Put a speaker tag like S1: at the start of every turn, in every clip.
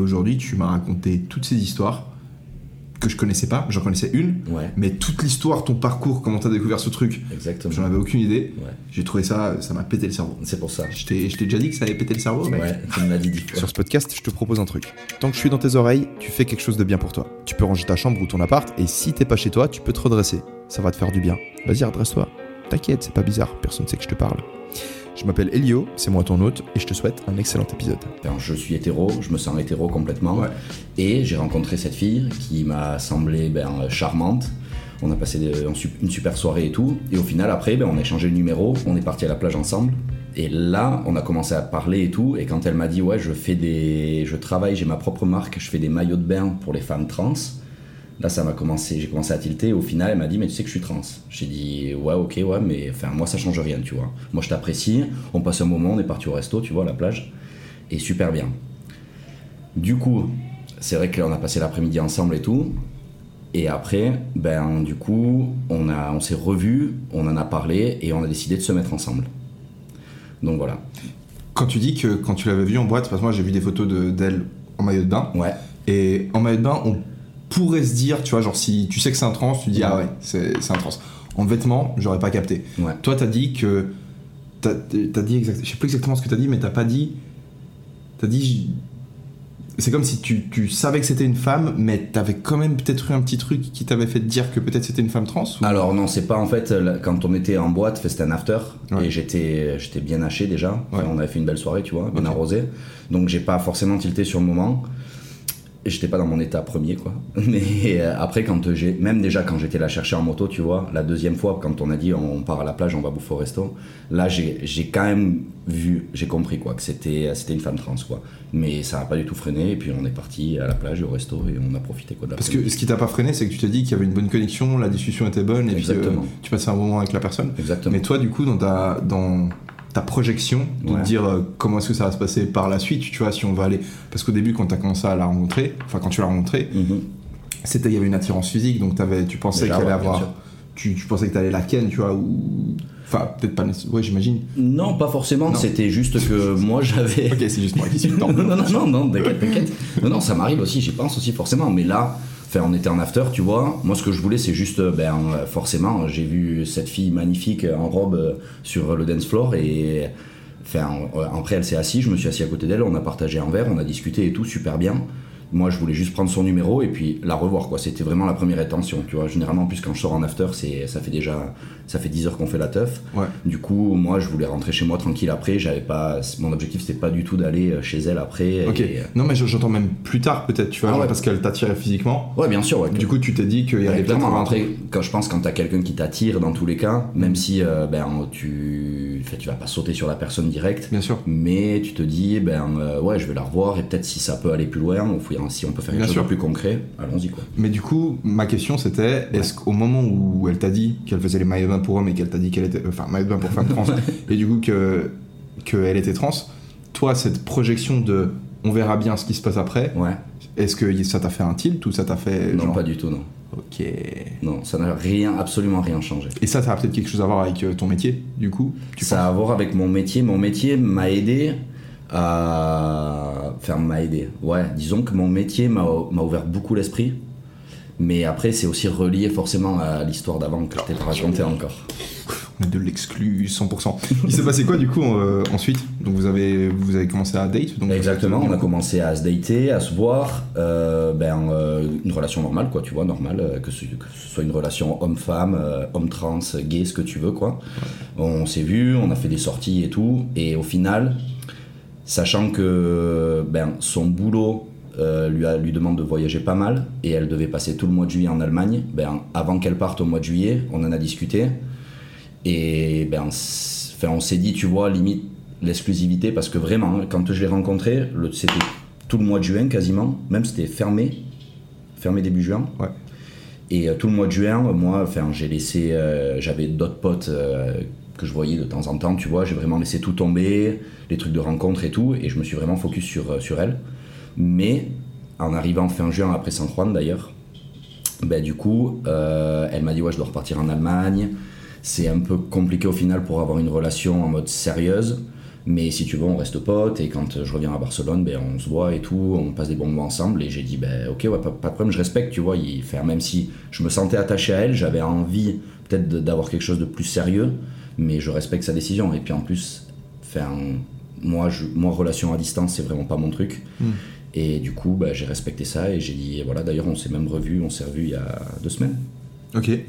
S1: Aujourd'hui, tu m'as raconté toutes ces histoires que je connaissais pas, j'en connaissais une,
S2: Ouais.
S1: mais toute l'histoire, ton parcours, comment t'as découvert ce truc,
S2: Exactement.
S1: j'en avais aucune idée.
S2: Ouais.
S1: J'ai trouvé ça, ça m'a pété le cerveau.
S2: C'est pour ça.
S1: Je t'ai je t'ai déjà dit que ça avait pété le cerveau, mec
S2: Ouais, tu me l'as dit.
S3: Sur ce podcast, je te propose un truc. Tant que je suis dans tes oreilles, tu fais quelque chose de bien pour toi. Tu peux ranger ta chambre ou ton appart, et si t'es pas chez toi, tu peux te redresser. Ça va te faire du bien. Vas-y, redresse-toi. T'inquiète, c'est pas bizarre, personne sait que je te parle. Je m'appelle Elio, c'est moi ton hôte, et je te souhaite un excellent épisode.
S2: Je suis hétéro, je me sens hétéro complètement.
S1: Ouais.
S2: Et j'ai rencontré cette fille qui m'a semblé ben, charmante. On a passé de- une super soirée et tout. Et au final, après, ben, on a échangé le numéro, on est parti à la plage ensemble. Et là, on a commencé à parler et tout. Et quand elle m'a dit, ouais, je fais des, je travaille, j'ai ma propre marque, je fais des maillots de bain pour les femmes trans. Là, ça m'a commencé, j'ai commencé à tilter. Au final, elle m'a dit, mais tu sais que je suis trans. J'ai dit, ouais, ok, ouais, mais enfin, moi, ça change rien, tu vois. Moi, je t'apprécie. On passe un moment, on est parti au resto, tu vois, à la plage. Et super bien. Du coup, c'est vrai qu'on a passé l'après-midi ensemble et tout. Et après, ben, du coup, on, a, on s'est revus, on en a parlé et on a décidé de se mettre ensemble. Donc voilà.
S1: Quand tu dis que quand tu l'avais vue en boîte, parce que moi j'ai vu des photos de- d'elle en maillot de bain,
S2: Ouais,
S1: et en maillot de bain, on pourrait se dire, tu vois, genre si tu sais que c'est un trans, tu dis, ah ouais, c'est un trans. En vêtements, j'aurais pas capté.
S2: ouais.
S1: Toi, t'as dit que. T'as as dit exact, je sais plus exactement ce que t'as dit, mais t'as pas dit. T'as dit. C'est comme si tu, tu savais que c'était une femme, mais t'avais quand même peut-être eu un petit truc qui t'avait fait dire que peut-être c'était une femme trans ou-
S2: Alors non, c'est pas en fait, quand on était en boîte, c'était un after,
S1: Ouais.
S2: et j'étais bien haché déjà. Enfin,
S1: Ouais.
S2: On avait fait une belle soirée, tu vois, bien
S1: Ok.
S2: arrosé. Donc j'ai pas forcément tilté sur le moment. Et J'étais pas dans mon état premier, quoi. Mais euh, après, quand j'ai, même déjà quand j'étais la chercher en moto, tu vois, la deuxième fois, quand on a dit on part à la plage, on va bouffer au resto, là j'ai j'ai quand même vu, j'ai compris, quoi, que c'était c'était une femme trans, quoi. Mais ça a pas du tout freiné, et puis on est parti à la plage au resto, et on a profité, quoi. de
S1: Parce que ce qui t'a pas freiné, c'est que tu t'es dit qu'il y avait une bonne connexion, la discussion était bonne, et puis euh, tu passais un moment avec la personne.
S2: Exactement.
S1: Mais toi, du coup, dans ta, dans ta projection, de
S2: Ouais.
S1: te dire euh, comment est-ce que ça va se passer par la suite, tu vois, si on va aller. Parce qu'au début, quand t'as commencé à la rencontrer, enfin, quand tu l'as rencontrée,
S2: Mhm.
S1: c'était il y avait une attirance physique donc t'avais tu pensais qu'elle allait avoir tu, tu pensais que t'allais la ken tu vois ou enfin peut-être pas nécessairement ouais j'imagine
S2: Non, pas forcément. C'était juste que moi j'avais.
S1: ok c'est juste moi qui suis
S2: non, non, non, non, t'inquiète, t'inquiète. Non, non, ça m'arrive aussi, j'y pense aussi forcément. Mais là, enfin, on était en after, tu vois. Moi, ce que je voulais, c'est juste, ben, euh, forcément, j'ai vu cette fille magnifique en robe euh, sur le dance floor et. Enfin, euh, après, elle s'est assise, je me suis assis à côté d'elle, on a partagé un verre, on a discuté et tout, super bien. Moi, je voulais juste prendre son numéro et puis la revoir, quoi. C'était vraiment la première intention, tu vois. Généralement, en plus, quand je sors en after, c'est, ça fait déjà, ça fait 10 heures qu'on fait la teuf.
S1: ouais
S2: Du coup, moi, je voulais rentrer chez moi tranquille après. J'avais pas, mon objectif, c'était pas du tout d'aller euh, chez elle après.
S1: ok
S2: et-
S1: non mais je- j'entends même plus tard peut-être tu vois
S2: Ah
S1: genre
S2: ouais.
S1: parce qu'elle t'attirait physiquement
S2: Ouais, bien sûr. Ouais,
S1: du coup tu t'es dit qu'il y avait peut-être
S2: après, quand je pense quand t'as quelqu'un qui t'attire dans tous les cas, même si euh, ben tu, enfin, tu vas pas sauter sur la personne directe,
S1: bien sûr
S2: mais tu te dis ben euh, ouais, je vais la revoir et peut-être si ça peut aller plus loin, ou faut- si on peut faire
S1: Bien
S2: quelque chose de plus concret, allons-y
S1: mais du coup ma question c'était est-ce qu'au moment où elle t'a dit qu'elle faisait les maillots de bain pour hommes et qu'elle t'a dit qu'elle était enfin maillots de bain pour femmes trans et du coup que qu'elle était trans toi cette projection de on verra bien ce qui se passe après
S2: Ouais.
S1: est-ce que ça t'a fait un tilt ou ça t'a fait
S2: Non,
S1: genre
S2: pas du tout, non.
S1: ok
S2: Non, ça n'a rien, absolument rien changé.
S1: Et ça, ça a peut-être quelque chose à voir avec euh, ton métier, du coup? Tu
S2: ça a à voir avec mon métier. Mon métier m'a aidé à. Enfin, m'a aidé. Ouais, disons que mon métier m'a ouvert beaucoup l'esprit. Mais après, c'est aussi relié forcément à l'histoire d'avant que je t'ai raconté encore.
S1: On est de l'exclu 100%. Il s'est passé quoi, du coup, euh, ensuite? Donc, vous avez, vous avez commencé à date donc
S2: Exactement, on a commencé à se dater, à se voir, euh, ben, euh, une relation normale, quoi, tu vois, normale, que ce, que ce soit une relation homme-femme, homme-trans, gay, ce que tu veux, quoi. On s'est vu, on a fait des sorties et tout, et au final, sachant que ben, son boulot euh, lui, a- lui demande de voyager pas mal, et elle devait passer tout le mois de juillet en Allemagne, ben, avant qu'elle parte au mois de juillet, on en a discuté, et ben, on s'est dit, tu vois, limite, l'exclusivité parce que vraiment, quand je l'ai rencontré, c'était tout le mois de juin quasiment, même c'était fermé, fermé début juin.
S1: Ouais.
S2: Et euh, tout le mois de juin, moi, enfin, j'ai laissé, euh, j'avais d'autres potes que je voyais de temps en temps, tu vois, j'ai vraiment laissé tout tomber, les trucs de rencontre et tout, et je me suis vraiment focus sur, euh, sur elle. Mais en arrivant fin juin, après San Juan d'ailleurs, ben, du coup, euh, elle m'a dit ouais, je dois repartir en Allemagne. C'est un peu compliqué au final pour avoir une relation en mode sérieuse. Mais si tu veux, on reste potes et quand je reviens à Barcelone, ben, on se voit et tout, on passe des bons moments ensemble. Et j'ai dit, ben, ok, ouais, pas, pas de problème, je respecte, tu vois. Il, enfin, même si je me sentais attaché à elle, j'avais envie peut-être d'avoir quelque chose de plus sérieux, mais je respecte sa décision. Et puis en plus, enfin, moi, je, moi, relation à distance, c'est vraiment pas mon truc. Et du coup, bah, j'ai respecté ça et j'ai dit, voilà, d'ailleurs, on s'est même revu, on s'est revu il y a deux semaines.
S1: Ok.
S2: Ouais.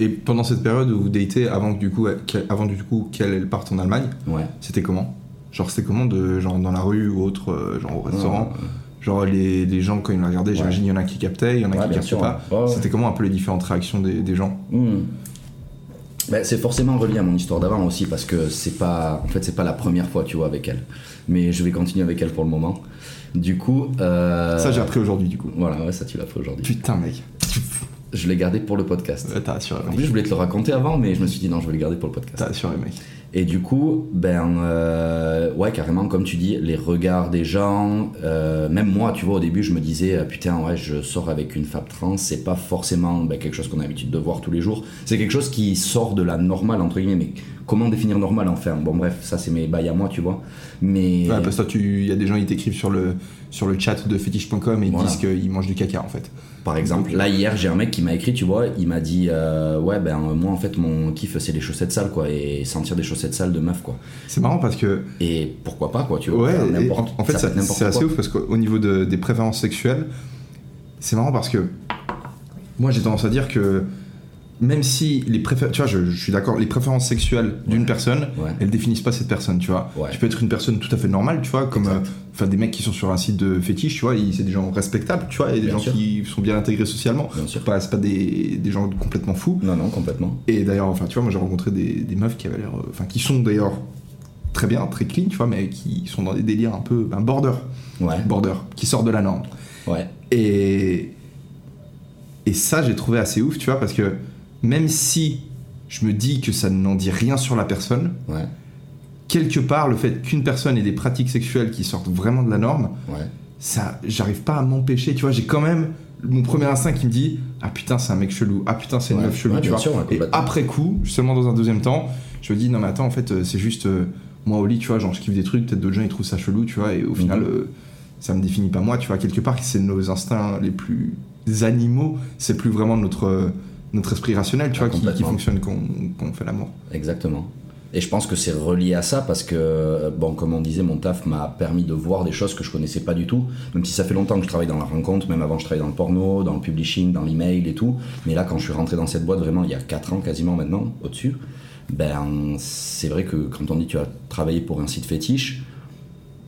S1: Et pendant cette période où vous datez, avant du coup, qu'elle- avant du coup qu'elle elle parte en Allemagne,
S2: Ouais.
S1: c'était comment? Genre c'était comment de genre dans la rue ou autre, euh, genre au restaurant?
S2: Ouais.
S1: Genre les, les gens quand ils la regardaient,
S2: Ouais.
S1: j'imagine il y en a qui captaient, il y en a qui captaient
S2: sûr,
S1: pas. C'était comment un peu les différentes réactions des, des gens?
S2: Hmm. Ben, c'est forcément relié à mon histoire d'avant aussi parce que c'est pas en fait c'est pas la première fois tu vois avec elle. Mais je vais continuer avec elle pour le moment. Du coup euh,
S1: Ça j'ai appris aujourd'hui du coup.
S2: voilà ouais, ça tu l'as fait aujourd'hui.
S1: Putain mec,
S2: je l'ai gardé pour le podcast.
S1: Ouais, t'as assuré
S2: en plus je voulais te le raconter avant mais je me suis dit non je vais le garder pour le podcast.
S1: T'as assuré mec.
S2: Et du coup, ben euh, ouais, carrément, comme tu dis, les regards des gens, euh, même moi, tu vois, au début, je me disais, euh, putain, ouais, je sors avec une femme trans, c'est pas forcément ben, quelque chose qu'on a l'habitude de voir tous les jours, c'est quelque chose qui sort de la normale, entre guillemets, mais comment définir normal enfin? Bon, bref, ça c'est mes bails à moi, tu vois. Mais.
S1: Ouais, parce que toi, il y a des gens qui t'écrivent sur le, sur le chat de fétiche.com et ils
S2: Voilà.
S1: disent qu'ils mangent du caca en fait.
S2: Par exemple, là hier j'ai un mec qui m'a écrit, tu vois, il m'a dit euh, ouais ben moi en fait mon kiff c'est les chaussettes sales quoi et sentir des chaussettes sales de meuf quoi.
S1: C'est marrant parce que
S2: Et pourquoi pas quoi, tu vois.
S1: Ouais, et
S2: n'importe-
S1: en, en fait,
S2: ça
S1: ça- c'est assez ouf parce qu'au niveau de- des préférences sexuelles, c'est marrant parce que moi j'ai tendance à dire que même si les préférences, tu vois, je, je suis d'accord, les préférences sexuelles d'une personne,
S2: Ouais.
S1: elles définissent pas cette personne, tu vois.
S2: Ouais.
S1: Tu peux être une personne tout à fait normale, tu vois, comme euh, enfin des mecs qui sont sur un site de fétiche, tu vois, c'est des gens respectables, tu vois, et des
S2: Bien
S1: gens
S2: sûr.
S1: qui sont bien intégrés socialement. C'est pas, pas des, des gens complètement fous.
S2: Non, non, complètement.
S1: Et d'ailleurs, enfin, tu vois, moi j'ai rencontré des, des meufs qui avaient l'air, euh, enfin, qui sont d'ailleurs très bien, très clean, tu vois, mais qui sont dans des délires un peu, un border, border, qui sortent de la norme.
S2: ouais,
S1: Et et ça, j'ai trouvé assez ouf, tu vois, parce que même si je me dis que ça n'en dit rien sur la personne,
S2: ouais,
S1: quelque part, le fait qu'une personne ait des pratiques sexuelles qui sortent vraiment de la norme,
S2: ouais.
S1: ça, j'arrive pas à m'empêcher, tu vois, j'ai quand même mon premier instinct qui me dit ah putain c'est un mec chelou, ah putain c'est une
S2: Ouais,
S1: meuf chelou,
S2: ouais,
S1: tu vois.
S2: sûr, ouais,
S1: et après coup, seulement dans un deuxième temps, je me dis non mais attends en fait euh, c'est juste euh, moi au lit, tu vois, genre je kiffe des trucs, peut-être d'autres gens ils trouvent ça chelou, tu vois, et au final
S2: Mhm.
S1: euh, ça me définit pas moi, tu vois, quelque part c'est nos instincts les plus animaux, c'est plus vraiment notre euh, notre esprit rationnel, tu
S2: Ah,
S1: vois, qui, fonctionne quand on fait l'amour.
S2: Exactement. Et je pense que c'est relié à ça parce que, bon, comme on disait, mon taf m'a permis de voir des choses que je connaissais pas du tout. Même si ça fait longtemps que je travaille dans la rencontre, même avant je travaillais dans le porno, dans le publishing, dans l'email et tout. Mais là, quand je suis rentré dans cette boîte, vraiment il y a 4 ans quasiment maintenant, au-dessus, ben c'est vrai que quand on dit tu as travaillé pour un site fétiche,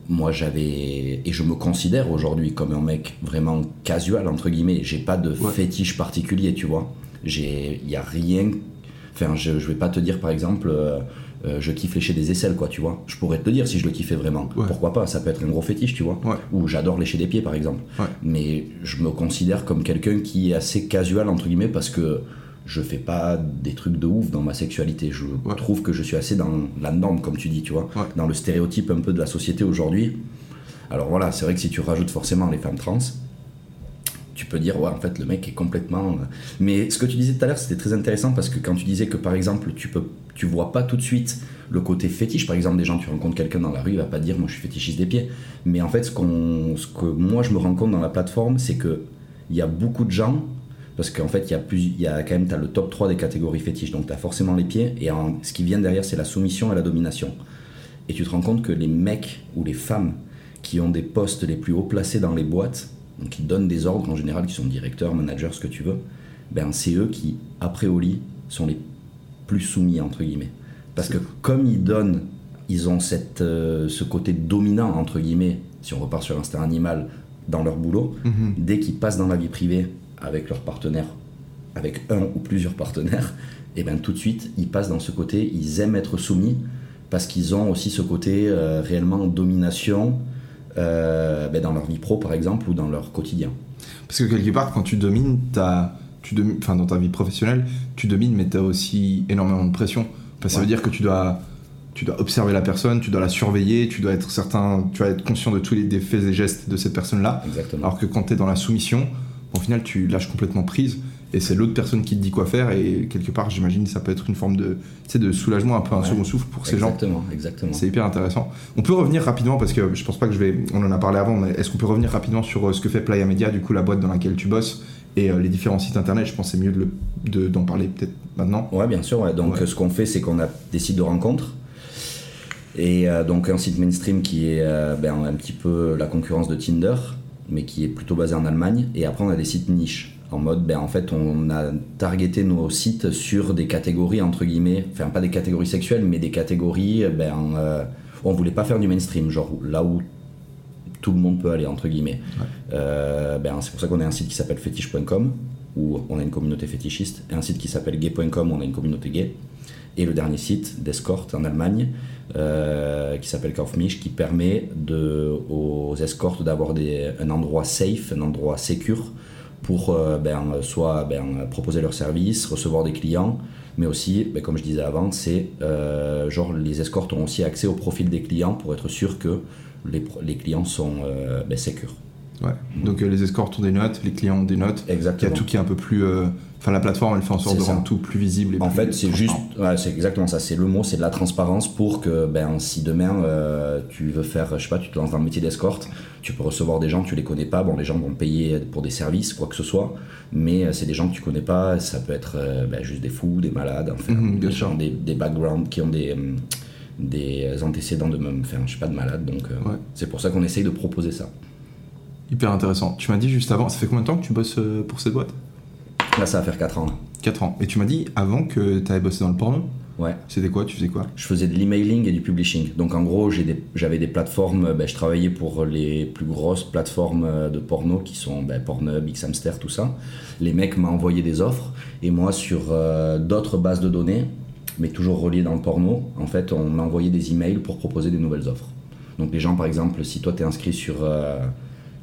S2: moi j'avais et je me considère aujourd'hui comme un mec vraiment casual entre guillemets j'ai pas de
S1: Ouais.
S2: fétiche particulier tu vois il y a rien enfin je, je vais pas te dire par exemple euh, euh, je kiffe lécher des aisselles quoi tu vois je pourrais te le dire si je le kiffais vraiment
S1: Ouais.
S2: pourquoi pas ça peut être un gros fétiche tu vois
S1: Ouais.
S2: ou j'adore lécher des pieds par exemple
S1: Ouais.
S2: mais je me considère comme quelqu'un qui est assez casual entre guillemets parce que je fais pas des trucs de ouf dans ma sexualité. Je trouve que je suis assez dans la norme, comme tu dis, tu vois, dans le stéréotype un peu de la société aujourd'hui. Alors voilà, c'est vrai que si tu rajoutes forcément les femmes trans, tu peux dire, ouais, en fait, le mec est complètement. euh, Mais ce que tu disais tout à l'heure, c'était très intéressant parce que quand tu disais que par exemple, tu peux, tu vois pas tout de suite le côté fétiche. Par exemple, des gens, tu rencontres quelqu'un dans la rue, il va pas dire, moi, je suis fétichiste des pieds. Mais en fait, ce, ce que moi, je me rends compte dans la plateforme, c'est que il y a beaucoup de gens. Parce qu'en fait, il y a plus, il y a quand même, as le top 3 des catégories fétiches. Donc, tu as forcément les pieds. Et ce qui vient derrière, c'est la soumission et la domination. Et tu te rends compte que les mecs ou les femmes qui ont des postes les plus haut placés dans les boîtes, donc qui donnent des ordres en général, qui sont directeurs, managers, ce que tu veux, ben c'est eux qui, après au lit, sont les plus soumis, entre guillemets. Parce que comme ils donnent, ils ont cette, euh, ce côté dominant, entre guillemets, si on repart sur instinct animal, dans leur boulot,
S1: Mhm.
S2: dès qu'ils passent dans la vie privée avec leur partenaire, avec un ou plusieurs partenaires, et ben tout de suite, ils passent dans ce côté, ils aiment être soumis, parce qu'ils ont aussi ce côté euh, réellement domination euh, ben, dans leur vie pro par exemple ou dans leur quotidien.
S1: Parce que quelque part, quand tu domines, t'as- tu domi- enfin, dans ta vie professionnelle, tu domines, mais tu as aussi énormément de pression. Parce que ça veut dire que tu dois, tu dois observer la personne, tu dois la surveiller, tu dois être certain, tu dois être conscient de tous les des faits et gestes de cette personne-là. Alors que quand tu es dans la soumission, au final, tu lâches complètement prise et c'est l'autre personne qui te dit quoi faire. Et quelque part, j'imagine, ça peut être une forme de, tu sais, de soulagement, un peu un
S2: Ouais.
S1: second souffle pour ces gens.
S2: exactement, exactement.
S1: C'est hyper intéressant. On peut revenir rapidement parce que je pense pas que je vais. On en a parlé avant, mais est-ce qu'on peut revenir rapidement sur euh, ce que fait Playa Media, du coup la boîte dans laquelle tu bosses et euh, les différents sites internet? Je pense que c'est mieux de le- de- d'en parler peut-être maintenant.
S2: Ouais, bien sûr. ouais. Donc,
S1: Ouais.
S2: ce qu'on fait, c'est qu'on a des sites de rencontres. Et euh, donc, un site mainstream qui est euh, ben, un petit peu la concurrence de Tinder, mais qui est plutôt basé en Allemagne. Et après, on a des sites niches. En mode, ben, en fait, on a targeté nos sites sur des catégories, entre guillemets, enfin, pas des catégories sexuelles, mais des catégories, ben, euh, où on voulait pas faire du mainstream, genre là où tout le monde peut aller, entre guillemets. Euh, ben, c'est pour ça qu'on a un site qui s'appelle fétiche.com, où on a une communauté fétichiste, et un site qui s'appelle gay.com, où on a une communauté gay. Et le dernier site d'escorte en Allemagne, euh, qui s'appelle Kaufmisch, qui permet de, aux escortes d'avoir un endroit safe, un endroit secure, pour euh, ben, soit ben, proposer leurs services, recevoir des clients, mais aussi, ben, comme je disais avant, c'est euh, genre les escortes ont aussi accès au profil des clients pour être sûr que les, clients sont euh, ben.
S1: Ouais. Donc euh, les escortes ont des notes, les clients ont des notes. Il y a
S2: Exactement.
S1: tout qui est un peu plus. Enfin, la plateforme, elle fait en sorte de
S2: ça.
S1: rendre tout plus visible. Et
S2: En
S1: plus
S2: fait, c'est juste, ouais, c'est exactement ça. C'est le mot, c'est de la transparence pour que, ben, si demain euh, tu veux faire, je sais pas, tu te lances dans le métier d'escorte, tu peux recevoir des gens, tu les connais pas. Bon, les gens vont payer pour des services, quoi que ce soit, mais euh, c'est des gens que tu connais pas. Ça peut être euh, ben, juste des fous, des malades, enfin,
S1: Mhm,
S2: des gens, des, des backgrounds qui ont des hum, des antécédents de même, enfin, je sais pas, de malades. Donc, euh,
S1: Ouais.
S2: c'est pour ça qu'on essaye de proposer ça.
S1: Hyper intéressant. Tu m'as dit juste avant, ça fait combien de temps que tu bosses pour cette boîte?
S2: Là, ça va faire 4 ans. là.
S1: 4 ans. Et tu m'as dit avant que tu avais bossé dans le porno
S2: Ouais.
S1: C'était quoi? Tu faisais quoi?
S2: Je faisais de l'emailing et du publishing. Donc en gros, des- j'avais des, plateformes, euh, ben, je travaillais pour les plus grosses plateformes euh, de porno qui sont ben, Pornhub, Xhamster, tout ça. Les mecs m'ont envoyé des offres et moi sur euh, d'autres bases de données, mais toujours reliées dans le porno, en fait, on m'a envoyé des emails pour proposer des nouvelles offres. Donc les gens, par exemple, si toi tu es inscrit sur, euh,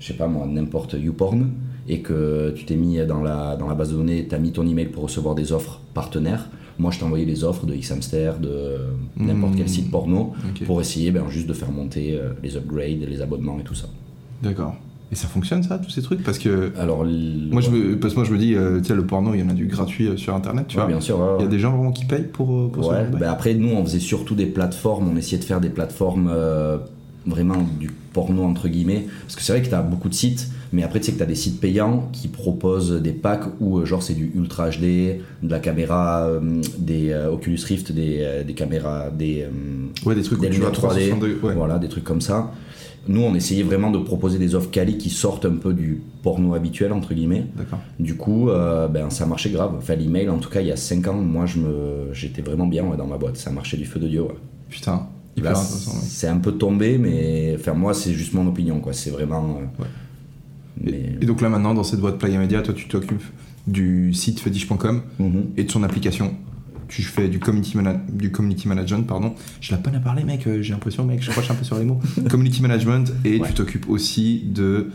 S2: je sais pas moi, n'importe YouPorn et que tu t'es mis dans la, dans la base de données, tu as mis ton email pour recevoir des offres partenaires, moi je t'ai envoyé des offres de Xhamster, de n'importe quel
S1: Mmh.
S2: site porno pour essayer ben, juste de faire monter euh, les upgrades, les abonnements et tout ça.
S1: D'accord. Et ça fonctionne ça, tous ces trucs? Parce que
S2: Alors,
S1: moi je, me, parce que moi je me dis, euh, tiens, le porno, il y en a du gratuit euh, sur internet, tu
S2: Ouais,
S1: vois.
S2: bien sûr.
S1: Il y a des gens vraiment qui payent pour, euh, pour
S2: Ouais, ben après, nous, on faisait surtout des plateformes, on essayait de faire des plateformes vraiment du porno, entre guillemets. Parce que c'est vrai que tu as beaucoup de sites, mais après, tu sais que tu as des sites payants qui proposent des packs où, euh, genre, c'est du Ultra HD, de la caméra, euh, des euh, Oculus Rift, des, des caméras, des.
S1: Ouais, des trucs où
S2: des
S1: tu
S2: lunettes 3D,
S1: 360 degrés, ouais.
S2: voilà, des trucs comme ça. Nous, on essayait vraiment de proposer des offres quali qui sortent un peu du porno habituel, entre guillemets.
S1: D'accord.
S2: Du coup, euh, ben, ça marchait grave. Enfin, l'email, en tout cas, il y a 5 ans, moi, je me, j'étais vraiment bien ouais, dans ma boîte. Ça marchait du feu de Dieu. ouais.
S1: Putain, hyper
S2: c'est un peu tombé, mais enfin, moi, c'est juste mon opinion. quoi. C'est vraiment. euh,
S1: Ouais.
S2: Mais-
S1: Et donc là maintenant, dans cette boîte Playa Media, toi tu t'occupes du site fetish.com
S2: Mhm.
S1: et de son application. Tu fais du community, du community management, pardon. Je l'ai pas à parler, mec, euh, j'ai l'impression, mec, je croche un peu sur les mots. community management et
S2: Ouais.
S1: tu t'occupes aussi de.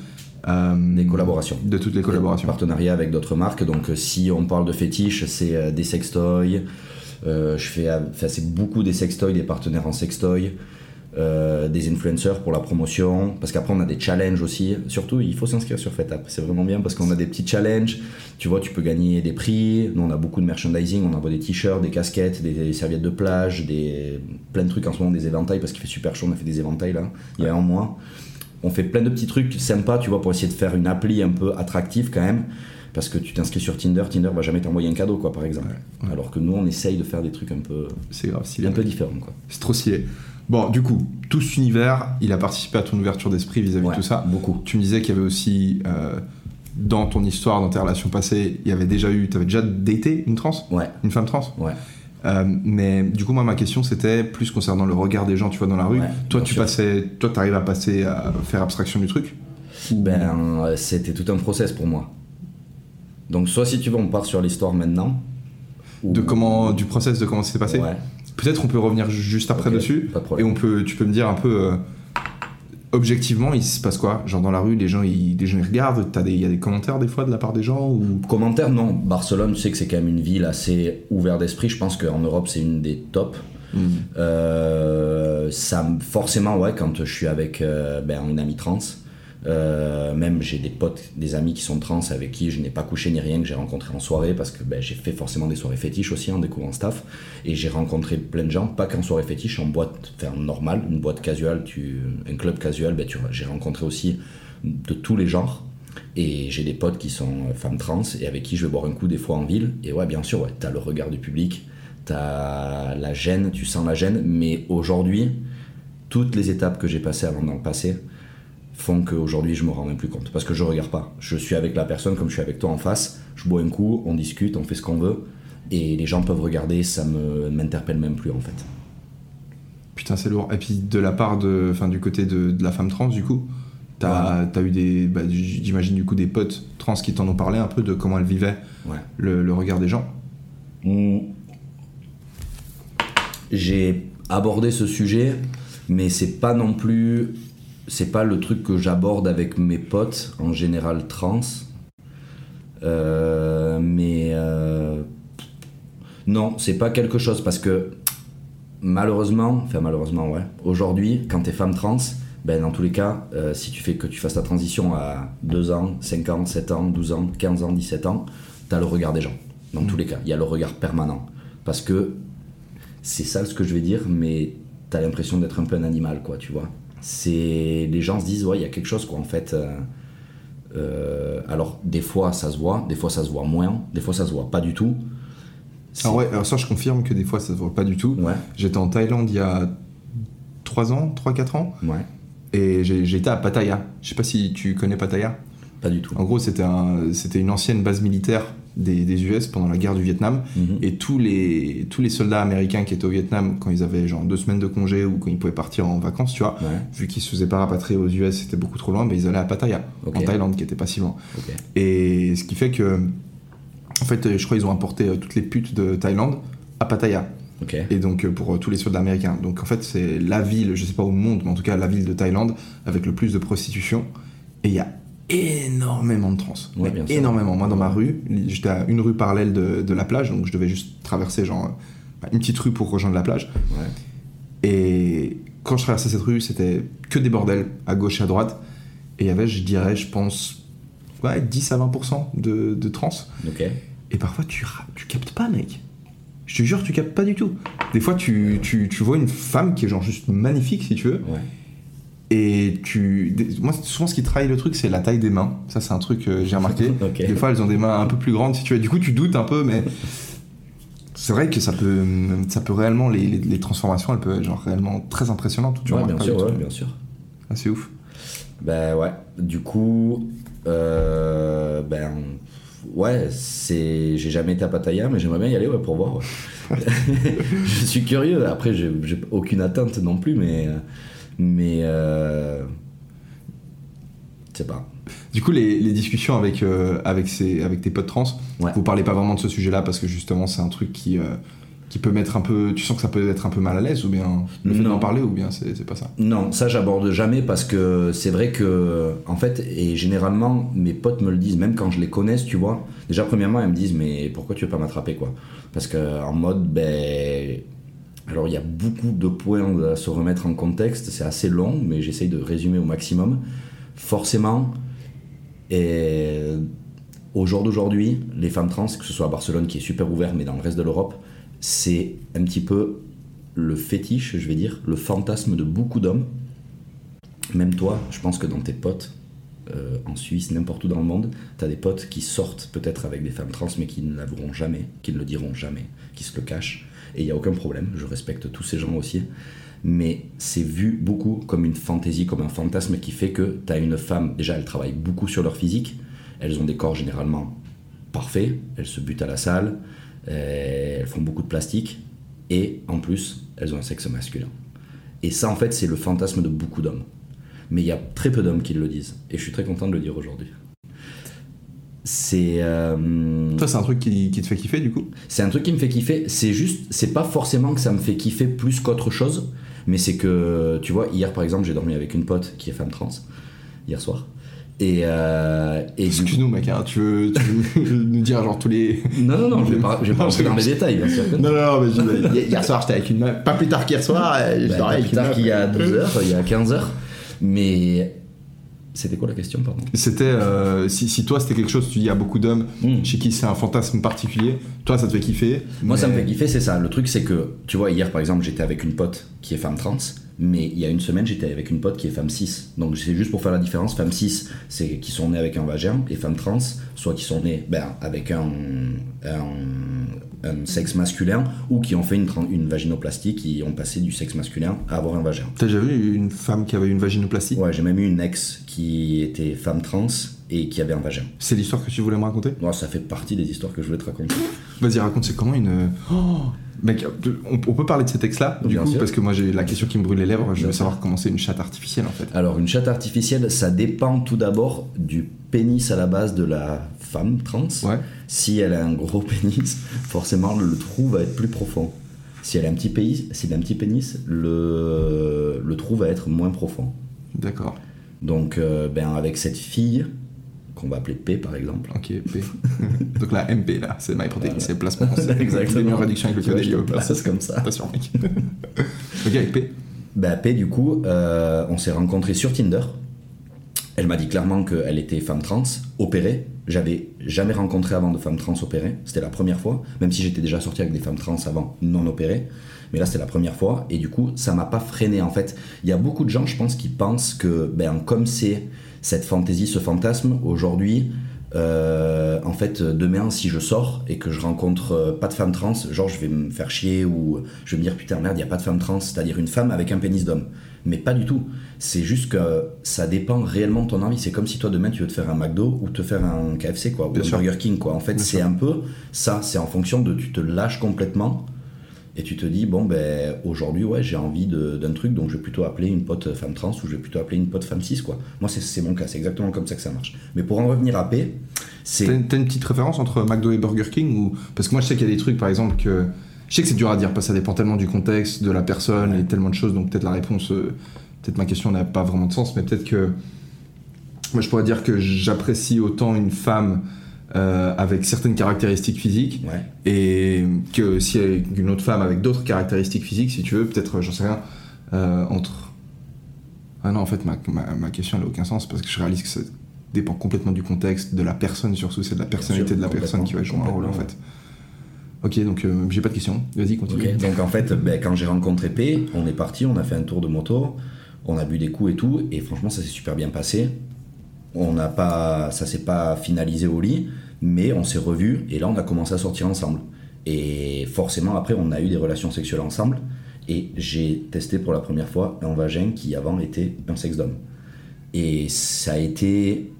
S1: euh,
S2: Des collaborations.
S1: De toutes les collaborations.
S2: Partenariat avec d'autres marques. Donc, euh, si on parle de fétiche, c'est des sextoys. Euh, je fais, enfin, c'est beaucoup des sextoys, des partenaires en sextoy. Euh, des influenceurs pour la promotion parce qu'après on a des challenges aussi surtout il faut s'inscrire sur FetApp c'est vraiment bien parce qu'on a des petits challenges tu vois tu peux gagner des prix nous on a beaucoup de merchandising on envoie des t-shirts des casquettes des, des serviettes de plage des plein de trucs en ce moment des éventails parce qu'il fait super chaud on a fait des éventails là il y a un mois on fait plein de petits trucs sympas, tu vois, pour essayer de faire une appli un peu attractive quand même. Parce que tu t'inscris sur Tinder, Tinder va jamais t'envoyer un cadeau, quoi, par exemple.
S1: Ouais, ouais.
S2: Alors que nous, on essaye de faire des trucs un peu,
S1: C'est grave,
S2: un peu différents, quoi.
S1: C'est trop stylé. Bon, du coup, tout cet univers, il a participé à ton ouverture d'esprit vis-à-vis
S2: Ouais,
S1: de tout ça.
S2: beaucoup.
S1: Tu me disais qu'il y avait aussi, euh, dans ton histoire, dans tes relations passées, il y avait déjà eu, tu avais déjà daté une trans
S2: Ouais,
S1: Une femme trans
S2: ouais.
S1: Euh, mais du coup, moi, ma question, c'était plus concernant le regard des gens, tu vois, dans la rue.
S2: Ouais,
S1: toi, tu
S2: sûr.
S1: passais, toi, t'arrives à passer, à faire abstraction du truc?
S2: Ben, euh, c'était tout un process pour moi. Donc, soit si tu veux, on part sur l'histoire maintenant. ou-
S1: De comment, du process de comment ça s'est passé?
S2: Ouais.
S1: Peut-être on peut revenir ju- juste après dessus.
S2: pas de
S1: Et on peut, tu peux me dire un peu euh, objectivement, il se passe quoi? Genre dans la rue, les gens ils, les gens, ils regardent. Il y a des commentaires des fois de la part des gens ou?
S2: Commentaire, non. Barcelone, tu sais que c'est quand même une ville assez ouverte d'esprit. Je pense qu'en Europe, c'est une des tops. Euh, ça, me- forcément, ouais, quand je suis avec euh, ben, une amie trans, euh, même j'ai des potes, des amis qui sont trans avec qui je n'ai pas couché ni rien, que j'ai rencontré en soirée, parce que ben, j'ai fait forcément des soirées fétiches aussi en découvrant staff, et j'ai rencontré plein de gens, pas qu'en soirée fétiche, en boîte enfin, normale, une boîte casual, un club casual, ben, j'ai rencontré aussi de tous les genres. Et j'ai des potes qui sont euh, femmes trans et avec qui je vais boire un coup des fois en ville. Et ouais, bien sûr, ouais, t'as le regard du public, t'as la gêne, tu sens la gêne. Mais aujourd'hui, toutes les étapes que j'ai passées avant le passé font qu'aujourd'hui je me rends même plus compte. Parce que je regarde pas. Je suis avec la personne comme je suis avec toi en face. Je bois un coup, on discute, on fait ce qu'on veut. Et les gens peuvent regarder, ça me m'interpelle même plus en fait.
S1: Putain, c'est lourd. Et puis de la part de, enfin du côté de, de la femme trans, du coup, t'as as eu des, bah, j'imagine du coup des potes trans qui t'en ont parlé un peu de comment elles vivaient
S2: Ouais.
S1: le, le regard des gens.
S2: Mm. J'ai abordé ce sujet, mais c'est pas non plus. C'est pas le truc que j'aborde avec mes potes, en général trans. Euh, mais. euh, non, c'est pas quelque chose parce que malheureusement, enfin malheureusement, ouais, aujourd'hui, quand t'es femme trans, ben dans tous les cas, euh, si tu fais que tu fasses ta transition à 2 ans, 5 ans, 7 ans, 12 ans, 15 ans, 17 ans, t'as le regard des gens. Dans tous les cas, il y a le regard permanent. Parce que c'est ça ce que je vais dire, mais t'as l'impression d'être un peu un animal, quoi, tu vois. C'est les gens se disent ouais, il y a quelque chose quoi en fait. euh, euh, alors des fois ça se voit, des fois ça se voit moins, des fois ça se voit pas du tout.
S1: Alors ouais, alors ça je confirme que des fois ça se voit pas du tout.
S2: Ouais,
S1: J'étais en Thaïlande il y a 3 ans, 3-4 ans,
S2: ouais,
S1: et j'étais à Pattaya. Je sais pas si tu connais Pattaya.
S2: Pas du tout.
S1: En gros, c'était un, c'était une ancienne base militaire des, des US pendant la guerre du Vietnam.
S2: Mhm.
S1: Et tous les, tous les soldats américains qui étaient au Vietnam, quand ils avaient genre deux semaines de congé ou quand ils pouvaient partir en vacances, tu vois,
S2: Ouais,
S1: vu qu'ils se faisaient pas rapatrier aux US, c'était beaucoup trop loin, mais ils allaient à Pattaya, en Thaïlande, qui était pas si loin. Et ce qui fait que, en fait, je crois qu'ils ont importé euh, toutes les putes de Thaïlande à Pattaya. Et donc euh, pour euh, tous les soldats américains. Donc en fait, c'est la ville, je sais pas au monde, mais en tout cas la ville de Thaïlande avec le plus de prostitution. Et il y a énormément de trans.
S2: Ouais,
S1: énormément. Moi, dans ma rue, j'étais à une rue parallèle de, de la plage, donc je devais juste traverser genre euh, bah, une petite rue pour rejoindre la plage.
S2: Ouais.
S1: Et quand je traversais cette rue, c'était que des bordels à gauche et à droite. Et il y avait, je dirais, je pense, ouais, 10 à 20% de, de trans. Et parfois, tu, captes pas, mec. Je te jure, tu captes pas du tout. Des fois, tu, tu, tu vois une femme qui est genre juste magnifique, si tu veux.
S2: Ouais.
S1: Et tu. Moi, souvent, ce qui trahit le truc, c'est la taille des mains. Ça, c'est un truc que j'ai remarqué. Des fois, elles ont des mains un peu plus grandes, si tu veux. Du coup, tu doutes un peu, mais. C'est vrai que ça peut, ça peut réellement, les, les, les transformations, elles peuvent être genre réellement très impressionnantes. Tu
S2: Ouais, bien sûr, ouais, bien sûr.
S1: Ah, c'est ouf.
S2: Ben ouais, du coup, euh, ben ouais, c'est, j'ai jamais été à Pattaya, mais j'aimerais bien y aller ouais, pour voir. ouais. je suis curieux. Après, j'ai, j'ai aucune atteinte non plus, mais mais euh, je sais pas.
S1: Du coup, les, les discussions avec, euh, avec, ces, avec tes potes trans,
S2: Ouais.
S1: vous parlez pas vraiment de ce sujet-là parce que justement, c'est un truc qui, euh, qui peut mettre un peu. Tu sens que ça peut être un peu mal à l'aise ou bien le fait d'en parler ou bien c'est c'est pas ça?
S2: Non, ça j'aborde jamais parce que c'est vrai que, en fait, et généralement mes potes me le disent, même quand je les connaisse, tu vois. Déjà, premièrement, ils me disent, mais pourquoi tu veux pas m'attraper, quoi? Parce que, en mode, ben. Alors, il y a beaucoup de points à se remettre en contexte, c'est assez long, mais j'essaye de résumer au maximum. Forcément, et au jour d'aujourd'hui, les femmes trans, que ce soit à Barcelone qui est super ouvert, mais dans le reste de l'Europe, c'est un petit peu le fétiche, je vais dire, le fantasme de beaucoup d'hommes. Même toi, je pense que dans tes potes, euh, en Suisse, n'importe où dans le monde, tu as des potes qui sortent peut-être avec des femmes trans, mais qui ne l'avoueront jamais, qui ne le diront jamais, qui se le cachent. Et il n'y a aucun problème, je respecte tous ces gens aussi. Mais c'est vu beaucoup comme une fantaisie, comme un fantasme qui fait que tu as une femme, déjà elles travaillent beaucoup sur leur physique, elles ont des corps généralement parfaits, elles se butent à la salle, euh, elles font beaucoup de plastique, et en plus, elles ont un sexe masculin. Et ça, en fait, c'est le fantasme de beaucoup d'hommes. Mais il y a très peu d'hommes qui le disent. Et je suis très content de le dire aujourd'hui. C'est. euh,
S1: Toi, c'est un truc qui, qui te fait kiffer du coup
S2: C'est un truc qui me fait kiffer. C'est juste, c'est pas forcément que ça me fait kiffer plus qu'autre chose, mais c'est que, tu vois, hier par exemple, j'ai dormi avec une pote qui est femme trans, hier soir. Et, euh, et du
S1: Excuse-nous, mec, hein, tu, veux, tu veux nous dire genre tous les.
S2: Non, non, non, je vais pas, je vais pas rentrer dans les détails, bien sûr. que non.
S1: Non, non, mais je- hier soir, j'étais avec une meuf. Pas plus tard qu'hier soir, euh, je
S2: Bah, pas plus tard qu'il y a 12 heures, il y a 15 heures. Mais c'était quoi la question, pardon
S1: C'était euh, si, si toi c'était quelque chose, tu dis à beaucoup d'hommes
S2: Mm.
S1: chez qui c'est un fantasme particulier, toi ça te fait kiffer.
S2: Moi, ça me fait kiffer, c'est ça. Le truc, c'est que, tu vois, hier, par exemple, j'étais avec une pote qui est femme trans, mais il y a une semaine, j'étais avec une pote qui est femme cis. Donc, c'est juste pour faire la différence. Femme cis, c'est qui sont nées avec un vagin, et femme trans, soit qui sont nées ben, avec un, un, un sexe masculin, ou qui ont fait une, vaginoplastie, qui ont passé du sexe masculin à avoir un vagin.
S1: T'as déjà vu une femme qui avait une vaginoplastie?
S2: Ouais, j'ai même eu une ex qui était femme trans et qui avait un vagin.
S1: C'est l'histoire que tu voulais me raconter?
S2: Moi, ça fait partie des histoires que je voulais te raconter.
S1: Vas-y, raconte, c'est comment une. Oh Mec, on, on peut parler de ces textes-là, du
S2: Bien
S1: coup,
S2: sûr.
S1: parce que moi j'ai la question qui me brûle les lèvres, je veux savoir comment c'est une chatte artificielle en fait.
S2: Alors, une chatte artificielle, ça dépend tout d'abord du pénis à la base de la femme trans.
S1: Ouais.
S2: Si elle a un gros pénis, forcément le trou va être plus profond. Si elle a un petit pénis, si elle a un petit pénis le, le trou va être moins profond.
S1: D'accord.
S2: Donc, euh, ben, avec cette fille, qu'on va appeler P par exemple.
S1: Ok, P. Donc la MP là, c'est MyProtein, c'est le placement. C'est
S2: Exactement.
S1: une réduction avec le code
S2: comme ça.
S1: Attention, mec. ok, avec P.
S2: Ben, P, du coup, euh, on s'est rencontrés sur Tinder. Elle m'a dit clairement qu'elle était femme trans, opérée. J'avais jamais rencontré avant de femme trans opérée. C'était la première fois, même si j'étais déjà sorti avec des femmes trans avant non opérées. Mais là, c'était la première fois. Et du coup, ça m'a pas freiné. En fait, il y a beaucoup de gens, je pense, qui pensent que, ben, comme c'est cette fantaisie, ce fantasme, aujourd'hui, euh, en fait, demain, si je sors et que je rencontre euh, pas de femme trans, genre je vais me faire chier ou je vais me dire putain merde, il y a pas de femme trans, c'est-à-dire une femme avec un pénis d'homme. Mais pas du tout. C'est juste que ça dépend réellement de ton envie. C'est comme si toi demain tu veux te faire un McDo ou te faire un KFC quoi, ou
S1: Bien
S2: un
S1: sûr.
S2: Burger King quoi. En fait, c'est un peu ça. C'est en fonction de tu te lâches complètement et tu te dis bon ben aujourd'hui ouais j'ai envie d'un truc donc je vais plutôt appeler une pote femme trans ou je vais plutôt appeler une pote femme cis quoi. Moi c'est- mon cas, c'est exactement comme ça que ça marche. Mais pour en revenir à P, c'est
S1: T'as une, t'as une petite référence entre McDo et Burger King ou parce que moi je sais qu'il y a des trucs par exemple que je sais que c'est dur à dire parce que ça dépend tellement du contexte, de la personne et tellement de choses donc peut-être la réponse, euh, peut-être ma question n'a pas vraiment de sens mais peut-être que moi je pourrais dire que j'apprécie autant une femme euh, avec certaines caractéristiques physiques
S2: ouais.
S1: et que si une autre femme avec d'autres caractéristiques physiques si tu veux peut-être j'en sais rien euh, entre ah non en fait ma, ma, ma question elle a aucun sens parce que je réalise que ça dépend complètement du contexte de la personne surtout c'est de la personnalité
S2: sûr,
S1: de la personne qui va jouer un rôle en fait. Ok donc euh, j'ai pas de question vas-y continue.
S2: Donc en fait, ben, quand j'ai rencontré P, on est parti, on a fait un tour de moto, on a bu des coups et tout, et franchement ça s'est super bien passé. On n'a pas, ça s'est pas finalisé au lit, mais on s'est revus et là on a commencé à sortir ensemble. Et forcément après on a eu des relations sexuelles ensemble, et j'ai testé pour la première fois un vagin qui avant était un sexe d'homme. Et ça a été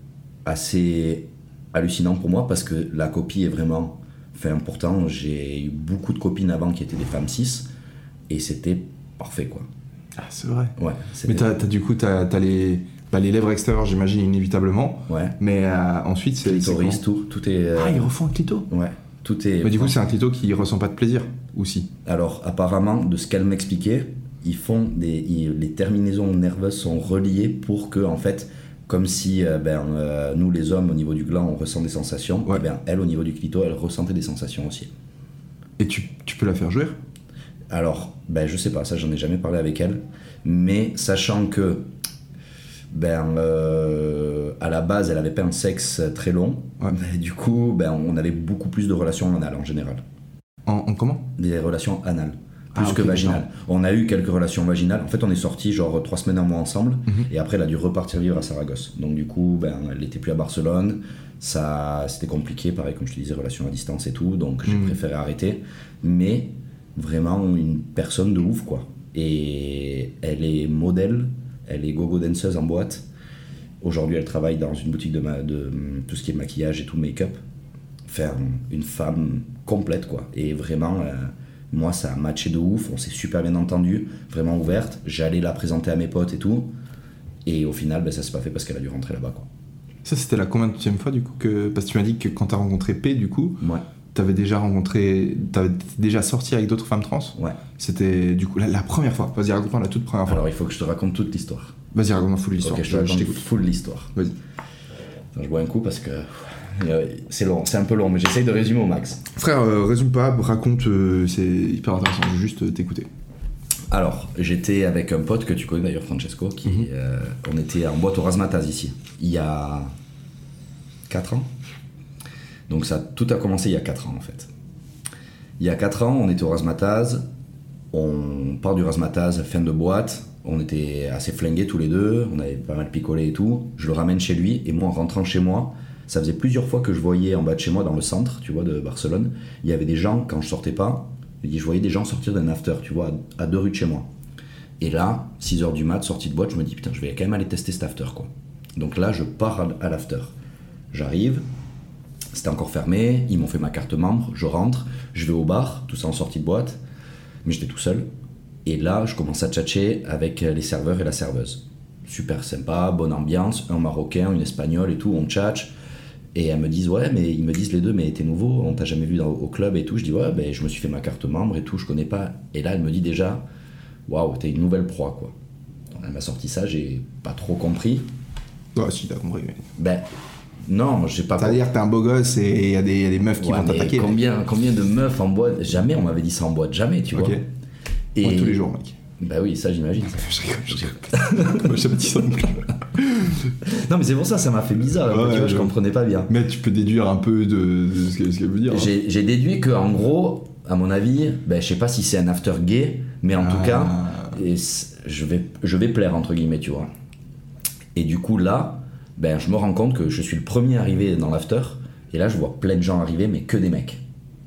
S2: assez hallucinant pour moi parce que la copie est vraiment. Enfin, pourtant, j'ai eu beaucoup de copines avant qui étaient des femmes cis et c'était parfait quoi.
S1: ah c'est vrai
S2: Ouais,
S1: mais t'as du coup t'as as les bah, les lèvres extérieures j'imagine inévitablement
S2: Ouais,
S1: mais euh, ensuite c'est
S2: clitoris, tout, tout est. euh,
S1: ah ils refont un clito
S2: Ouais, tout est.
S1: mais du coup c'est un clito qui ressent pas de plaisir aussi
S2: Alors, apparemment, de ce qu'elle m'expliquait, ils font des. ils- les terminaisons nerveuses sont reliées pour que, en fait, comme si euh, ben, euh, nous, les hommes, au niveau du gland, on ressent des sensations,
S1: Ouais.
S2: et ben, elle, au niveau du clito, elle ressentait des sensations aussi.
S1: et tu, tu peux la faire jouer?
S2: Alors, ben, je sais pas, ça, j'en ai jamais parlé avec elle, mais sachant que. Ben, euh, à la base, elle avait pas un sexe très long.
S1: Ouais.
S2: du coup, ben, on avait beaucoup plus de relations anales en général.
S1: en, en comment?
S2: Des relations anales plus
S1: Ah,
S2: que
S1: ok,
S2: vaginales. On a eu quelques relations vaginales. En fait, on est sortis genre trois semaines un mois ensemble
S1: Mhm.
S2: et après, elle a dû repartir vivre à Saragosse. Donc, du coup, ben, elle n'était plus à Barcelone. Ça, c'était compliqué, pareil, comme je te disais, relations à distance et tout. Donc, j'ai
S1: Mhm.
S2: préféré arrêter. Mais vraiment, une personne de ouf, quoi. Et elle est modèle, elle est gogo danseuse en boîte. Aujourd'hui, elle travaille dans une boutique de, ma- de tout ce qui est maquillage et tout make-up. Faire une femme complète, quoi. Et vraiment, euh, moi, ça a matché de ouf. On s'est super bien entendu, vraiment ouverte. J'allais la présenter à mes potes et tout. Et au final, ben, ça s'est pas fait parce qu'elle a dû rentrer là-bas, quoi.
S1: Ça, c'était la combien de fois du coup que. Parce que tu m'as dit que quand t'as rencontré P, du coup,
S2: Ouais,
S1: t'avais déjà rencontré. T'avais déjà sorti avec d'autres femmes trans
S2: ouais.
S1: C'était du coup la, la première fois. Vas-y, raconte-moi la toute première fois.
S2: Alors il faut que je te raconte toute l'histoire.
S1: Vas-y, raconte-moi full l'histoire.
S2: Ok, je te raconte full l'histoire.
S1: Vas-y.
S2: Attends, je bois un coup parce que euh, c'est long, c'est un peu long, mais j'essaye de résumer au max.
S1: Frère, euh, résume pas, raconte, euh, c'est hyper intéressant. Je veux juste euh, t'écouter.
S2: Alors, j'étais avec un pote que tu connais d'ailleurs, Francesco, qui,
S1: Mhm.
S2: on était en boîte au Razmataz ici, il y a 4 ans. Donc ça, tout a commencé il y a 4 ans en fait. Il y a 4 ans, on était au Razmataz, on part du Razmataz, fin de boîte, on était assez flingués tous les deux, on avait pas mal picolé et tout. Je le ramène chez lui, et moi en rentrant chez moi, ça faisait plusieurs fois que je voyais en bas de chez moi, dans le centre, tu vois, de Barcelone, il y avait des gens, quand je sortais pas, je voyais des gens sortir d'un after, tu vois, à deux rues de chez moi. Et là, 6h du mat, sortie de boîte, je me dis putain, je vais quand même aller tester cet after quoi. Donc là, je pars à l'after. J'arrive, c'était encore fermé, ils m'ont fait ma carte membre, je rentre, je vais au bar, tout ça en sortie de boîte, mais j'étais tout seul. Et là, je commence à tchatcher avec les serveurs et la serveuse. Super sympa, bonne ambiance, un marocain, une espagnole et tout, on tchatche. Et elles me disent, ouais, mais ils me disent les deux, mais t'es nouveau, on t'a jamais vu dans- au club et tout. Je dis, ouais, ben, je me suis fait ma carte membre et tout, je connais pas. Et là, elle me dit déjà, waouh, t'es une nouvelle proie, quoi. Donc, elle m'a sorti ça, j'ai pas trop compris.
S1: Ouais, si, t'as compris. mais-
S2: Ben, non, j'ai pas
S1: C'est-à-dire que t'es un beau gosse et il y, a des y a des meufs qui
S2: Ouais,
S1: vont t'attaquer.
S2: Combien, combien de meufs en boîte Jamais on m'avait dit ça en boîte, jamais, tu
S1: Ok.
S2: vois. Et
S1: Ouais, tous les jours, mec.
S2: Bah oui, ça j'imagine.
S1: Je rigole, je rigole. Moi, j'ai pas dit ça non plus.
S2: Non, mais c'est pour ça, ça m'a fait bizarre.
S1: Ouais,
S2: tu vois, je comprenais pas bien.
S1: Mais tu peux déduire un peu de, de ce que- qu'elle veut dire. hein.
S2: J'ai j'ai déduit que en gros, à mon avis, ben, je sais pas si c'est un after gay, mais en tout
S1: Ah.
S2: cas, et je vais, je vais plaire entre guillemets, tu vois. Et du coup là, ben, je me rends compte que je suis le premier arrivé dans l'after, et là je vois plein de gens arriver, mais que des mecs.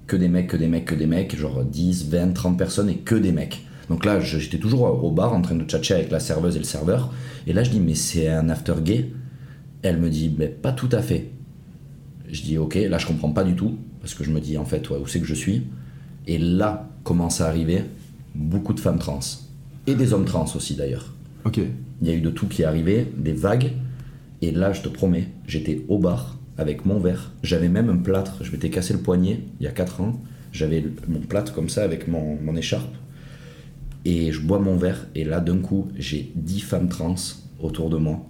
S2: Que des mecs, que des mecs, que des mecs, genre 10, 20, 30 personnes et que des mecs. Donc là, j'étais toujours au bar en train de tchatcher avec la serveuse et le serveur, et là je dis, mais c'est un after gay? Elle me dit, ben, pas tout à fait. Je dis ok, là je comprends pas du tout, parce que je me dis en fait ouais, où c'est que je suis? Et là commence à arriver beaucoup de femmes trans. Et des hommes trans aussi d'ailleurs.
S1: Ok.
S2: Il y a eu de tout qui est arrivé, des vagues. Et là je te promets, j'étais au bar avec mon verre. J'avais même un plâtre, je m'étais cassé le poignet il y a 4 ans. J'avais mon plâtre comme ça avec mon, mon écharpe. Et je bois mon verre. Et là d'un coup, j'ai 10 femmes trans autour de moi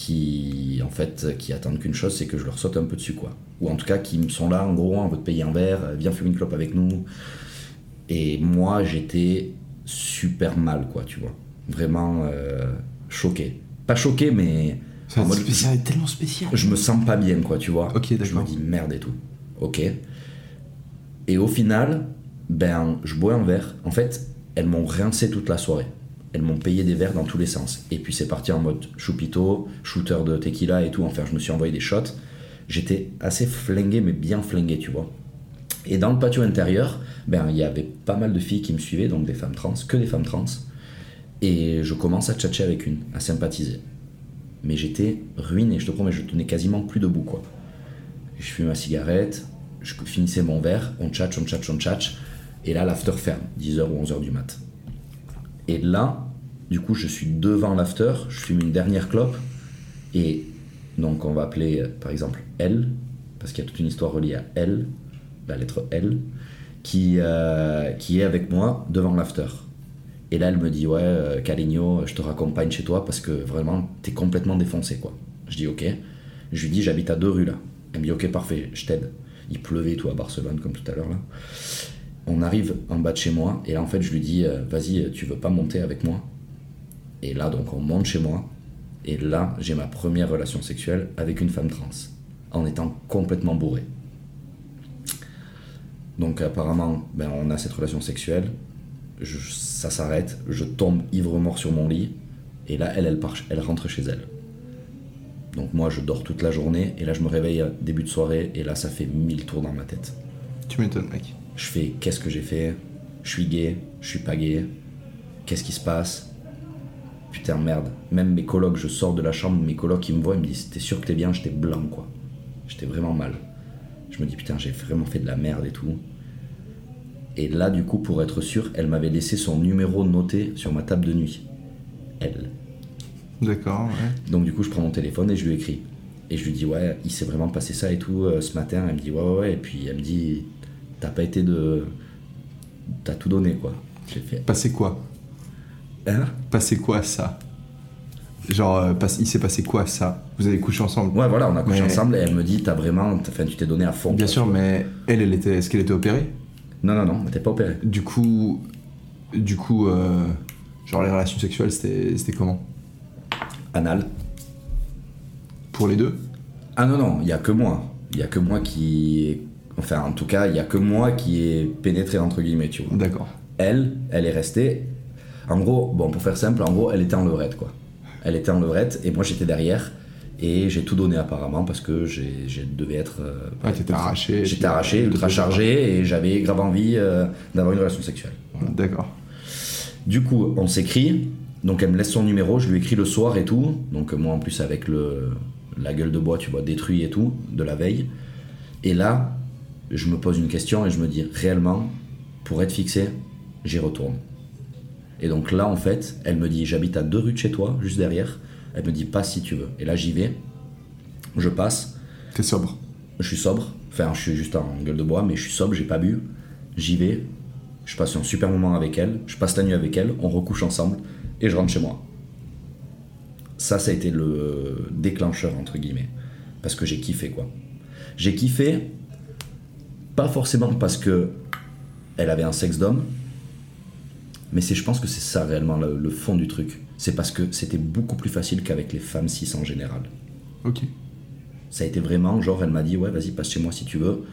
S2: qui en fait qui attendent qu'une chose c'est que je leur saute un peu dessus quoi ou en tout cas qui me sont là en gros on veut te payer un verre viens fumer une clope avec nous et moi j'étais super mal quoi tu vois vraiment euh, choqué pas choqué mais
S1: Ça
S2: mode,
S1: spécial, tellement spécial.
S2: je me sens pas bien quoi tu vois.
S1: Ok,
S2: je me dis merde et tout. Ok. Et au final ben je bois un verre. En fait elles m'ont rincé toute la soirée. Elles m'ont payé des verres dans tous les sens. Et puis c'est parti en mode choupito shooter de tequila et tout. Enfin je me suis envoyé des shots. J'étais assez flingué mais bien flingué tu vois. Et dans le patio intérieur ben il y avait pas mal de filles qui me suivaient donc des femmes trans que des femmes trans. Et je commence à tchatcher avec une à sympathiser mais j'étais ruiné, je te promets, je tenais quasiment plus debout quoi. Je fume ma cigarette, je finissais mon verre, on tchatche, on tchatche, on tchatche, et là l'after ferme, 10h ou 11h du mat. Et là, du coup, je suis devant l'after, je fume une dernière clope, et donc on va appeler par exemple L, parce qu'il y a toute une histoire reliée à L, la lettre L, qui, euh, qui est avec moi devant l'after. Et là, elle me dit Ouais, euh, Caligno, je te raccompagne chez toi parce que vraiment, t'es complètement défoncé, quoi. Je dis Ok. Je lui dis J'habite à deux rues là. Elle me dit Ok, parfait, je t'aide. Il pleuvait tout à Barcelone, comme tout à l'heure là. On arrive en bas de chez moi, et là, en fait, je lui dis euh, Vas-y, tu veux pas monter avec moi? Et là, donc, on monte chez moi, et là, j'ai ma première relation sexuelle avec une femme trans, en étant complètement bourré. Donc apparemment, ben, on a cette relation sexuelle, je- ça s'arrête, je tombe ivre-mort sur mon lit, et là, elle, elle, part, elle rentre chez elle. Donc moi, je dors toute la journée, et là, je me réveille début de soirée, et là, ça fait mille tours dans ma tête.
S1: Tu m'étonnes, mec.
S2: Je fais, qu'est-ce que j'ai fait? Je suis gay, je suis pas gay, qu'est-ce qui se passe? Putain, merde. Même mes colocs, je sors de la chambre, mes colocs, ils me voient, ils me disent, t'es sûr que t'es bien? J'étais blanc, quoi. J'étais vraiment mal. Je me dis, putain, j'ai vraiment fait de la merde et tout. Et là, du coup, pour être sûr, elle m'avait laissé son numéro noté sur ma table de nuit. Elle.
S1: D'accord, ouais.
S2: Donc du coup, je prends mon téléphone et je lui écris. Et je lui dis, ouais, il s'est vraiment passé ça et tout euh, ce matin. Elle me dit, ouais, ouais, ouais. Et puis elle me dit, t'as pas été de. T'as tout donné, quoi. J'ai fait,
S1: Passé quoi?
S2: Hein?
S1: Passé quoi ça? Genre, euh, il s'est passé quoi ça? Vous avez couché ensemble?
S2: Ouais, voilà, on a couché
S1: Mais-
S2: ensemble et elle me dit, t'as vraiment. Enfin, tu t'es donné à fond.
S1: Bien sûr, mais elle, elle était. Est-ce qu'elle était opérée?
S2: Non, non, non, t'es pas opéré.
S1: Du coup. Du coup, euh, genre les relations sexuelles, c'était comment?
S2: Anal.
S1: Pour les deux?
S2: Ah non, non, il y a que moi. Il y a que moi qui. Enfin, en tout cas, il y a que moi qui est pénétré, entre guillemets, tu vois.
S1: D'accord.
S2: elle, elle est restée. En gros, bon, pour faire simple, en gros, elle était en levrette, quoi. Elle était en levrette et moi j'étais derrière et j'ai tout donné apparemment parce que j'ai, j'ai devais être. euh,
S1: t'étais arraché.
S2: J'étais arraché, ultra chargé et j'avais grave envie euh, d'avoir une relation sexuelle.
S1: D'accord.
S2: Du coup, on s'écrit. Donc elle me laisse son numéro, je lui écris le soir et tout. Donc moi en plus avec le, la gueule de bois, tu vois, détruit et tout, de la veille. Et là, je me pose une question et je me dis, réellement, pour être fixé, j'y retourne. Et donc là, en fait, elle me dit, j'habite à deux rues de chez toi, juste derrière. Elle me dit, passe si tu veux. Et là, j'y vais. Je passe.
S1: T'es sobre.
S2: Je suis sobre. Enfin, je suis juste en gueule de bois, mais je suis sobre, j'ai pas bu. J'y vais. Je passe un super moment avec elle. Je passe la nuit avec elle. On recouche ensemble. Et je rentre chez moi. Ça, ça a été le déclencheur, entre guillemets. Parce que j'ai kiffé, quoi. J'ai kiffé, pas forcément parce que elle avait un sexe d'homme, mais c'est, je pense que c'est ça réellement le, le fond du truc. C'est parce que c'était beaucoup plus facile qu'avec les femmes cis en général.
S1: Ok.
S2: Ça a été vraiment, genre, elle m'a dit, ouais, vas-y, passe chez moi si tu veux.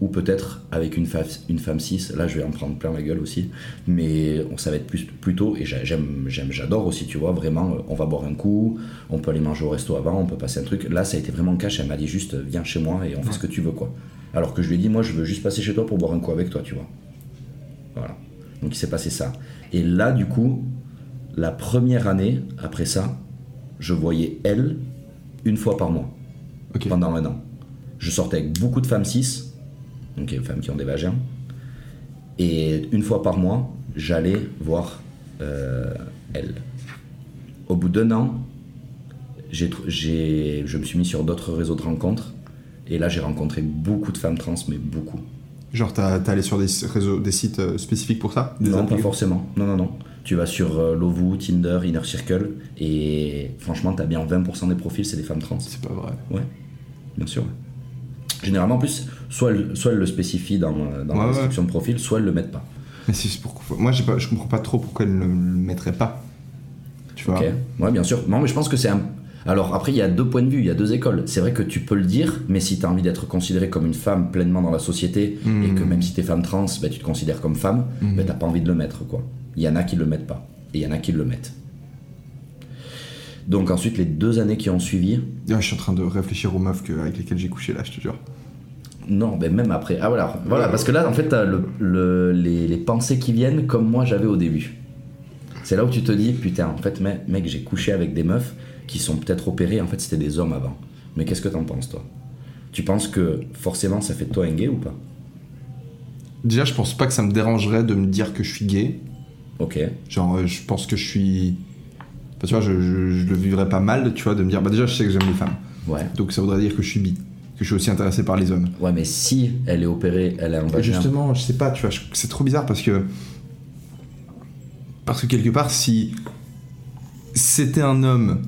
S2: Ou peut-être avec une, fa- une femme cis, là je vais en prendre plein la gueule aussi, mais on ça va être plus, plus tôt, et j'a- j'aime, j'aime, j'adore aussi, tu vois, vraiment, euh, on va boire un coup, on peut aller manger au resto avant, on peut passer un truc. Là ça a été vraiment cash, elle m'a dit juste, viens chez moi et on fait ce que tu veux, quoi. Alors que je lui ai dit, moi je veux juste passer chez toi pour boire un coup avec toi, tu vois. Voilà. Donc il s'est passé ça. Et là, du coup, la première année, après ça, je voyais elle une fois par mois pendant un an. Je sortais avec beaucoup de femmes cis, donc les femmes qui ont des vagins, et une fois par mois, j'allais voir euh, elle. Au bout d'un an, je me suis mis sur d'autres réseaux de rencontres, et là j'ai rencontré beaucoup de femmes trans, mais beaucoup.
S1: Genre, t'as t'es allé sur des réseaux, des sites euh, spécifiques pour ça? Des
S2: non, pas forcément. Non, non, non. Tu vas sur euh, Lovoo, Tinder, Inner Circle, et franchement, t'as bien 20% des profils, c'est des femmes trans.
S1: C'est pas vrai.
S2: Ouais, bien sûr. Généralement, en plus, soit elle, soit le spécifie dans, euh, dans
S1: Ouais,
S2: la
S1: ouais.
S2: description de profil, soit elle le mettent pas.
S1: Mais c'est pourquoi. Moi, pas, je comprends pas trop pourquoi elle ne le mettrait pas. Tu vois
S2: Ok, ouais, bien sûr. Non, mais je pense que c'est un. Alors après, il y a deux points de vue, il y a deux écoles. C'est vrai que tu peux le dire, mais si tu as envie d'être considéré comme une femme pleinement dans la société, et que même si tu es femme trans, bah, tu te considères comme femme, bah, t'as pas envie de le mettre, quoi. Il y en a qui le mettent pas, et il y en a qui le mettent. Donc ensuite, les deux années qui ont suivi,
S1: Ah, je suis en train de réfléchir aux meufs que- avec lesquelles j'ai couché là, je te jure.
S2: Non, mais même après. Ah voilà, voilà parce que là, en fait, t'as le, le- les, les pensées qui viennent comme moi j'avais au début. C'est là où tu te dis, putain, en fait, mec, mec, j'ai couché avec des meufs qui sont peut-être opérées, en fait, c'était des hommes avant. Mais qu'est-ce que t'en penses, toi? Tu penses que forcément ça fait de toi un gay ou pas?
S1: Déjà, je pense pas que ça me dérangerait de me dire que je suis gay.
S2: Ok,
S1: Genre, euh, je pense que je suis. Enfin, tu vois, je, je- je le vivrais pas mal, tu vois, de me dire, bah déjà, je sais que j'aime les femmes.
S2: ouais.
S1: Donc ça voudrait dire que je suis bi. Que je suis aussi intéressé par les hommes.
S2: Ouais, mais si elle est opérée, elle a un vagin.
S1: justement, je sais pas, tu vois, c'est trop bizarre parce que. Parce que quelque part, si c'était un homme,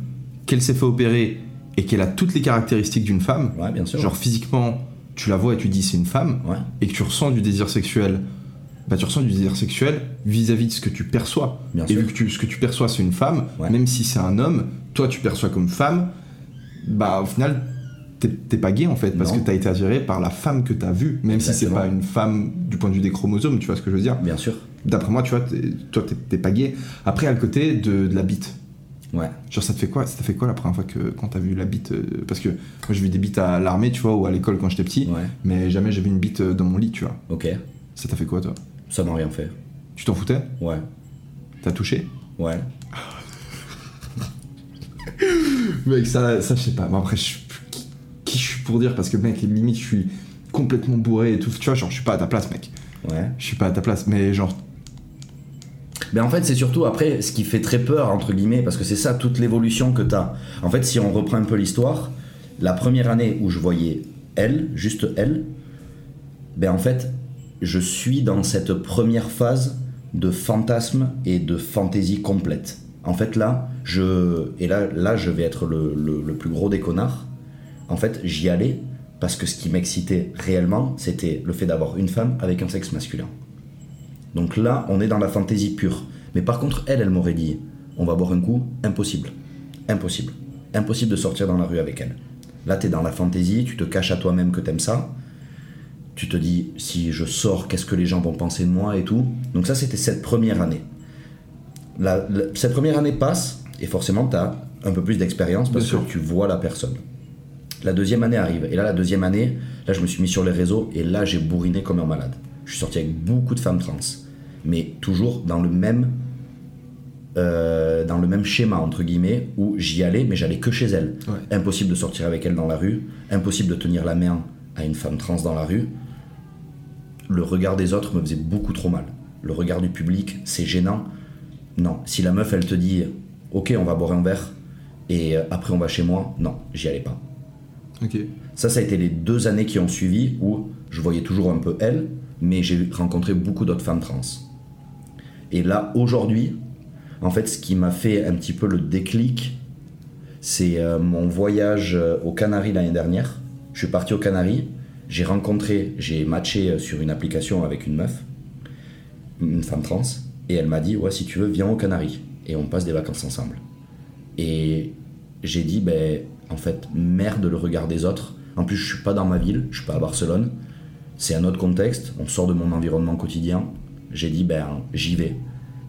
S1: qu'elle s'est fait opérer et qu'elle a toutes les caractéristiques d'une femme,
S2: Ouais, bien sûr.
S1: genre physiquement, tu la vois et tu dis c'est une femme,
S2: Ouais,
S1: et que tu ressens du désir sexuel, bah tu ressens du désir sexuel vis-à-vis de ce que tu perçois.
S2: Bien
S1: et
S2: sûr.
S1: vu que tu- ce que tu perçois c'est une femme,
S2: Ouais.
S1: même si c'est un homme, toi tu perçois comme femme, bah au final t'es pas gay en fait, parce
S2: Non.
S1: que t'as été attiré par la femme que t'as vue, même si c'est
S2: Exactement.
S1: pas une femme du point de vue des chromosomes, tu vois ce que je veux dire.
S2: bien sûr.
S1: D'après moi, tu vois, toi t'es pas gay. Après, a le côté de, de la bite.
S2: Ouais,
S1: Genre, ça te fait quoi Ça t'a fait quoi la première fois que quand t'as vu la bite euh, Parce que moi, j'ai vu des bites à l'armée, tu vois, ou à l'école quand j'étais petit,
S2: ouais,
S1: mais jamais j'ai vu une bite euh, dans mon lit, tu vois.
S2: ok.
S1: Ça t'a fait quoi, toi?
S2: Ça m'a rien fait.
S1: Tu t'en foutais?
S2: Ouais,
S1: T'as touché?
S2: Ouais.
S1: Mec, ça, ça je sais pas. Bon, après, je qui, qui je suis pour dire Parce que, mec, limite, je suis complètement bourré et tout. Tu vois, genre, je suis pas à ta place, mec.
S2: Ouais.
S1: Je suis pas à ta place, mais genre,
S2: Mais en fait, c'est surtout après ce qui fait très peur, entre guillemets, parce que c'est ça toute l'évolution que t'as. En fait, si on reprend un peu l'histoire, La première année où je voyais elle, juste elle, ben en fait, je suis dans cette première phase de fantasme et de fantaisie complète. En fait, là, je, et là, là, je vais être le, le- le plus gros des connards. En fait, j'y allais parce que ce qui m'excitait réellement, c'était le fait d'avoir une femme avec un sexe masculin. Donc là, on est dans la fantaisie pure. Mais par contre, elle, elle m'aurait dit on va boire un coup, impossible. Impossible. Impossible de sortir dans la rue avec elle. Là, t'es dans la fantaisie, tu te caches à toi-même que t'aimes ça. Tu te dis si je sors, qu'est-ce que les gens vont penser de moi et tout. Donc, ça, c'était cette première année. La- la- cette première année passe et forcément, t'as un peu plus d'expérience parce que tu vois la personne. La deuxième année arrive. Et là, la deuxième année, là, je me suis mis sur les réseaux et là, j'ai bourriné comme un malade. Je suis sorti avec beaucoup de femmes trans. Mais toujours dans le même, euh, dans le même schéma, entre guillemets, où j'y allais, mais j'allais que chez elles.
S1: Ouais.
S2: Impossible de sortir avec elle dans la rue. Impossible de tenir la main à une femme trans dans la rue. Le regard des autres me faisait beaucoup trop mal. Le regard du public, c'est gênant. Non, si la meuf, elle te dit, ok, on va boire un verre, et euh, après on va chez moi, non, j'y allais pas.
S1: Ok.
S2: Ça, ça a été les deux années qui ont suivi où je voyais toujours un peu elle, mais j'ai rencontré beaucoup d'autres femmes trans. Et là, aujourd'hui, en fait, ce qui m'a fait un petit peu le déclic, c'est euh, mon voyage euh, aux Canaries l'année dernière. Je suis parti aux Canaries, j'ai rencontré, j'ai matché euh, sur une application avec une meuf, une femme trans, et elle m'a dit Ouais, si tu veux, viens aux Canaries, et on passe des vacances ensemble. Et j'ai dit, ben, en fait, merde le regard des autres. En plus, je suis pas dans ma ville, je suis pas à Barcelone. C'est un autre contexte, on sort de mon environnement quotidien. J'ai dit, ben, j'y vais.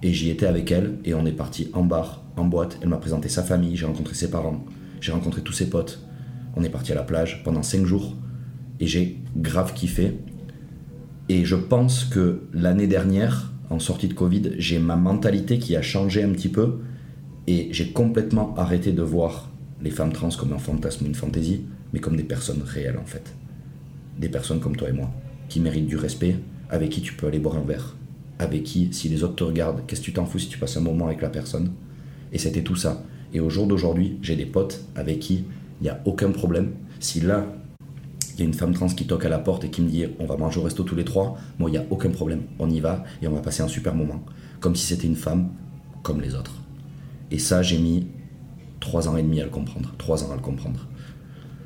S2: Et j'y étais avec elle, et on est parti en bar, en boîte. Elle m'a présenté sa famille, j'ai rencontré ses parents, j'ai rencontré tous ses potes. On est parti à la plage pendant 5 jours, et j'ai grave kiffé. Et je pense que l'année dernière, en sortie de Covid, j'ai ma mentalité qui a changé un petit peu. Et j'ai complètement arrêté de voir les femmes trans comme un fantasme ou une fantaisie, mais comme des personnes réelles en fait. Des personnes comme toi et moi, qui méritent du respect, avec qui tu peux aller boire un verre, avec qui, si les autres te regardent, qu'est-ce que tu t'en fous si tu passes un moment avec la personne? Et c'était tout ça. Et au jour d'aujourd'hui, j'ai des potes avec qui il n'y a aucun problème. Si là, il y a une femme trans qui toque à la porte et qui me dit on va manger au resto tous les trois, moi il n'y a aucun problème. On y va et on va passer un super moment. Comme si c'était une femme comme les autres. Et ça, j'ai mis trois ans et demi à le comprendre. Trois ans à le comprendre.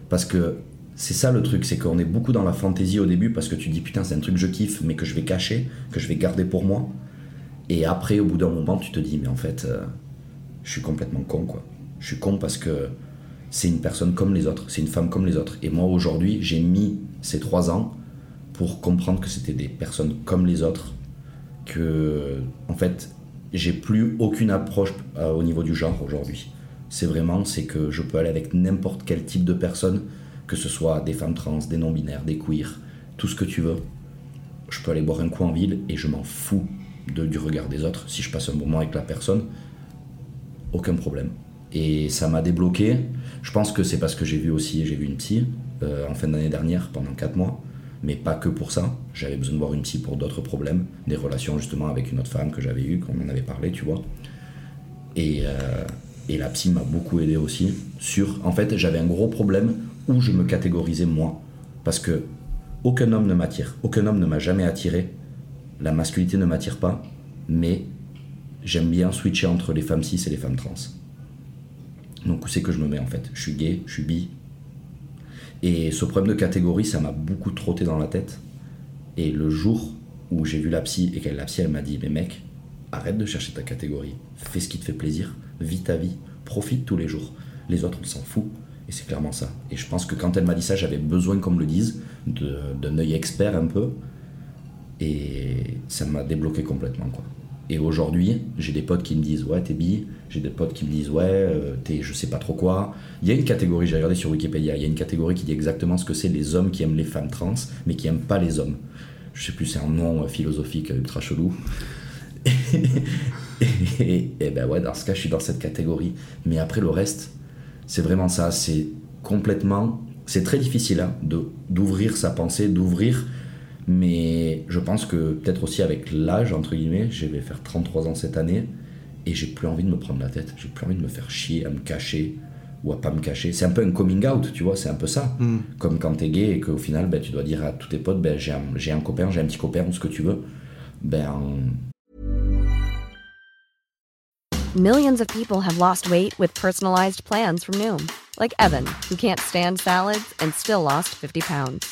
S2: Parce que c'est ça le truc, c'est qu'on est beaucoup dans la fantaisie au début parce que tu dis putain, c'est un truc que je kiffe, mais que je vais cacher, que je vais garder pour moi. Et après, au bout d'un moment, tu te dis, mais en fait, euh, je suis complètement con, quoi. Je suis con parce que c'est une personne comme les autres, c'est une femme comme les autres. Et moi, aujourd'hui, j'ai mis ces trois ans pour comprendre que c'était des personnes comme les autres, que, en fait, j'ai plus aucune approche euh, au niveau du genre aujourd'hui. C'est vraiment, c'est que je peux aller avec n'importe quel type de personne, que ce soit des femmes trans, des non-binaires, des queers, tout ce que tu veux. Je peux aller boire un coup en ville et je m'en fous de- du regard des autres. Si je passe un moment avec la personne, aucun problème. Et ça m'a débloqué. Je pense que c'est parce que j'ai vu aussi, j'ai vu une psy euh, en fin d'année dernière pendant 4 mois, mais pas que pour ça. J'avais besoin de voir une psy pour d'autres problèmes, des relations justement avec une autre femme que j'avais eue, qu'on en avait parlé, tu vois. Et, euh, et la psy m'a beaucoup aidé aussi sur. En fait, j'avais un gros problème où je me catégorisais moi. Parce que aucun homme ne m'attire. Aucun homme ne m'a jamais attiré. La masculinité ne m'attire pas. Mais j'aime bien switcher entre les femmes cis et les femmes trans. Donc c'est que je me mets en fait? Je suis gay, je suis bi. Et ce problème de catégorie, ça m'a beaucoup trotté dans la tête. Et le jour où j'ai vu la psy et qu'elle la psy elle m'a dit mais mec, arrête de chercher ta catégorie, fais ce qui te fait plaisir, vis ta vie, profite tous les jours. Les autres on s'en fout. Et c'est clairement ça. Et je pense que quand elle m'a dit ça, j'avais besoin qu'on me le dise, de- d'un œil expert un peu. Et ça m'a débloqué complètement quoi. Et aujourd'hui, j'ai des potes qui me disent ouais t'es bi, j'ai des potes qui me disent ouais euh, t'es je sais pas trop quoi. Il y a une catégorie, j'ai regardé sur Wikipédia, il y a une catégorie qui dit exactement ce que c'est les hommes qui aiment les femmes trans, mais qui aiment pas les hommes. Je sais plus, c'est un nom euh, philosophique euh, ultra chelou. et, ben ouais, dans ce cas, je suis dans cette catégorie. Mais après le reste, c'est vraiment ça. C'est complètement. C'est très difficile hein, d'ouvrir sa pensée, d'ouvrir. Mais je pense que peut-être aussi avec l'âge, entre guillemets, je vais faire 33 ans cette année, et j'ai plus envie de me prendre la tête, j'ai plus envie de me faire chier, à me cacher, ou à pas me cacher. C'est un peu un coming out, tu vois, c'est un peu ça.
S1: Hmm.
S2: Comme quand t'es gay et qu'au final, ben, tu dois dire à tous tes potes, ben, j'ai un, j'ai un copain, j'ai un petit copain, ou ce que tu veux. Ben,
S4: Millions of people have lost weight with personalized plans from Noom, like Evan, who can't stand salads and still lost 50 pounds.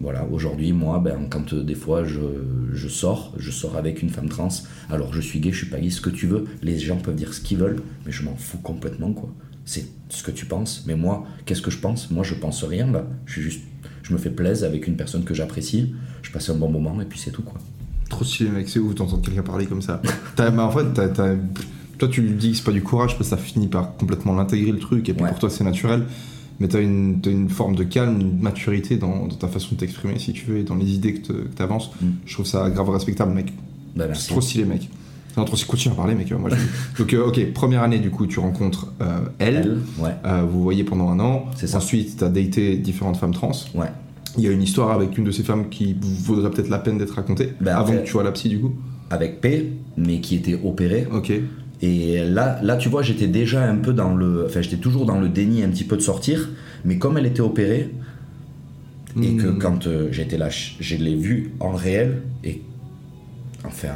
S2: Voilà, aujourd'hui, moi, ben, quand euh, des fois je, je sors, je sors avec une femme trans, alors je suis gay, je suis pas gay, ce que tu veux, les gens peuvent dire ce qu'ils veulent, mais je m'en fous complètement, quoi. C'est ce que tu penses, mais moi, qu'est-ce que je pense? Moi, je pense rien, là. Je suis juste, je me fais plaisir avec une personne que j'apprécie, je passe un bon moment, et puis c'est tout, quoi.
S1: Trop stylé, mec, c'est ouf d'entendre quelqu'un parler comme ça. Bah, en fait, toi, tu lui dis que c'est pas du courage parce que ça finit par complètement l'intégrer le truc, et puis
S2: Ouais.
S1: pour toi, c'est naturel. Mais t'as une, t'as une forme de calme, une maturité dans, dans ta façon de t'exprimer, si tu veux, et dans les idées que que t'avances.
S2: Mm.
S1: Je trouve ça grave respectable, mec.
S2: Ben,
S1: C'est trop stylé, mec. Non, trop stylé. Continue à parler, mec. Moi, je- Donc, euh, ok, première année, du coup, tu rencontres euh, elle.
S2: Elle, ouais,
S1: Euh, vous voyez pendant un an.
S2: C'est ça.
S1: Ensuite, t'as daté différentes femmes trans.
S2: ouais.
S1: Il y a une histoire avec une de ces femmes qui vaudrait peut-être la peine d'être racontée.
S2: Ben,
S1: avant que tu vois la psy, du coup.
S2: Avec P, mais qui était opéré.
S1: Ok.
S2: Et là, là, tu vois, j'étais déjà un peu dans le. Enfin, j'étais toujours dans le déni un petit peu de sortir, mais comme elle était opérée, et que
S1: Hmm.
S2: quand euh, j'étais là, je l'ai vue en réel, et enfin,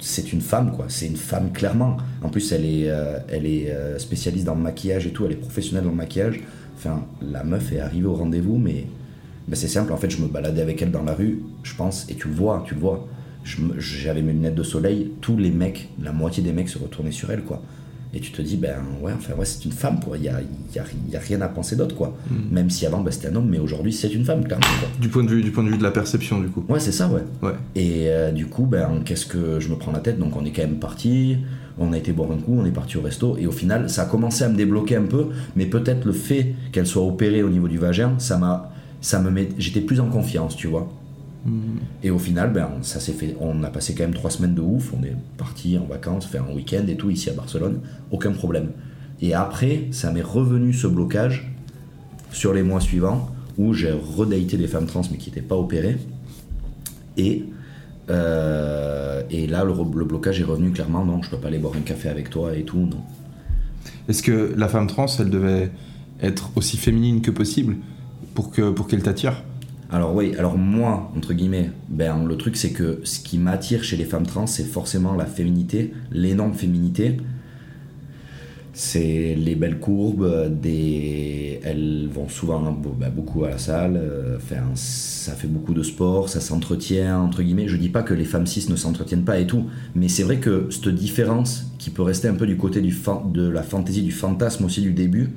S2: c'est une femme, quoi. C'est une femme, clairement. En plus, elle est, euh, elle est euh, spécialiste dans le maquillage et tout, elle est professionnelle dans le maquillage. Enfin, la meuf est arrivée au rendez-vous, mais, mais c'est simple, en fait, je me baladais avec elle dans la rue, je pense, et tu le vois, tu le vois. J'avais mes lunettes de soleil, tous les mecs, la moitié des mecs se retournaient sur elle, quoi. Et tu te dis, ben ouais, enfin, ouais, c'est une femme, quoi. Il n'y a, y a, y a rien à penser d'autre, quoi. Même si avant, ben, c'était un homme, mais aujourd'hui, c'est une femme, clairement, quoi.
S1: Du point de vue, du point de vue de la perception, du coup.
S2: Ouais, c'est ça, ouais.
S1: Ouais.
S2: Et euh, du coup, ben, qu'est-ce que je me prends la tête? Donc, on est quand même parti, on a été boire un coup, on est parti au resto, et au final, ça a commencé à me débloquer un peu, mais peut-être le fait qu'elle soit opérée au niveau du vagin, ça m'a. Ça me met, j'étais plus en confiance, tu vois. Et au final, ben, ça s'est fait. On a passé quand même trois semaines de ouf. On est parti en vacances, faire un week-end et tout ici à Barcelone, aucun problème. Et après, ça m'est revenu ce blocage sur les mois suivants où j'ai redaté des femmes trans mais qui n'étaient pas opérées. Et, euh, et là, le, le blocage est revenu clairement. Non, je peux pas aller boire un café avec toi et tout. Non.
S1: Est-ce que la femme trans, elle devait être aussi féminine que possible pour que pour qu'elle t'attire?
S2: Alors oui, alors moi, entre guillemets, ben, le truc c'est que ce qui m'attire chez les femmes trans, c'est forcément la féminité, l'énorme féminité. C'est les belles courbes, des... elles vont souvent ben, beaucoup à la salle, euh, enfin, ça fait beaucoup de sport, ça s'entretient, entre guillemets. Je dis pas que les femmes cis ne s'entretiennent pas et tout, mais c'est vrai que cette différence qui peut rester un peu du côté de la fantaisie, du fantasme aussi du début,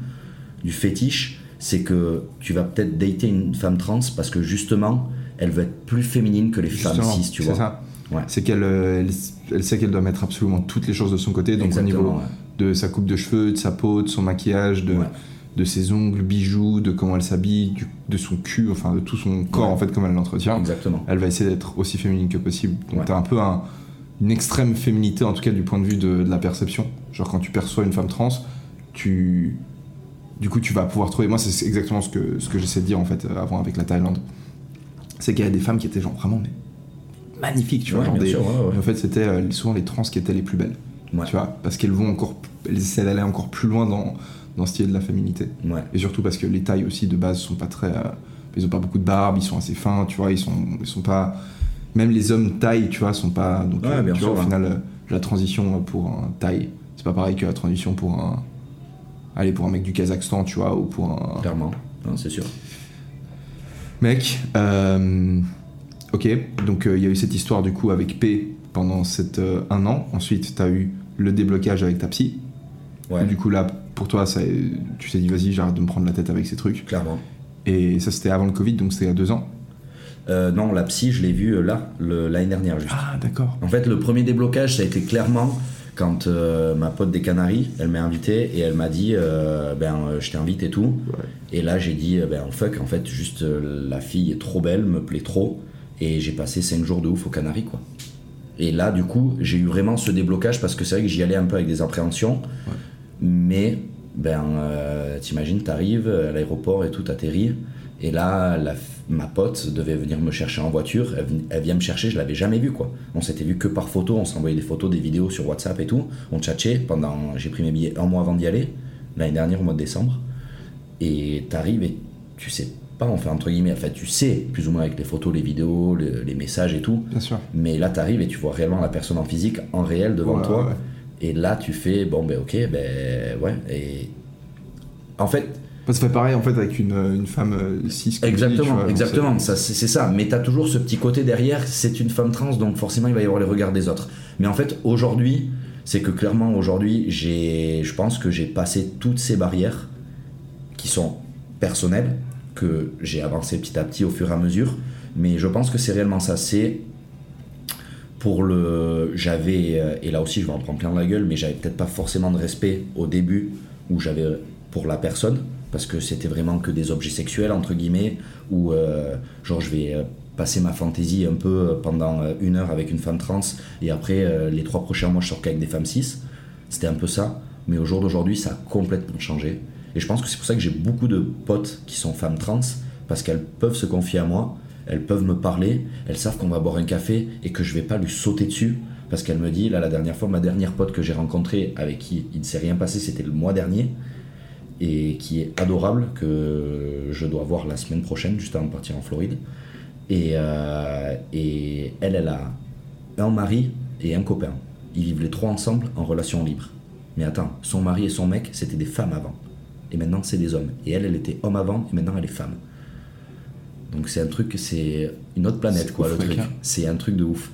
S2: du fétiche, c'est que tu vas peut-être dater une femme trans parce que justement, elle va être plus féminine que les femmes cis, tu
S1: c'est
S2: vois.
S1: ça.
S2: Ouais.
S1: C'est qu'elle elle, elle sait qu'elle doit mettre absolument toutes les choses de son côté, donc
S2: Exactement,
S1: au niveau
S2: ouais.
S1: de sa coupe de cheveux, de sa peau, de son maquillage, de,
S2: Ouais.
S1: de ses ongles, bijoux, de comment elle s'habille, de son cul, enfin de tout son corps en fait, comme elle l'entretient.
S2: Exactement.
S1: Elle va essayer d'être aussi féminine que possible. Donc t'as un peu un- une extrême féminité, en tout cas du point de vue de, de la perception. Genre quand tu perçois une femme trans, tu... Du coup, tu vas pouvoir trouver. Moi, c'est exactement ce que, ce que j'essaie de dire en fait euh, avant avec la Thaïlande. C'est qu'il y a des femmes qui étaient genre vraiment mais, magnifiques, tu vois. Genre des-
S2: sûr, ouais,
S1: en fait, c'était euh, souvent les trans qui étaient les plus belles.
S2: Ouais.
S1: Tu vois, parce qu'elles vont encore. Elles essaient d'aller encore plus loin dans, dans ce qui est de la féminité.
S2: Ouais.
S1: Et surtout parce que les tailles aussi de base sont pas très. euh, ils ont pas beaucoup de barbe, ils sont assez fins, tu vois, ils sont, ils sont pas. Même les hommes taille, tu vois, sont pas. Donc,
S2: Ouais, bien
S1: tu
S2: sûr,
S1: vois, au
S2: ouais.
S1: final, la transition pour un taille, c'est pas pareil que la transition pour un. Allez, pour un mec du Kazakhstan, tu vois, ou pour un.
S2: Clairement, Non, c'est sûr.
S1: Mec, euh, ok, donc euh, il y a eu cette histoire du coup avec P pendant cette, euh, un an. Ensuite, tu as eu le déblocage avec ta psy.
S2: Ouais,
S1: Du coup, là, pour toi, ça, tu t'es dit, vas-y, j'arrête de me prendre la tête avec ces trucs.
S2: clairement.
S1: Et ça, c'était avant le Covid, donc c'était il y a deux ans.
S2: Euh, non, la psy, je l'ai vue euh, là, l'année dernière, juste.
S1: Ah, d'accord.
S2: En fait, le premier déblocage, ça a été clairement quand euh, ma pote des Canaries, elle m'a invité et elle m'a dit euh, ben euh, je t'invite et tout. Et là j'ai dit ben fuck en fait juste la fille est trop belle, me plaît trop. Et j'ai passé 5 jours de ouf aux Canaries quoi. Et là du coup j'ai eu vraiment ce déblocage parce que c'est vrai que j'y allais un peu avec des appréhensions, mais ben t'imagines t'arrives à l'aéroport et tout t'atterris. Et là la f- ma pote devait venir me chercher en voiture, elle, vient me chercher, je l'avais jamais vue quoi. On s'était vu que par photo, on s'envoyait des photos, des vidéos sur WhatsApp et tout. On tchatchait pendant, j'ai pris mes billets un mois avant d'y aller, l'année dernière au mois de décembre. Et t'arrives et tu sais pas, enfin entre guillemets, enfin tu sais plus ou moins avec les photos, les vidéos, le- les messages et tout.
S1: Bien sûr.
S2: Mais là t'arrives et tu vois réellement la personne en physique, en réel devant
S1: Ouais,
S2: toi.
S1: ouais.
S2: Et là tu fais, bon ben ok, ben ouais. Et en fait,
S1: Ça fait pareil en fait avec une, une femme euh, cis.
S2: Exactement,
S1: vois,
S2: exactement,
S1: c'est-
S2: ça, c'est c'est ça. Mais t'as toujours ce petit côté derrière, c'est une femme trans, donc forcément il va y avoir les regards des autres. Mais en fait, aujourd'hui, c'est que clairement, aujourd'hui, j'ai, je pense que j'ai passé toutes ces barrières qui sont personnelles, que j'ai avancé petit à petit au fur et à mesure. Mais je pense que c'est réellement ça. C'est pour le. J'avais. euh, Et là aussi, je vais en prendre plein la gueule, mais j'avais peut-être pas forcément de respect au début où j'avais pour la personne, parce que c'était vraiment que des objets sexuels, entre guillemets, où euh, genre je vais euh, passer ma fantaisie un peu pendant euh, une heure avec une femme trans, et après les trois prochains mois je sors qu'avec des femmes cis. C'était un peu ça, mais au jour d'aujourd'hui ça a complètement changé. Et je pense que c'est pour ça que j'ai beaucoup de potes qui sont femmes trans, parce qu'elles peuvent se confier à moi, elles peuvent me parler, elles savent qu'on va boire un café et que je vais pas lui sauter dessus. Parce qu'elle me dit, là la dernière fois, ma dernière pote que j'ai rencontrée, avec qui il ne s'est rien passé, c'était le mois dernier, et qui est adorable, que je dois voir la semaine prochaine, juste avant de partir en Floride. Et, euh, et elle, elle a un mari et un copain. Ils vivent les trois ensemble en relation libre. Mais attends, son mari et son mec, c'était des femmes avant. Et maintenant, c'est des hommes. Et elle, elle était homme avant, et maintenant, elle est femme. Donc c'est un truc, c'est une autre planète, quoi,
S1: ouf,
S2: le truc. C'est un truc de ouf.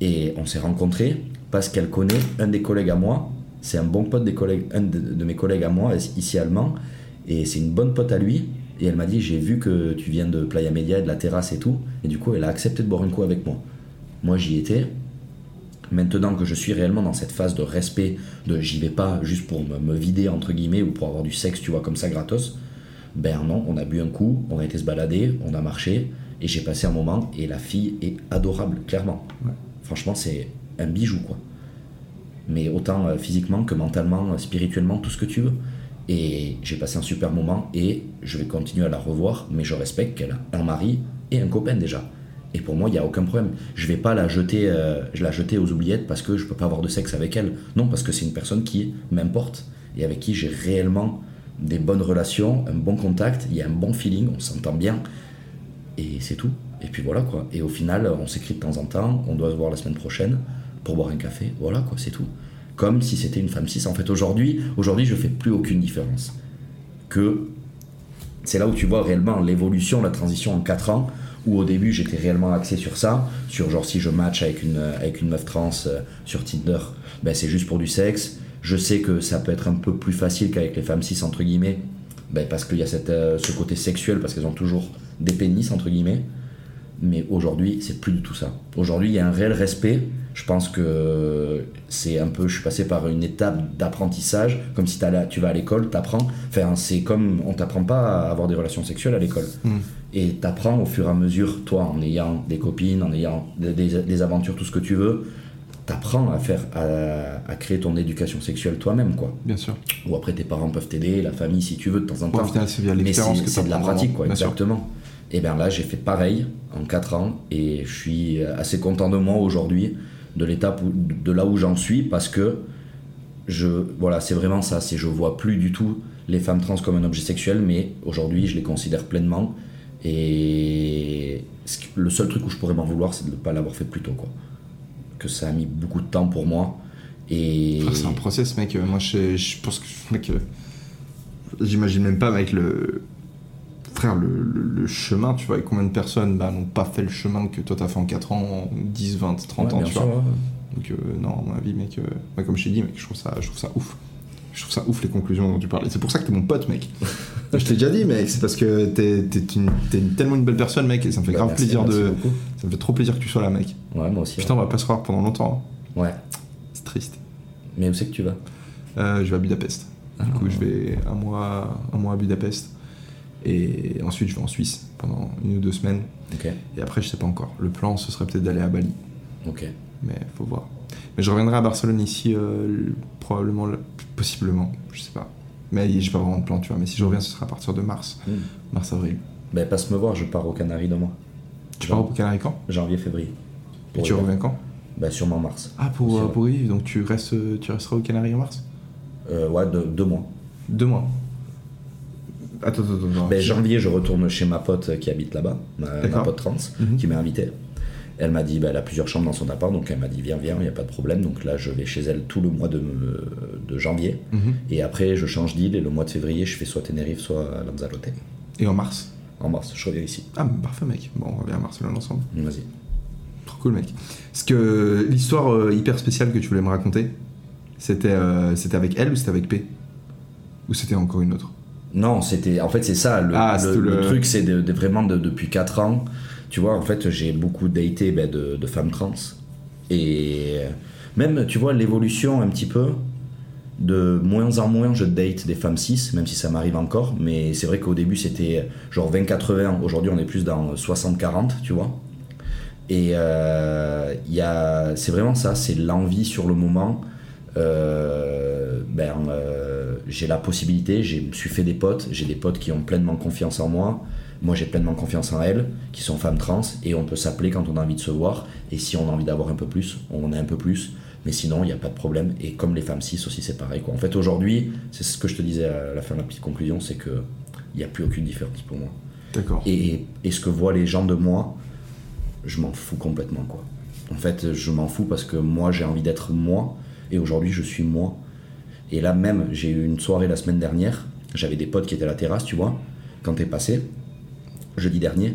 S2: Et on s'est rencontrés parce qu'elle connaît un des collègues à moi. C'est un bon pote des collègues, un de, de mes collègues à moi, ici allemand. Et c'est une bonne pote à lui. Et elle m'a dit J'ai vu que tu viens de Playa Media, de la terrasse et tout. Et du coup, elle a accepté de boire un coup avec moi. Moi, j'y étais. Maintenant que je suis réellement dans cette phase de respect, de j'y vais pas juste pour me, me vider, entre guillemets, ou pour avoir du sexe, tu vois, comme ça, gratos. Ben non, on a bu un coup, on a été se balader, on a marché, et j'ai passé un moment, et la fille est adorable, clairement. Franchement, c'est un bijou, quoi. Mais autant euh, physiquement que mentalement, euh, spirituellement, tout ce que tu veux. Et j'ai passé un super moment, et je vais continuer à la revoir, mais je respecte qu'elle a un mari et un copain déjà. Et pour moi, il n'y a aucun problème. Je vais pas la jeter, euh, je la jeter aux oubliettes parce que je peux pas avoir de sexe avec elle. Non, parce que c'est une personne qui m'importe et avec qui j'ai réellement des bonnes relations, un bon contact, il y a un bon feeling, on s'entend bien. Et c'est tout. Et puis voilà quoi. Et au final, on s'écrit de temps en temps, on doit se voir la semaine prochaine pour boire un café. Voilà quoi, c'est tout. Comme si c'était une femme cis. En fait, aujourd'hui, aujourd'hui, je fais plus aucune différence. Que c'est là où tu vois réellement l'évolution, la transition en 4 ans, où au début j'étais réellement axé sur ça, sur genre si je match avec une, avec une meuf trans euh, sur Tinder, ben c'est juste pour du sexe. Je sais que ça peut être un peu plus facile qu'avec les femmes cis, entre guillemets, ben parce qu'il y a cette, euh, ce côté sexuel, parce qu'elles ont toujours des pénis, entre guillemets. Mais aujourd'hui, c'est plus du tout ça. Aujourd'hui, il y a un réel respect. Je pense que c'est un peu. Je suis passé par une étape d'apprentissage, comme si tu vas à l'école, t'apprends. Enfin, c'est comme on t'apprend pas à avoir des relations sexuelles à l'école. Et t'apprends au fur et à mesure, toi, en ayant des copines, en ayant des, des- des aventures, tout ce que tu veux, t'apprends à faire, à, à créer ton éducation sexuelle toi-même, quoi.
S1: Bien sûr.
S2: Ou après, tes parents peuvent t'aider, la famille, si tu veux, de temps en
S1: Ouais,
S2: temps.
S1: final, c'est l'expérience que
S2: de la pratique, quoi,
S1: Bien sûr.
S2: Et bien là, j'ai fait pareil en 4 ans et je suis assez content de moi aujourd'hui, de l'étape, de là où j'en suis, parce que je, voilà, c'est vraiment ça. C'est je vois plus du tout les femmes trans comme un objet sexuel, mais aujourd'hui, je les considère pleinement. Et le seul truc où je pourrais m'en vouloir, c'est de ne pas l'avoir fait plus tôt, quoi. Que ça a mis beaucoup de temps pour moi. Et
S1: Frère, C'est un process, mec. Moi, je, je pense que, mec, euh, j'imagine même pas, mec, le. Frère, le, le- le chemin, tu vois, et combien de personnes bah, n'ont pas fait le chemin que toi t'as fait en 4 ans, en 10, 20, 30
S2: Ouais,
S1: ans, tu
S2: sûr,
S1: vois.
S2: ouais.
S1: Donc, euh, non, à mon avis, mec, euh, moi, comme je t'ai dit, mec, je trouve, ça, je trouve ça ouf. Je trouve ça ouf les conclusions dont tu parlais. C'est pour ça que t'es mon pote, mec. je t'ai déjà dit, mec, c'est parce que t'es t'es une, t'es une- tellement une belle personne, mec, et ça me fait
S2: Bah,
S1: grave
S2: merci,
S1: plaisir
S2: merci
S1: de.
S2: beaucoup.
S1: Ça me fait trop plaisir que tu sois là, mec.
S2: Ouais, moi aussi.
S1: Putain, on va pas se voir pendant longtemps. hein.
S2: Ouais.
S1: C'est triste.
S2: Mais où c'est que tu vas?
S1: Euh, je vais à Budapest. Du coup, je vais un mois, un mois à Budapest. Et ensuite, je vais en Suisse pendant une ou deux semaines. Et après, je sais pas encore. Le plan, ce serait peut-être d'aller à Bali.
S2: ok.
S1: Mais faut voir. Mais je reviendrai à Barcelone ici, euh, le- probablement, le- possiblement, je sais pas. Mais j'ai pas vraiment de plan, tu vois. Mais si je reviens, ce sera à partir de mars.
S2: Hmm.
S1: Mars-avril.
S2: Ben, passe me voir, je pars aux Canaries demain.
S1: Tu pars au Canaries quand?
S2: Janvier, février.
S1: Et tu reviens quand?
S2: Ben, sûrement mars.
S1: Ah, pour, euh, pour y vivre. Donc tu, restes, tu resteras au Canaries en mars?
S2: Euh, ouais, de- deux mois.
S1: Deux mois. Attends, attends, attends.
S2: Ben, janvier, je retourne chez ma pote qui habite là-bas, ma, pote trans,
S1: Mhm.
S2: qui m'a invité. Elle m'a dit, ben, elle a plusieurs chambres dans son appart, donc elle m'a dit, viens, viens, il n'y a pas de problème. Donc là, je vais chez elle tout le mois de, de janvier.
S1: Mhm.
S2: Et après, je change d'île et le mois de février, je fais soit Tenerife, soit Lanzarote.
S1: Et en mars?
S2: En mars, je reviens ici.
S1: Ah, parfait, mec. Bon, on revient à Barcelone ensemble.
S2: Vas-y.
S1: Trop cool, mec. Parce que l'histoire euh, hyper spéciale que tu voulais me raconter, c'était euh, c'était avec elle ou c'était avec P? Ou c'était encore une autre?
S2: Non, c'était. En fait, c'est ça. Le,
S1: Ah,
S2: le-
S1: c'était
S2: le
S1: le-
S2: truc, c'est de, de vraiment de- depuis 4 ans. Tu vois, en fait, j'ai beaucoup daté ben, de, de femmes trans. Et même, tu vois, l'évolution un petit peu. De moins en moins, je date des femmes cis, même si ça m'arrive encore. Mais c'est vrai qu'au début, c'était genre 20-80. Aujourd'hui, on est plus dans 60-40, tu vois. Et euh, il y a, c'est vraiment ça, c'est l'envie sur le moment. Euh, ben, euh, j'ai la possibilité, je me suis fait des potes, j'ai des potes qui ont pleinement confiance en moi. Moi, j'ai pleinement confiance en elles, qui sont femmes trans, et on peut s'appeler quand on a envie de se voir. Et si on a envie d'avoir un peu plus, on a un peu plus. Mais sinon, il n'y a pas de problème. Et comme les femmes cis aussi, c'est pareil. Quoi. En fait, aujourd'hui, c'est ce que je te disais à la fin de la petite conclusion, c'est que il n'y a plus aucune différence pour moi.
S1: D'accord.
S2: Et, et ce que voient les gens de moi, je m'en fous complètement quoi. En fait, je m'en fous parce que moi j'ai envie d'être moi et aujourd'hui je suis moi. Et là même, j'ai eu une soirée la semaine dernière, j'avais des potes qui étaient à la terrasse, tu vois, quand t'es passé, jeudi dernier.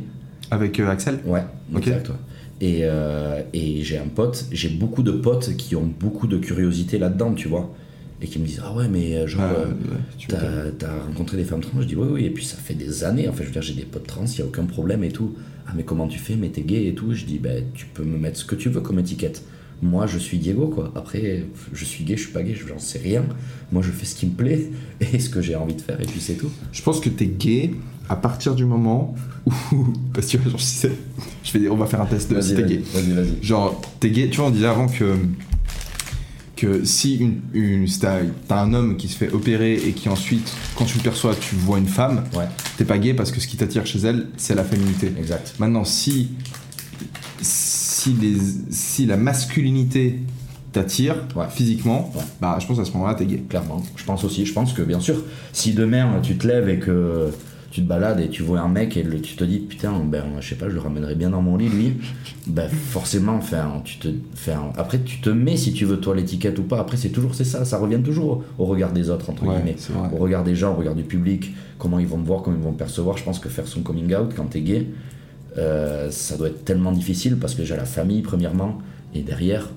S1: Avec euh, Axel?
S2: Ouais, exact. ouais. Et, euh, et j'ai un pote, j'ai beaucoup de potes qui ont beaucoup de curiosité là-dedans, tu vois, et qui me disent Ah ouais, mais euh, genre.
S1: Ah, ouais,
S2: t'as rencontré des femmes trans? Je dis oui, oui, et puis ça fait des années. En fait, je veux dire, j'ai des potes trans, il n'y a aucun problème et tout. Ah, mais comment tu fais? Mais t'es gay et tout. Je dis, ben, tu peux me mettre ce que tu veux comme étiquette. Moi, je suis Diego, quoi. Après, je suis gay, je suis pas gay, j'en sais rien. Moi, je fais ce qui me plaît et ce que j'ai envie de faire, et puis c'est tout.
S1: Je pense que t'es gay à partir du moment où. Parce que, genre, si. Je vais dire, on va faire un test de si t'es gay.
S2: vas-y, vas-y.
S1: Genre, t'es gay, tu vois, on disait avant que. Que si une, une, si t'as t'as un homme qui se fait opérer et qui ensuite, quand tu le perçois, tu vois une femme,
S2: Ouais,
S1: t'es pas gay parce que ce qui t'attire chez elle, c'est la féminité.
S2: exact.
S1: Maintenant, si, si, les, si la masculinité t'attire
S2: Ouais.
S1: physiquement,
S2: Ouais.
S1: bah je pense à ce moment-là, t'es gay.
S2: Clairement. Je pense aussi. Je pense que, bien sûr, si demain tu te lèves et que tu te balades et tu vois un mec et le- tu te dis putain, ben je sais pas, je le ramènerai bien dans mon lit lui, ben forcément, enfin, tu te, enfin, après tu te mets si tu veux toi l'étiquette ou pas. Après c'est toujours c'est ça, ça revient toujours au, regard des autres entre
S1: Ouais,
S2: guillemets, au regard des gens, au regard du public, comment ils vont te voir, comment ils vont te percevoir. Je pense que faire son coming out quand t'es gay, euh, ça doit être tellement difficile parce que déjà la famille premièrement et derrière,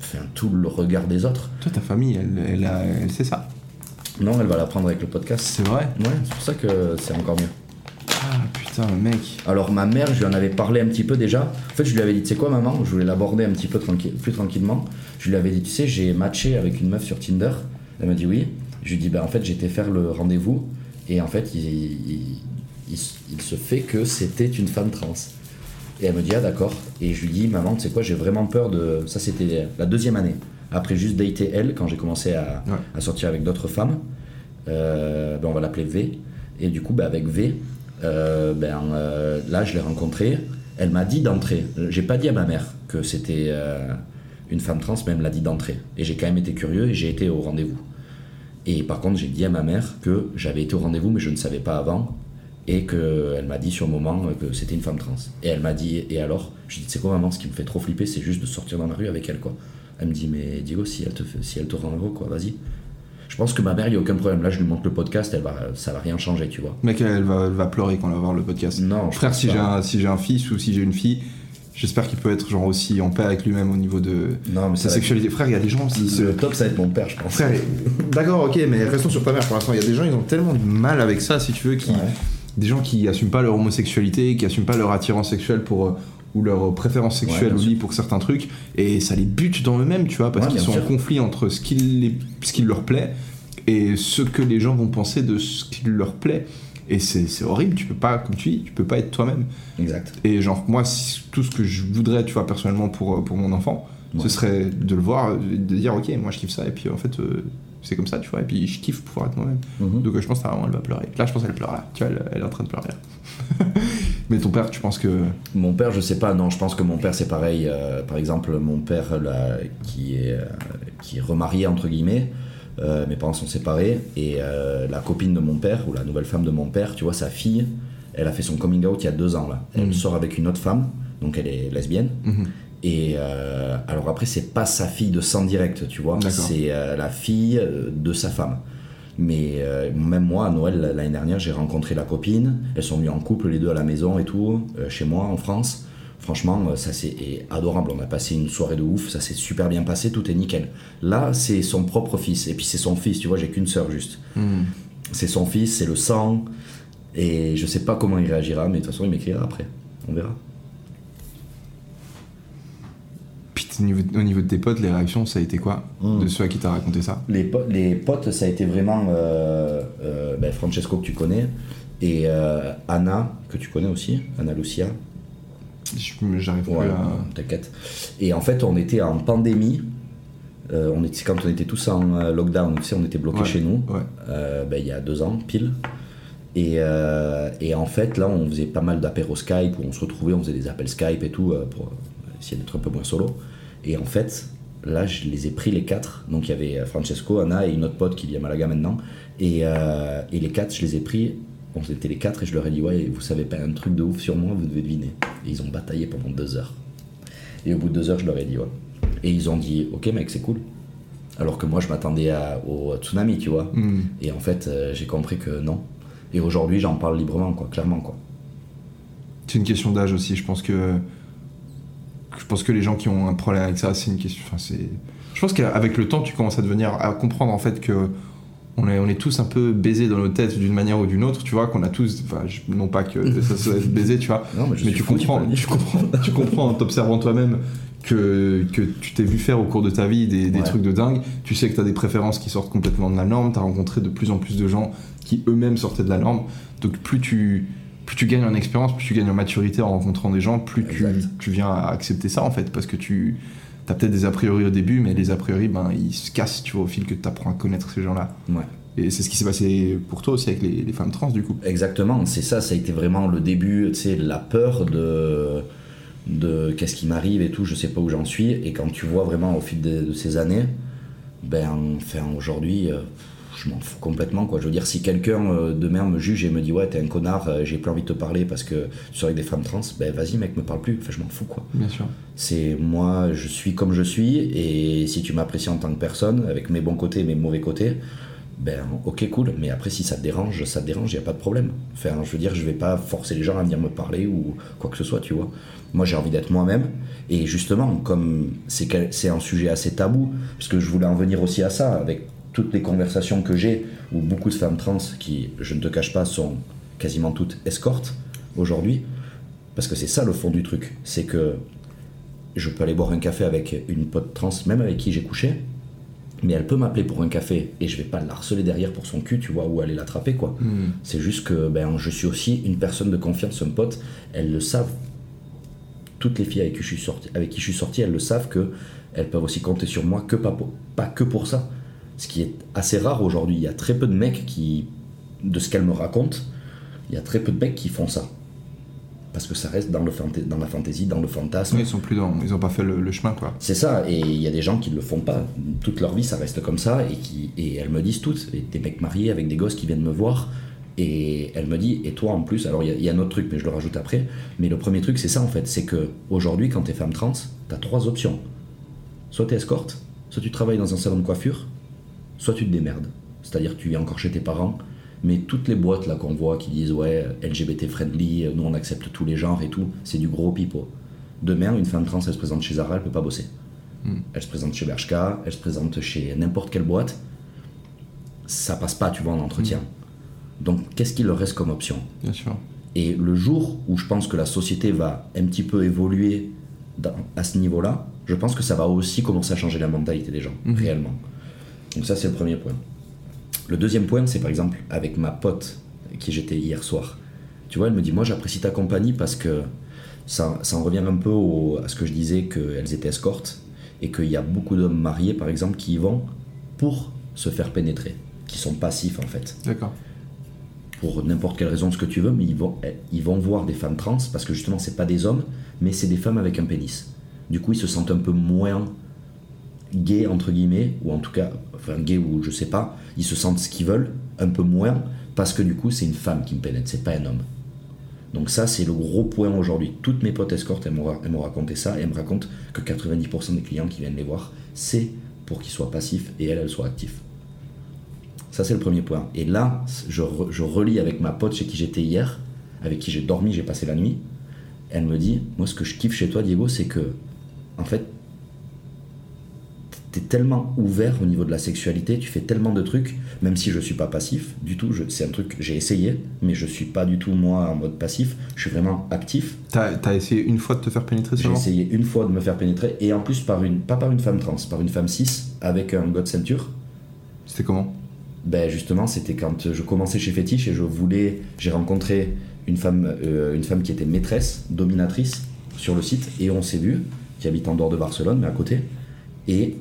S2: enfin tout le regard des autres.
S1: Toi, ta famille, elle, elle, a- elle sait ça.
S2: Non, elle va l'apprendre avec le podcast.
S1: C'est vrai?
S2: Ouais, c'est pour ça que c'est encore mieux.
S1: Ah putain, mec.
S2: Alors ma mère, je lui en avais parlé un petit peu déjà. En fait, je lui avais dit, tu sais quoi maman, je voulais l'aborder un petit peu tranquille, plus tranquillement. Je lui avais dit, tu sais, j'ai matché avec une meuf sur Tinder. Elle m'a dit oui. Je lui ai dit, bah en fait, j'étais faire le rendez-vous. Et en fait, il, il- il- il se fait que c'était une femme trans. Et elle me dit, ah d'accord. Et je lui dis, maman, tu sais quoi, j'ai vraiment peur de... Ça, c'était la deuxième année. Après juste dater elle, quand j'ai commencé à,
S1: Ouais.
S2: à sortir avec d'autres femmes. Euh, ben, on va l'appeler V. Et du coup, ben, avec V, euh, ben, euh, là, je l'ai rencontrée. Elle m'a dit d'entrée. J'ai pas dit à ma mère que c'était une femme trans, mais elle me l'a dit d'entrée. Et j'ai quand même été curieux et j'ai été au rendez-vous. Et par contre, j'ai dit à ma mère que j'avais été au rendez-vous, mais je ne savais pas avant. Et qu'elle m'a dit sur le moment que c'était une femme trans. Et elle m'a dit, et alors Je lui ai dit, c'est quoi maman, ce qui me fait trop flipper, c'est juste de sortir dans la rue avec elle, quoi. Elle me dit, mais Diego, si elle te, fait- si elle te rend heureux, quoi, vas-y. Je pense que ma mère, il n'y a aucun problème. Là, je lui montre le podcast, elle va, ça va rien changer, tu vois.
S1: Mec, elle va, elle va pleurer quand elle va voir le podcast.
S2: Non, je
S1: Frère, si j'ai un, si j'ai un fils ou si j'ai une fille, j'espère qu'il peut être genre aussi en paix avec lui-même au niveau de
S2: Non, mais
S1: sa sexualité. Frère, il y a des gens qui se.
S2: Le top, ça va être mon père, je pense.
S1: Frère, d'accord, ok, mais restons sur ta mère pour l'instant. Il y a des gens, ils ont tellement de mal avec ça, si tu veux, qui,
S2: Ouais.
S1: Des gens qui assument pas leur homosexualité, qui assument pas leur attirance sexuelle pour, euh, ou sexuelles
S2: bien
S1: au lit pour certains trucs, et ça les bute dans eux-mêmes, tu vois, parce qu'ils sont en conflit entre ce qui, les- ce qui leur plaît et ce que les gens vont penser de ce qui leur plaît. Et c'est horrible, tu peux pas, comme tu dis, tu peux pas être toi-même.
S2: Exact.
S1: Et genre, moi, tout ce que je voudrais, tu vois, personnellement pour, euh, pour mon enfant,
S2: Ouais.
S1: ce serait de le voir, euh, de dire, ok, moi je kiffe ça, et puis en fait, euh, c'est comme ça, tu vois, et puis je kiffe pouvoir être moi-même.
S2: Mhm.
S1: Donc je pense que elle va pleurer. Là, je pense qu'elle pleure là. Tu vois, elle, elle est en train de pleurer. là. Mais ton père, tu penses que.
S2: Mon père, je sais pas, non, je pense que mon père c'est pareil. euh, par exemple, mon père là, qui, est, euh, qui est remarié, entre guillemets, euh, mes parents sont séparés, et la copine de mon père, ou la nouvelle femme de mon père, tu vois, sa fille, elle a fait son coming out il y a deux ans là. Elle
S1: Mhm.
S2: sort avec une autre femme, donc elle est lesbienne.
S1: Mhm.
S2: Et euh, alors après, c'est pas sa fille de sang direct, tu vois, c'est euh, la fille euh, de sa femme. Mais euh, même moi, à Noël l'année dernière, j'ai rencontré la copine. Elles sont venues en couple les deux à la maison et tout, chez moi en France. Franchement, ça c'est adorable. On a passé une soirée de ouf, ça s'est super bien passé, tout est nickel. Là, c'est son propre fils. Et puis c'est son fils, tu vois, j'ai qu'une sœur juste.
S1: Hmm.
S2: C'est son fils, c'est le sang. Et je sais pas comment il réagira, mais de toute façon, il m'écrira après. On verra.
S1: Puis au niveau, au niveau de tes potes, les réactions, ça a été quoi
S2: Mhm.
S1: De ceux à qui t'as raconté ça?
S2: Les, po- les potes, ça a été vraiment euh, euh, ben, Francesco que tu connais et euh, Anna que tu connais aussi, Anna Lucia.
S1: J'arrive
S2: Ouais,
S1: à.
S2: t'inquiète. Et en fait, on était en pandémie. On était, quand on était tous en lockdown, tu sais, on était bloqués
S1: Ouais,
S2: chez nous.
S1: Ouais.
S2: ben, il y a deux ans pile. Et, et en fait, là, on faisait pas mal d'apéros Skype où on se retrouvait, on faisait des appels Skype et tout pour essayer d'être un peu moins solo. Et en fait, là, je les ai pris les quatre. Donc il y avait euh, Francesco, Anna et une autre pote qui vit à Malaga maintenant. Et, euh, et les quatre, je les ai pris. On était les quatre et je leur ai dit Ouais, vous savez pas un truc de ouf sur moi, vous devez deviner. Et ils ont bataillé pendant deux heures. Et au bout de deux heures, je leur ai dit Ouais. Et ils ont dit Ok, mec, c'est cool. Alors que moi, je m'attendais au tsunami, tu vois.
S1: Hmm.
S2: Et en fait, euh, j'ai compris que non. Et aujourd'hui, j'en parle librement, quoi, clairement, quoi.
S1: C'est une question d'âge aussi. Je pense que. Je pense que les gens qui ont un problème avec ça, c'est une question. Enfin, c'est. Je pense qu'avec le temps, tu commences à devenir. à comprendre en fait que. On est, on est tous un peu baisés dans nos têtes d'une manière ou d'une autre, tu vois, qu'on a tous. Enfin, je- non pas que ça soit baisé, tu vois.
S2: Non, mais je
S1: mais tu
S2: fou,
S1: comprends, tu comprends, tu comprends en t'observant toi-même que, que tu t'es vu faire au cours de ta vie des, des
S2: Ouais.
S1: trucs de dingue. Tu sais que tu as des préférences qui sortent complètement de la norme. Tu as rencontré de plus en plus de gens qui eux-mêmes sortaient de la norme. Donc plus tu, plus tu gagnes en expérience, plus tu gagnes en maturité en rencontrant des gens, plus tu, viens à accepter ça en fait. Parce que tu as peut-être des a priori au début, mais les a priori, ben, ils se cassent tu vois, au fil que tu apprends à connaître ces gens-là.
S2: Ouais.
S1: Et c'est ce qui s'est passé pour toi aussi avec les, les femmes trans du coup.
S2: Exactement, c'est ça, ça a été vraiment le début, tu sais, la peur de, de qu'est-ce qui m'arrive et tout, je sais pas où j'en suis. Et quand tu vois vraiment au fil de, de ces années, ben, enfin, aujourd'hui, euh, je m'en fous complètement, quoi. Je veux dire, si quelqu'un euh, demain me juge et me dit, ouais, t'es un connard, euh, j'ai plus envie de te parler parce que tu sors avec des femmes trans, ben, vas-y, mec, me parle plus. Enfin, je m'en fous, quoi.
S1: Bien sûr.
S2: C'est moi, je suis comme je suis, et si tu m'apprécies en tant que personne, avec mes bons côtés et mes mauvais côtés, ben ok, cool, mais après, si ça te dérange, ça te dérange, il a pas de problème. Enfin, je veux dire, je vais pas forcer les gens à venir me parler ou quoi que ce soit, tu vois. Moi, j'ai envie d'être moi-même, et justement, comme c'est un sujet assez tabou, parce que je voulais en venir aussi à ça, avec toutes les conversations que j'ai, où beaucoup de femmes trans, qui, je ne te cache pas, sont quasiment toutes escortes aujourd'hui, parce que c'est ça le fond du truc, c'est que je peux aller boire un café avec une pote trans, même avec qui j'ai couché, mais elle peut m'appeler pour un café et je vais pas la harceler derrière pour son cul, tu vois, ou aller l'attraper, quoi.
S1: Hmm.
S2: C'est juste que ben, je suis aussi une personne de confiance, un pote, elles le savent. Toutes les filles avec qui je suis sorti, avec qui je suis sorti elles le savent que elles peuvent aussi compter sur moi, que pas, pour- pas que pour ça. Ce qui est assez rare aujourd'hui. Il y a très peu de mecs qui, de ce qu'elles me racontent, il y a très peu de mecs qui font ça. Parce que ça reste dans, le dans la fantaisie, dans le fantasme.
S1: Ils sont plus dans. Ils ont pas fait le, le chemin quoi.
S2: C'est ça, et il y a des gens qui ne le font pas. Toute leur vie, ça reste comme ça, et, qui, et elles me disent toutes, et des mecs mariés avec des gosses qui viennent me voir, et elle me dit, et toi en plus, alors il y a- il y, a un autre truc, mais je le rajoute après, mais le premier truc, c'est ça en fait, c'est que aujourd'hui, quand t'es femme trans, t'as trois options. Soit t'es escorte, soit tu travailles dans un salon de coiffure, soit tu te démerdes. C'est-à-dire que tu vis encore chez tes parents, mais toutes les boîtes là qu'on voit qui disent ouais, LGBT friendly, nous on accepte tous les genres et tout, c'est du gros pipeau. Demain, une femme trans, elle se présente chez Zara, elle peut pas bosser. Elle se présente chez Bershka, elle se présente chez n'importe quelle boîte. Ça passe pas, tu vois, en entretien. Donc, qu'est-ce qu'il leur reste comme option?
S1: Bien sûr.
S2: Et le jour où je pense que la société va un petit peu évoluer dans- à ce niveau-là, je pense que ça va aussi commencer à changer la mentalité des gens,
S1: Mhm.
S2: réellement. Donc ça, c'est le premier point. Le deuxième point, c'est par exemple avec ma pote qui j'étais hier soir. Tu vois, elle me dit, moi j'apprécie ta compagnie parce que ça, ça en revient un peu au- à ce que je disais qu'elles étaient escortes et qu'il y a beaucoup d'hommes mariés, par exemple, qui y vont pour se faire pénétrer, qui sont passifs en fait
S1: D'accord.
S2: pour n'importe quelle raison, ce que tu veux, mais ils vont, ils vont voir des femmes trans parce que justement, c'est pas des hommes, mais c'est des femmes avec un pénis. Du coup, ils se sentent un peu moins gays, entre guillemets, ou en tout cas, enfin, gays ou je sais pas, ils se sentent ce qu'ils veulent, un peu moins, parce que du coup, c'est une femme qui me pénètre, c'est pas un homme. Donc, ça, c'est le gros point aujourd'hui. Toutes mes potes escortes, elles m'ont raconté ça, et elles me racontent que 90% des clients qui viennent les voir, c'est pour qu'ils soient passifs et elles, elles soient actifs. Ça, c'est le premier point. Et là, je, je relis avec ma pote chez qui j'étais hier, avec qui j'ai dormi, j'ai passé la nuit. Elle me dit Moi, ce que je kiffe chez toi, Diego, c'est que, en fait, t'es tellement ouvert au niveau de la sexualité, tu fais tellement de trucs, même si je suis pas passif du tout. C'est un truc, j'ai essayé, mais je suis pas du tout, moi, en mode passif. Je suis vraiment actif.
S1: T'as as essayé une fois de te faire pénétrer
S2: J'ai essayé une fois de me faire pénétrer, et en plus, par une, pas par une femme trans, par une femme cis, avec un god ceinture.
S1: C'était comment?
S2: Ben justement, c'était quand je commençais chez Fétiche et je voulais, j'ai rencontré une femme, euh, une femme qui était maîtresse, dominatrice sur le site et on s'est vu, qui habite en dehors de Barcelone, mais à côté. Et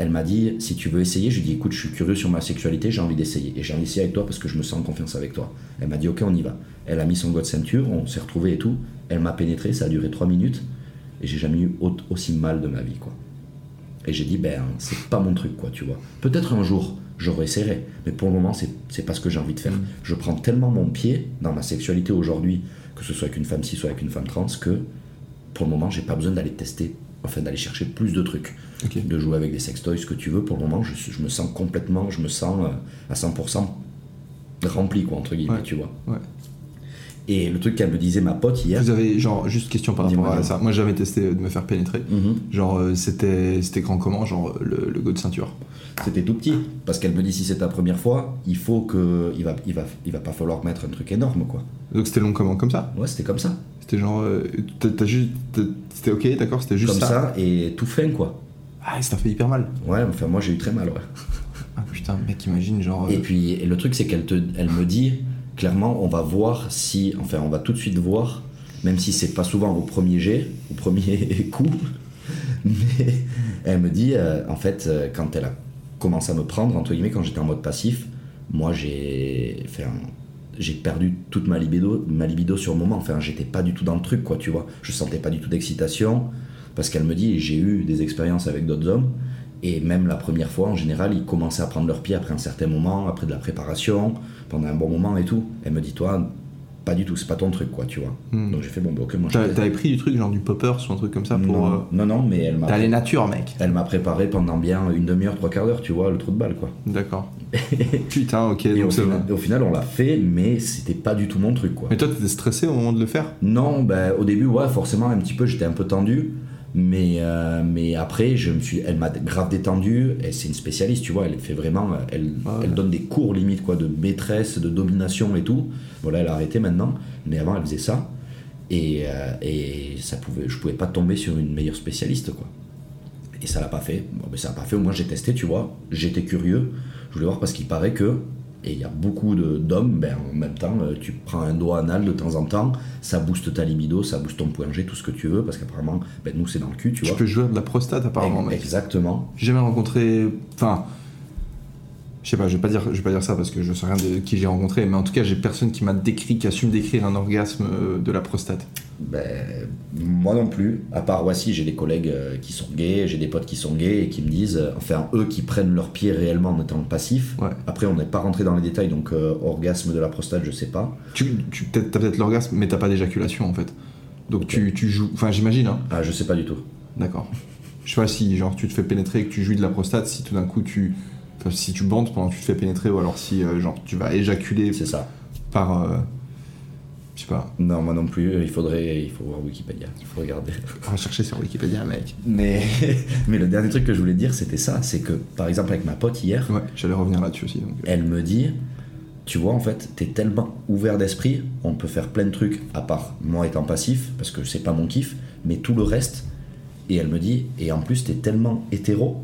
S2: elle m'a dit si tu veux essayer, je lui ai dit écoute, je suis curieux sur ma sexualité, j'ai envie d'essayer et j'ai envie d'essayer avec toi parce que je me sens en confiance avec toi. Elle m'a dit ok, on y va. Elle a mis son god ceinture, on s'est retrouvés et tout. Elle m'a pénétré, ça a duré 3 minutes et j'ai jamais eu au- aussi mal de ma vie quoi. Et j'ai dit, ben, c'est pas mon truc, quoi, tu vois. Peut-être un jour, je réessayerai, mais pour le moment, c'est pas ce que j'ai envie de faire. Je prends tellement mon pied dans ma sexualité aujourd'hui, que ce soit avec une femme cis ou avec une femme trans, que pour le moment, j'ai pas besoin d'aller tester, enfin d'aller chercher plus de trucs, de jouer avec des sextoys, ce que tu veux. Pour le moment, je, me sens complètement, je me sens euh, à 100% rempli, quoi, entre guillemets,
S1: Ouais.
S2: tu vois.
S1: Ouais.
S2: Et le truc qu'elle me disait, ma pote, hier,
S1: Vous avez, genre, juste question par rapport à ça. Moi, j'ai jamais testé de me faire pénétrer.
S2: Mhm.
S1: Genre, euh, c'était c'était grand comment Genre, le, le go de ceinture.
S2: C'était tout petit, parce qu'elle me dit si c'est ta première fois, il faut que, il va, il va, il va pas falloir mettre un truc énorme, quoi.
S1: Donc, c'était long comment Comme ça?
S2: Ouais, c'était comme ça.
S1: C'était genre. euh, t'as- juste. C'était ok, d'accord C'était juste
S2: comme
S1: ça.
S2: ça. et tout fin, quoi.
S1: Ah, ça fait hyper mal.
S2: Ouais, enfin, moi j'ai eu très mal, ouais.
S1: Ah putain, mec, imagine, genre. euh,
S2: Et puis, et le truc, c'est qu'elle te, elle me dit, clairement, on va voir si, enfin, on va tout de suite voir, même si c'est pas souvent au premier jet, au premier coup, mais elle me dit, euh, en fait, euh, quand elle a commencé à me prendre, entre guillemets, quand j'étais en mode passif, moi j'ai, enfin, j'ai perdu toute ma libido, ma libido sur le moment, enfin, j'étais pas du tout dans le truc, quoi, tu vois, je sentais pas du tout d'excitation, parce qu'elle me dit, j'ai eu des expériences avec d'autres hommes, et même la première fois, en général, ils commençaient à prendre leur pied après un certain moment, après de la préparation, pendant un bon moment et tout. Elle me dit, toi, pas du tout, c'est pas ton truc, quoi, tu vois.
S1: Hmm.
S2: Donc j'ai fait, bon, bah, ok, moi
S1: T'avais pris du truc, genre du poppers ou un truc comme ça pour.
S2: non,
S1: euh,
S2: non, non, mais elle m'a,
S1: T'as les natures, mec.
S2: elle m'a préparé pendant bien une demi-heure, trois quarts d'heure, tu vois, le trou de balle, quoi.
S1: D'accord. Putain, ok.
S2: Et au
S1: donc c'est
S2: final, au final, on l'a fait, mais c'était pas du tout mon truc, quoi.
S1: Mais toi, t'étais stressé au moment de le faire?
S2: Non, ben, au début, ouais, forcément, un petit peu, j'étais un peu tendu. Mais, euh, mais après, je me suis, elle m'a grave détendu. Et c'est une spécialiste, tu vois. Elle fait vraiment. Elle,
S1: Ah ouais.
S2: elle donne des cours limite, quoi, de maîtresse, de domination et tout. Voilà, elle a arrêté maintenant. Mais avant, elle faisait ça. Et, euh, et ça pouvait, je pouvais pas tomber sur une meilleure spécialiste, quoi. Et ça l'a pas fait. Bon, mais ça l'a pas fait. Au moins, j'ai testé, tu vois. J'étais curieux. Je voulais voir parce qu'il paraît que. Et il y a beaucoup de- d'hommes, ben, en même temps, euh, tu prends un doigt anal de temps en temps, ça booste ta libido, ça booste ton point G, tout ce que tu veux, parce qu'apparemment, ben, nous, c'est dans le cul, tu
S1: Tu
S2: vois.
S1: peux jouer de la prostate, apparemment, mec.
S2: Exactement.
S1: J'ai jamais rencontré. Enfin. Je sais pas, je vais pas dire, je vais pas dire ça parce que je sais rien de qui j'ai rencontré, mais en tout cas, j'ai personne qui m'a décrit, qui a su me décrire un orgasme euh, de la prostate.
S2: Ben, moi non plus. À part, voici, j'ai des collègues euh, qui sont gays, j'ai des potes qui sont gays et qui me disent, euh, enfin, eux qui prennent leur pied réellement en étant passifs.
S1: Ouais.
S2: Après, on n'est pas rentré dans les détails, donc euh, orgasme de la prostate, je sais pas.
S1: Tu, tu t'as peut-être l'orgasme, mais t'as pas d'éjaculation en fait. Donc tu, tu joues. Enfin, j'imagine, hein.
S2: Ah, je sais pas du tout.
S1: D'accord. Je sais pas si genre tu te fais pénétrer et que tu jouis de la prostate, si tout d'un coup tu. Enfin, si tu bandes pendant que tu te fais pénétrer, ou alors si euh, genre tu vas éjaculer
S2: C'est ça.
S1: par. euh, je sais pas.
S2: Non, moi non plus. Il faudrait, il faut voir Wikipédia. Il faut regarder.
S1: On va chercher sur Wikipédia, mec.
S2: Mais, mais le dernier truc que je voulais dire, c'était ça. C'est que, par exemple, avec ma pote hier,
S1: Ouais, j'allais revenir là-dessus aussi. Donc. euh.
S2: elle me dit tu vois, en fait, t'es tellement ouvert d'esprit, on peut faire plein de trucs, à part moi étant passif, parce que c'est pas mon kiff, mais tout le reste. Et elle me dit, et en plus, t'es tellement hétéro.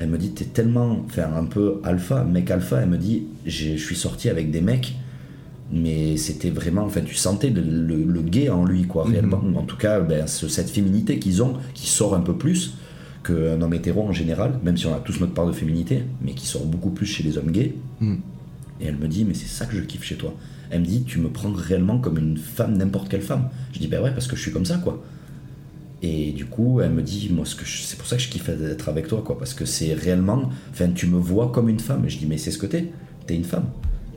S2: Elle me dit, t'es tellement, enfin, un peu alpha, mec alpha. Elle me dit, je suis sorti avec des mecs, mais c'était vraiment, enfin, tu sentais le, le- le gay en lui, quoi, réellement. En tout cas, ben, ce- cette féminité qu'ils ont, qui sort un peu plus qu'un homme hétéro en général, même si on a tous notre part de féminité, mais qui sort beaucoup plus chez les hommes gays. Et elle me dit, mais c'est ça que je kiffe chez toi. Elle me dit, tu me prends réellement comme une femme, n'importe quelle femme. Je dis, ben ouais, parce que je suis comme ça, quoi. Et du coup, elle me dit, moi, c'est pour ça que je kiffe d'être avec toi, quoi. Parce que c'est réellement, enfin, tu me vois comme une femme. Et je dis, mais c'est ce que t'es. T'es une femme.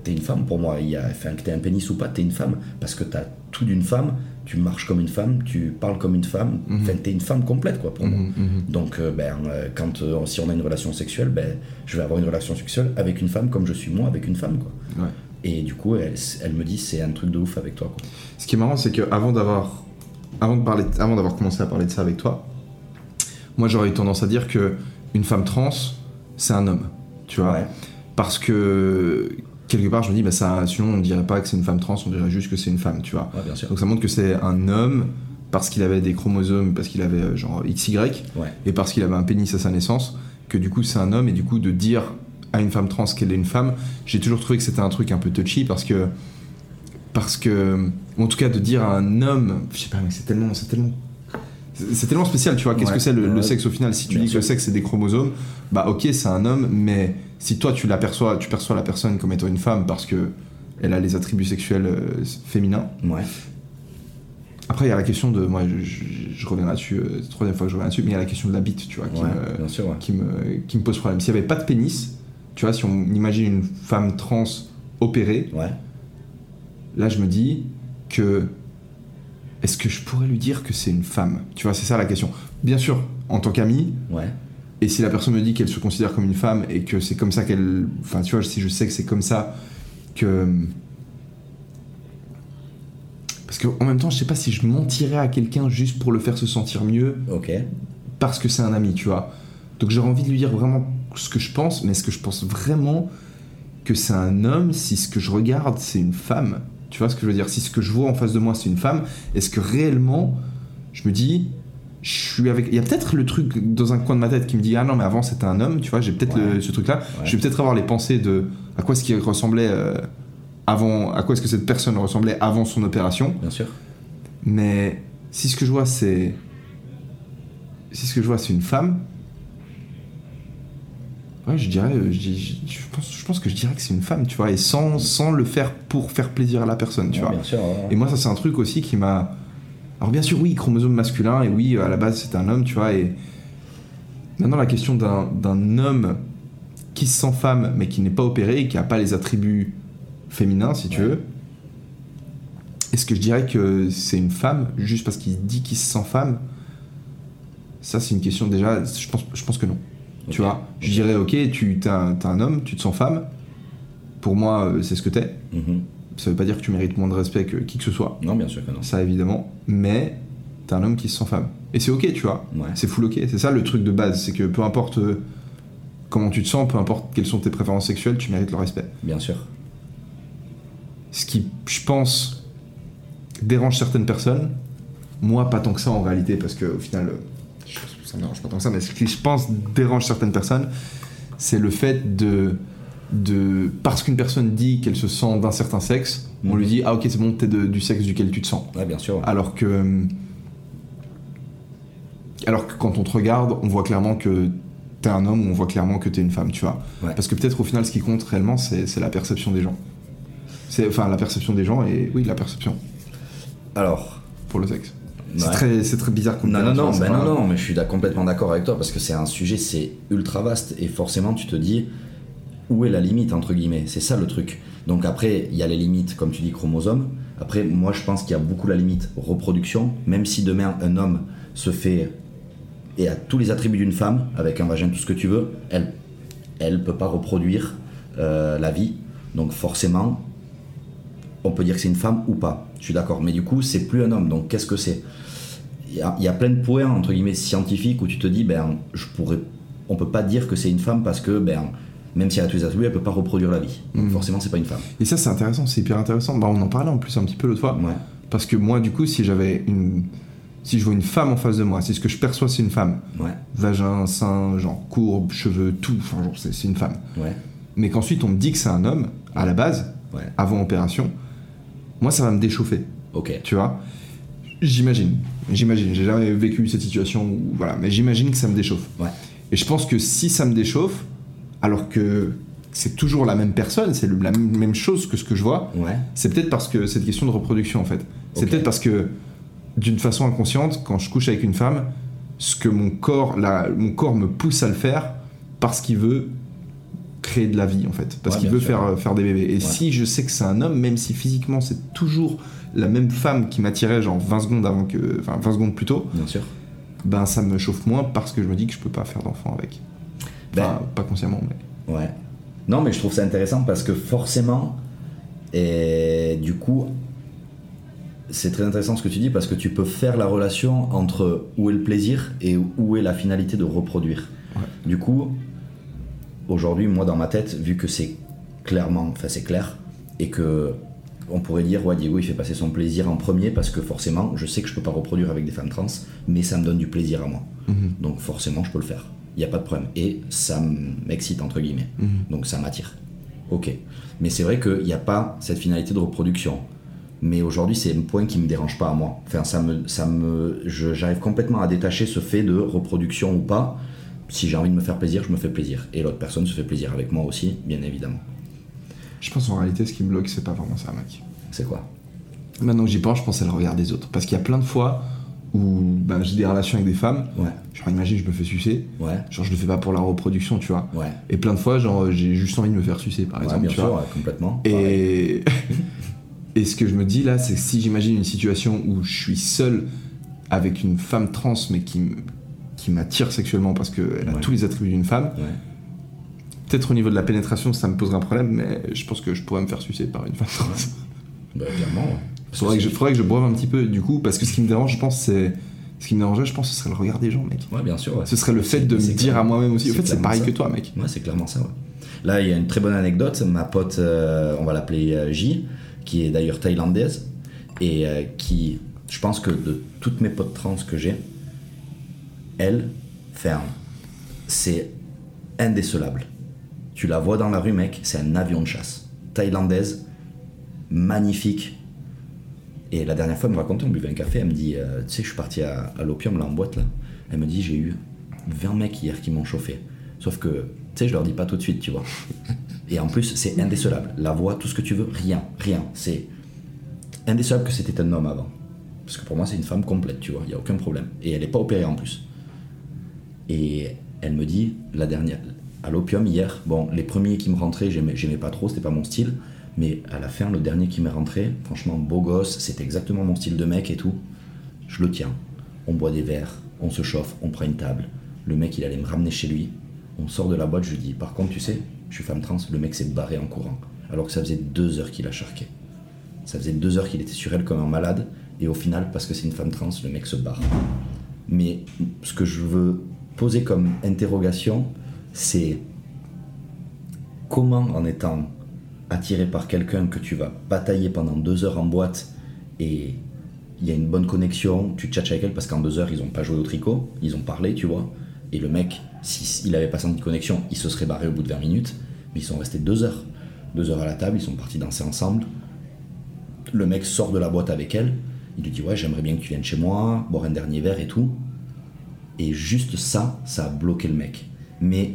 S2: T'es une femme pour moi. Il y a, enfin, que t'aies un pénis ou pas, t'es une femme. Parce que t'as tout d'une femme. Tu marches comme une femme, tu parles comme une femme. Enfin, t'es une femme complète, quoi, pour moi. Donc, euh, ben, euh, quand, euh, si on a une relation sexuelle, ben, je vais avoir une relation sexuelle avec une femme comme je suis moi avec une femme, quoi.
S1: Ouais.
S2: Et du coup, elle, elle me dit, c'est un truc de ouf avec toi, quoi.
S1: Ce qui est marrant, c'est que avant d'avoir, avant de parler, avant d'avoir commencé à parler de ça avec toi, moi j'aurais eu tendance à dire que une femme trans, c'est un homme, tu vois,
S2: Ouais.
S1: parce que quelque part je me dis, bah ça, sinon on dirait pas que c'est une femme trans, on dirait juste que c'est une femme, tu vois.
S2: Ouais, bien sûr.
S1: Donc ça montre que c'est un homme parce qu'il avait des chromosomes, parce qu'il avait euh, genre XY,
S2: Ouais.
S1: et parce qu'il avait un pénis à sa naissance, que du coup c'est un homme, et du coup de dire à une femme trans qu'elle est une femme, j'ai toujours trouvé que c'était un truc un peu touchy parce que. Parce que. ou en tout cas, de dire à un homme. Je sais pas, mais c'est tellement. C'est tellement. c'est- tellement spécial, tu vois. Qu'est-ce
S2: Ouais.
S1: que c'est le, sexe au final? Si tu dis que le sexe c'est des chromosomes, bah ok, c'est un homme, mais si toi tu l'aperçois, tu perçois la personne comme étant une femme parce que elle a les attributs sexuels euh, féminins,
S2: Ouais.
S1: après, il y a la question de. Moi, je, je, je reviens là-dessus, euh, c'est la troisième fois que je reviens là-dessus, mais il y a la question de la bite, tu vois, qui,
S2: Ouais,
S1: me,
S2: bien sûr, ouais.
S1: qui, me, qui me pose problème. S'il n'y avait pas de pénis, tu vois, si on imagine une femme trans opérée,
S2: Ouais.
S1: Là, je me dis que. Est-ce que je pourrais lui dire que c'est une femme? Tu vois, c'est ça la question. Bien sûr, en tant qu'ami,
S2: Ouais.
S1: et si la personne me dit qu'elle se considère comme une femme et que c'est comme ça qu'elle. Enfin, tu vois, si je sais que c'est comme ça que. Parce qu'en même temps, je sais pas si je mentirais à quelqu'un juste pour le faire se sentir mieux
S2: Ok.
S1: parce que c'est un ami, tu vois. Donc j'aurais envie de lui dire vraiment ce que je pense, mais est-ce que je pense vraiment que c'est un homme si ce que je regarde c'est une femme? Tu vois ce que je veux dire? Si ce que je vois en face de moi c'est une femme, est-ce que réellement je me dis je suis avec il y a peut-être le truc dans un coin de ma tête qui me dit ah non mais avant c'était un homme, tu vois, j'ai peut-être
S2: Ouais.
S1: ce truc là,
S2: Ouais.
S1: je vais peut-être avoir les pensées de à quoi est-ce qu'il ressemblait euh, avant à quoi est-ce que cette personne ressemblait avant son opération
S2: Bien sûr.
S1: mais si ce que je vois c'est. Si ce que je vois c'est une femme. Ouais, je dirais. euh, Je, je- pense, je pense que je dirais que c'est une femme, tu vois, et sans, sans le faire pour faire plaisir à la personne, tu
S2: Ouais,
S1: vois.
S2: Bien sûr. ouais,
S1: Et moi, ça, c'est un truc aussi qui m'a. Alors, bien sûr, oui, chromosome masculin, et oui, à la base, c'est un homme, tu vois, et. Maintenant, la question d'un d'un homme qui se sent femme, mais qui n'est pas opéré, et qui n'a pas les attributs féminins, si tu
S2: Ouais.
S1: veux. Est-ce que je dirais que c'est une femme, juste parce qu'il dit qu'il se sent femme? Ça, c'est une question déjà. Je pense, je pense que non. Tu vois Je dirais, ok, tu es un, t'es un homme, tu te sens femme. Pour moi, euh, c'est ce que t'es.
S2: Mhm.
S1: Ça veut pas dire que tu mérites moins de respect que qui que ce soit
S2: Non, bien sûr que non.
S1: ça évidemment, mais t'es un homme qui se sent femme. Et c'est ok, tu vois.
S2: Ouais.
S1: C'est full ok. C'est ça le truc de base, c'est que peu importe euh, comment tu te sens, peu importe quelles sont tes préférences sexuelles, tu mérites le respect.
S2: Bien sûr.
S1: Ce qui, je pense, dérange certaines personnes, moi pas tant que ça en réalité, parce que au final, euh, je pense que ça me dérange pas tant que ça, mais ce qui, je pense, dérange certaines personnes, c'est le fait de. de parce qu'une personne dit qu'elle se sent d'un certain sexe, on
S2: Mhm.
S1: lui dit ah ok c'est bon t'es de- du sexe duquel tu te sens.
S2: Ouais, bien sûr. ouais.
S1: Alors que. Alors que quand on te regarde, on voit clairement que t'es un homme ou on voit clairement que t'es une femme, tu vois.
S2: Ouais.
S1: Parce que peut-être au final, ce qui compte réellement, c'est c'est la perception des gens. C'est enfin la perception des gens et oui, la perception
S2: Alors.
S1: pour le sexe. C'est
S2: ouais.
S1: très, bizarre comme
S2: Non, non, non, ben
S1: pas-
S2: non, non, mais je suis complètement d'accord avec toi parce que c'est un sujet, c'est ultra vaste et forcément tu te dis où est la limite entre guillemets? C'est ça le truc. Donc après, il y a les limites, comme tu dis, chromosomes. Après, moi je pense qu'il y a beaucoup la limite reproduction. Même si demain un homme se fait et a tous les attributs d'une femme, avec un vagin, tout ce que tu veux, elle, elle peut pas reproduire euh, la vie. Donc forcément, on peut dire que c'est une femme ou pas. Je suis d'accord. Mais du coup, c'est plus un homme. Donc qu'est-ce que c'est? Il y, a, il y a plein de points entre guillemets scientifiques où tu te dis ben je pourrais on peut pas dire que c'est une femme parce que ben même si elle a tous les attributs, elle peut pas reproduire la vie. Donc
S1: Mhm.
S2: forcément, c'est pas une femme.
S1: Et ça, c'est intéressant, c'est hyper intéressant. Bah, on en parlait en plus un petit peu l'autre fois.
S2: Ouais.
S1: Parce que moi, du coup, si j'avais une. Si je vois une femme en face de moi, c'est ce que je perçois, c'est une femme.
S2: Ouais.
S1: Vagin, sein, genre courbe, cheveux, tout. Enfin, genre, c'est une femme.
S2: Ouais.
S1: Mais qu'ensuite, on me dit que c'est un homme, à la base, avant opération, moi, ça va me déchauffer.
S2: Ok.
S1: Tu vois? J'imagine. J'imagine. J'ai jamais vécu cette situation où. Voilà. Mais j'imagine que ça me déchauffe.
S2: Ouais.
S1: Et je pense que si ça me déchauffe, alors que c'est toujours la même personne, c'est la même chose que ce que je vois,
S2: Ouais.
S1: c'est peut-être parce que c'est une question de reproduction en fait. C'est peut-être parce que d'une façon inconsciente, quand je couche avec une femme, ce que mon corps, la- mon corps me pousse à le faire parce qu'il veut créer de la vie en fait, parce
S2: Ouais,
S1: qu'il veut
S2: sûr.
S1: faire, euh, faire des bébés. Et si je sais que c'est un homme, même si physiquement c'est toujours la même femme qui m'attirait genre 20 secondes avant que, enfin 20 secondes plus tôt,
S2: Bien sûr.
S1: ben ça me chauffe moins parce que je me dis que je peux pas faire d'enfant avec. Enfin,
S2: Ben,
S1: pas consciemment, mais.
S2: Ouais. Non, mais je trouve ça intéressant parce que forcément, et du coup, c'est très intéressant ce que tu dis parce que tu peux faire la relation entre où est le plaisir et où est la finalité de reproduire.
S1: Ouais.
S2: Du coup, aujourd'hui, moi dans ma tête, vu que c'est clairement, enfin c'est clair, et que on pourrait dire, ouais, Diego il fait passer son plaisir en premier parce que forcément, je sais que je peux pas reproduire avec des femmes trans, mais ça me donne du plaisir à moi.
S1: Mhm.
S2: Donc forcément, je peux le faire. Il n'y a pas de problème. Et ça m'excite, entre guillemets.
S1: Mhm.
S2: Donc ça m'attire. Ok. Mais c'est vrai qu'il n'y a pas cette finalité de reproduction. Mais aujourd'hui, c'est un point qui me dérange pas à moi. Enfin, ça me, ça me, je- j'arrive complètement à détacher ce fait de reproduction ou pas. Si j'ai envie de me faire plaisir, je me fais plaisir. Et l'autre personne se fait plaisir avec moi aussi, bien évidemment.
S1: Je pense en réalité, ce qui me bloque, c'est pas vraiment ça, mec.
S2: C'est quoi?
S1: Maintenant que j'y pense, je pense à le regard des autres. Parce qu'il y a plein de fois où ben, j'ai des relations avec des femmes.
S2: Ouais,
S1: Genre, imagine, je me fais sucer.
S2: ouais,
S1: Genre, je le fais pas pour la reproduction, tu vois.
S2: ouais.
S1: Et plein de fois, genre, j'ai juste envie de me faire sucer, par
S2: Ouais,
S1: exemple,
S2: bien
S1: tu
S2: sûr,
S1: vois.
S2: complètement.
S1: Et... et ce que je me dis là, c'est que si j'imagine une situation où je suis seul avec une femme trans, mais qui, qui m'attire sexuellement parce qu'elle a tous les attributs d'une femme. Peut-être au niveau de la pénétration, ça me poserait un problème, mais je pense que je pourrais me faire sucer par une femme trans.
S2: Bah, clairement, ouais.
S1: Faudrait que, je, faudrait que je boive un petit peu, du coup, parce que ce qui me dérange, je pense, c'est. Ce qui me dérangerait, je pense, ce serait le regard des gens, mec.
S2: Ouais, bien sûr. ouais.
S1: Ce serait le fait de me dire à moi-même aussi. En fait, c'est pareil
S2: ça.
S1: que toi, mec.
S2: Ouais, c'est clairement ça, ouais. Là, il y a une très bonne anecdote. Ma pote, euh, on va l'appeler euh, J, qui est d'ailleurs thaïlandaise, et euh, qui, je pense que de toutes mes potes trans que j'ai, elle, ferme. C'est indécelable. Tu la vois dans la rue, mec, c'est un avion de chasse. Thaïlandaise, magnifique. Et la dernière fois, elle me racontait, on buvait un café, elle me dit, euh, tu sais, je suis parti à, l'opium, là, en boîte, là. Elle me dit, j'ai eu 20 mecs hier qui m'ont chauffé. Sauf que, tu sais, je leur dis pas tout de suite, tu vois. Et en plus, c'est indécelable. La voix, tout ce que tu veux, rien, rien. C'est indécelable que c'était un homme avant. Parce que pour moi, c'est une femme complète, tu vois, il n'y a aucun problème. Et elle n'est pas opérée en plus. Et elle me dit, la dernière, à l'opium hier, bon, les premiers qui me rentraient, j'aimais, pas trop, c'était pas mon style. Mais à la fin, le dernier qui m'est rentré, franchement, beau gosse, c'était exactement mon style de mec et tout. Je le tiens. On boit des verres, on se chauffe, on prend une table. Le mec, il allait me ramener chez lui. On sort de la boîte, je lui dis, par contre, tu sais, je suis femme trans, le mec s'est barré en courant. Alors que ça faisait deux heures qu'il a charqué. Ça faisait deux heures qu'il était sur elle comme un malade. Et au final, parce que c'est une femme trans, le mec se barre. Mais ce que je veux poser comme interrogation, c'est comment en étant attiré par quelqu'un que tu vas batailler pendant deux heures en boîte et il y a une bonne connexion, tu tchatches avec elle parce qu'en deux heures ils n'ont pas joué au tricot, ils ont parlé, tu vois. Et le mec, s'il n'avait pas senti de connexion, il se serait barré au bout de 20 minutes, mais ils sont restés deux heures. Deux heures à la table, ils sont partis danser ensemble. Le mec sort de la boîte avec elle, il lui dit Ouais, j'aimerais bien que tu viennes chez moi, boire un dernier verre et tout. Et juste ça, ça a bloqué le mec. Mais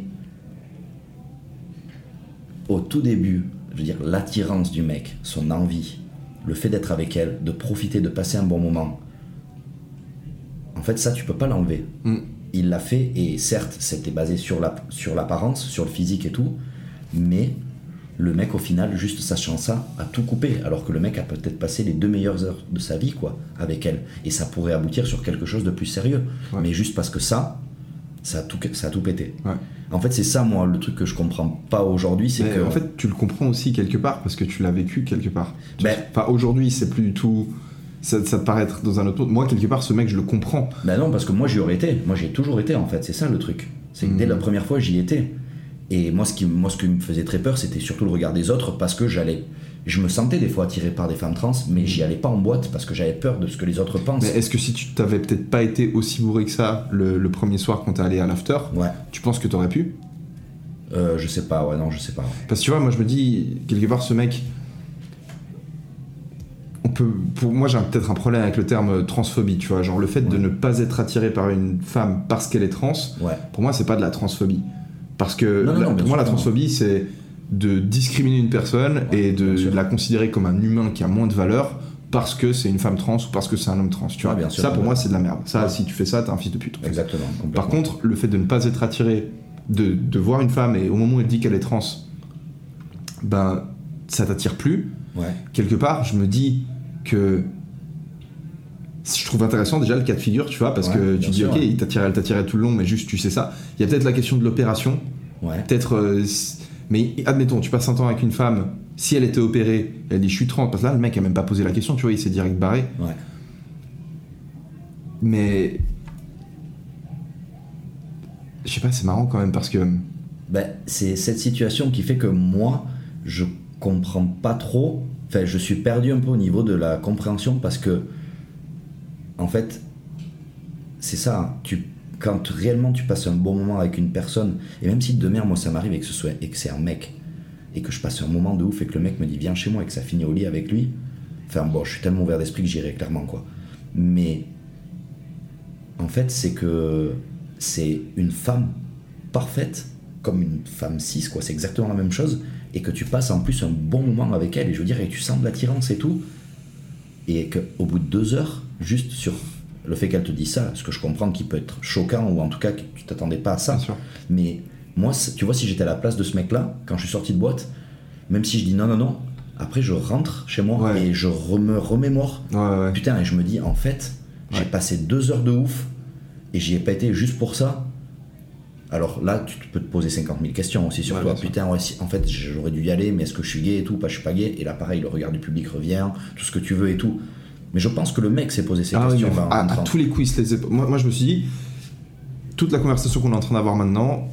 S2: au tout début, je veux dire, l'attirance du mec, son envie, le fait d'être avec elle, de profiter, de passer un bon moment, en fait, ça, tu peux pas l'enlever.
S1: Mm.
S2: Il l'a fait, et certes, c'était basé sur la- sur l'apparence, sur le physique et tout, mais le mec, au final, juste sachant ça, a tout coupé, alors que le mec a peut-être passé les deux meilleures heures de sa vie, quoi, avec elle. Et ça pourrait aboutir sur quelque chose de plus sérieux.
S1: Ouais.
S2: Mais juste parce que ça, ça a tout, ça a tout pété.
S1: Ouais.
S2: En fait, c'est ça, moi, le truc que je comprends pas aujourd'hui, c'est
S1: Mais
S2: que.
S1: en fait, tu le comprends aussi quelque part parce que tu l'as vécu quelque part. Tu-
S2: Ben-
S1: Enfin, aujourd'hui, c'est plus du tout. Ça, ça te paraît être dans un autre monde. Moi, quelque part, ce mec, je le comprends.
S2: Bah non, parce que moi j'y aurais été. Moi j'ai toujours été en fait, c'est ça le truc. C'est que dès
S1: Mhm.
S2: la première fois j'y étais. Et moi, ce qui, moi, ce qui me faisait très peur, c'était surtout le regard des autres parce que j'allais. Je me sentais des fois attiré par des femmes trans, mais j'y allais pas en boîte parce que j'avais peur de ce que les autres pensent.
S1: Mais est-ce que si tu t'avais peut-être pas été aussi bourré que ça le, le premier soir quand t'es allé à l'after,
S2: Ouais.
S1: tu penses que t'aurais pu?
S2: Euh, je sais pas, ouais, non, je sais pas.
S1: Parce que tu vois, moi je me dis, quelque part, ce mec. On peut, pour moi, j'ai peut-être un problème avec le terme transphobie, tu vois. Genre le fait de ne pas être attiré par une femme parce qu'elle est trans,
S2: Ouais.
S1: pour moi, c'est pas de la transphobie. Parce que
S2: Non, non,
S1: la-
S2: non, bien
S1: pour moi, la transphobie, c'est de discriminer une personne
S2: Ouais,
S1: et de la considérer comme un humain qui a moins de valeur parce que c'est une femme trans ou parce que c'est un homme trans, tu vois.
S2: Bien sûr,
S1: ça, pour moi, c'est de la merde. Ça,
S2: Ouais.
S1: si tu fais ça, t'es un fils de pute.
S2: Exactement.
S1: Par contre, le fait de ne pas être attiré, de, de voir une femme et au moment où elle dit qu'elle est trans, ben ça t'attire plus.
S2: Ouais.
S1: Quelque part, je me dis que je trouve intéressant déjà le cas de figure, tu vois, parce
S2: Ouais,
S1: que tu dis
S2: sûr,
S1: ok, il t'attirait, elle t'attirait tout le long, mais juste tu sais ça. Il y a peut-être la question de l'opération, peut-être, euh, mais admettons, tu passes un temps avec une femme, si elle était opérée, elle dit je suis trans, parce que là le mec a même pas posé la question, tu vois, il s'est direct barré.
S2: Ouais.
S1: Mais je sais pas, c'est marrant quand même parce que
S2: Ben, c'est cette situation qui fait que moi, je comprends pas trop. Enfin, je suis perdu un peu au niveau de la compréhension parce que, en fait, c'est ça. hein, Tu, quand réellement tu passes un bon moment avec une personne, et même si demain, moi, ça m'arrive et que ce soit et que c'est un mec, et que je passe un moment de ouf et que le mec me dit viens chez moi et que ça finit au lit avec lui, enfin bon, je suis tellement ouvert d'esprit que j'irai clairement quoi. Mais en fait, c'est que c'est une femme parfaite, comme une femme cis, quoi. C'est exactement la même chose. Et que tu passes en plus un bon moment avec elle, et je veux dire, et tu sens de l'attirance et tout. Et qu'au bout de deux heures, juste sur le fait qu'elle te dise ça, ce que je comprends qui peut être choquant, ou en tout cas que tu t'attendais pas à ça. Mais moi, tu vois, si j'étais à la place de ce mec-là, quand je suis sorti de boîte, même si je dis non, non, non, après je rentre chez moi
S1: Ouais.
S2: et je me remémore
S1: ouais, ouais.
S2: Putain, et je me dis, en fait, j'ai passé deux heures de ouf et j'y ai pas été juste pour ça. Alors là, tu peux te poser 50 000 questions aussi sur toi. Putain, en fait, j'aurais dû y aller, mais est-ce que je suis gay et tout? Pas, je suis pas gay. Et là, pareil, le regard du public revient, tout ce que tu veux et tout. Mais je pense que le mec s'est posé ces
S1: Ah
S2: questions.
S1: à, tous les coups, il se les moi, moi, je me suis dit, toute la conversation qu'on est en train d'avoir maintenant,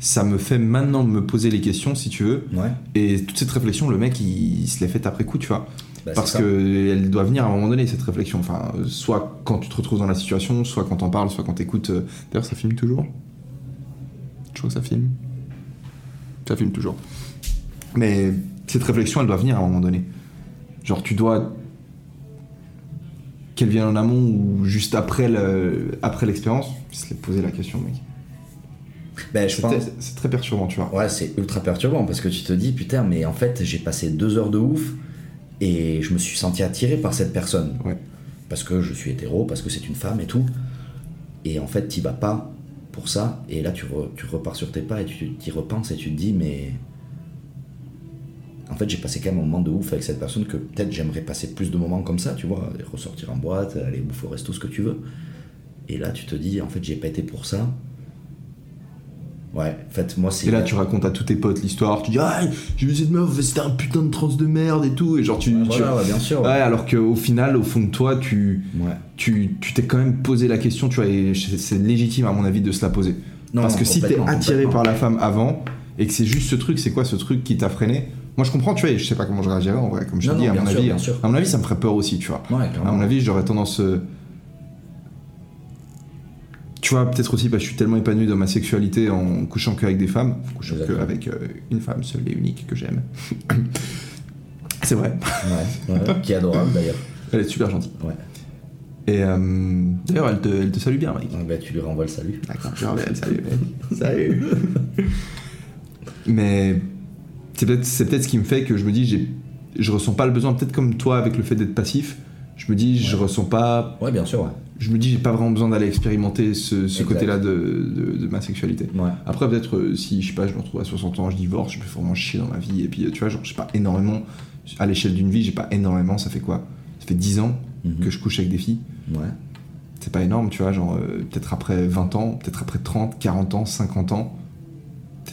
S1: ça me fait maintenant me poser les questions, si tu veux.
S2: Ouais,
S1: Et toute cette réflexion, le mec, il, il se l'est fait après coup, tu vois.
S2: bah,
S1: Parce
S2: c'est ça.
S1: que elle doit venir à un moment donné, cette réflexion. Enfin, soit quand tu te retrouves dans la situation, soit quand t'en parles, soit quand t'écoutes. euh, D'ailleurs, ça filme toujours Je crois que ça filme. Ça filme toujours. Mais cette réflexion, elle doit venir à un moment donné. Genre, tu dois. Qu'elle vienne en amont ou juste après le- après l'expérience, il se l'est posé la question, mec.
S2: Ben, je
S1: C'est
S2: pense.
S1: c'est très perturbant, tu vois.
S2: Ouais, c'est ultra perturbant parce que tu te dis, putain, mais en fait, j'ai passé deux heures de ouf et je me suis senti attiré par cette personne.
S1: Ouais.
S2: Parce que je suis hétéro, parce que c'est une femme et tout. Et en fait, t'y vas pas pour ça. Et là, tu, re- tu repars sur tes pas et tu t'y repenses et tu te dis, mais. En fait, j'ai passé quand même un moment de ouf avec cette personne que peut-être j'aimerais passer plus de moments comme ça, tu vois, ressortir en boîte, aller bouffer au resto, ce que tu veux. Et là, tu te dis, en fait, j'ai pas été pour ça. Ouais, en fait, moi, c'est.
S1: Et là, tu racontes à tous tes potes l'histoire, tu dis Ah, j'ai vu cette meuf, c'était un putain de trans de merde et tout. Et genre, tu.
S2: Ouais,
S1: tu-
S2: voilà, ouais, bien sûr.
S1: Ouais, alors qu'au final, au fond de toi, tu
S2: Ouais.
S1: tu tu t'es quand même posé la question, tu vois, et c'est légitime à mon avis de se la poser.
S2: Non,
S1: Parce
S2: non,
S1: que si t'es attiré par la femme avant, et que c'est juste ce truc, c'est quoi ce truc qui t'a freiné? Moi, je comprends, tu vois, je sais pas comment je réagirais en vrai, comme je te dis, à mon
S2: sûr,
S1: avis.
S2: sûr.
S1: À mon avis, ça me ferait peur aussi, tu vois.
S2: Ouais,
S1: À mon avis, j'aurais tendance. euh, Tu vois, peut-être aussi parce que je suis tellement épanoui dans ma sexualité en couchant qu'avec des femmes, en couchant qu'avec euh, une femme seule et unique que j'aime. c'est vrai,
S2: Ouais, ouais, qui est adorable d'ailleurs.
S1: elle est super gentille.
S2: Ouais.
S1: Et euh, d'ailleurs, elle te, elle te salue bien, Mike.
S2: Bah, tu lui renvoies le salut.
S1: D'accord, je reviens, salut. salut. Mais c'est peut-être c'est peut-être ce qui me fait que je me dis, j'ai, je ressens pas le besoin, peut-être comme toi avec le fait d'être passif, je me dis, je ressens pas
S2: Ouais, bien sûr, ouais.
S1: je me dis j'ai pas vraiment besoin d'aller expérimenter ce, ce côté-là de, de- de ma sexualité.
S2: Ouais.
S1: Après peut-être euh, si je sais pas je me retrouve à 60 ans, je divorce, je me fais vraiment chier dans ma vie et puis euh, tu vois genre j'ai pas énormément à l'échelle d'une vie, j'ai pas énormément, ça fait quoi? Ça fait 10 ans
S2: Mhm.
S1: que je couche avec des filles.
S2: Ouais.
S1: C'est pas énorme, tu vois, genre euh, peut-être après 20 ans, peut-être après 30, 40 ans, 50 ans,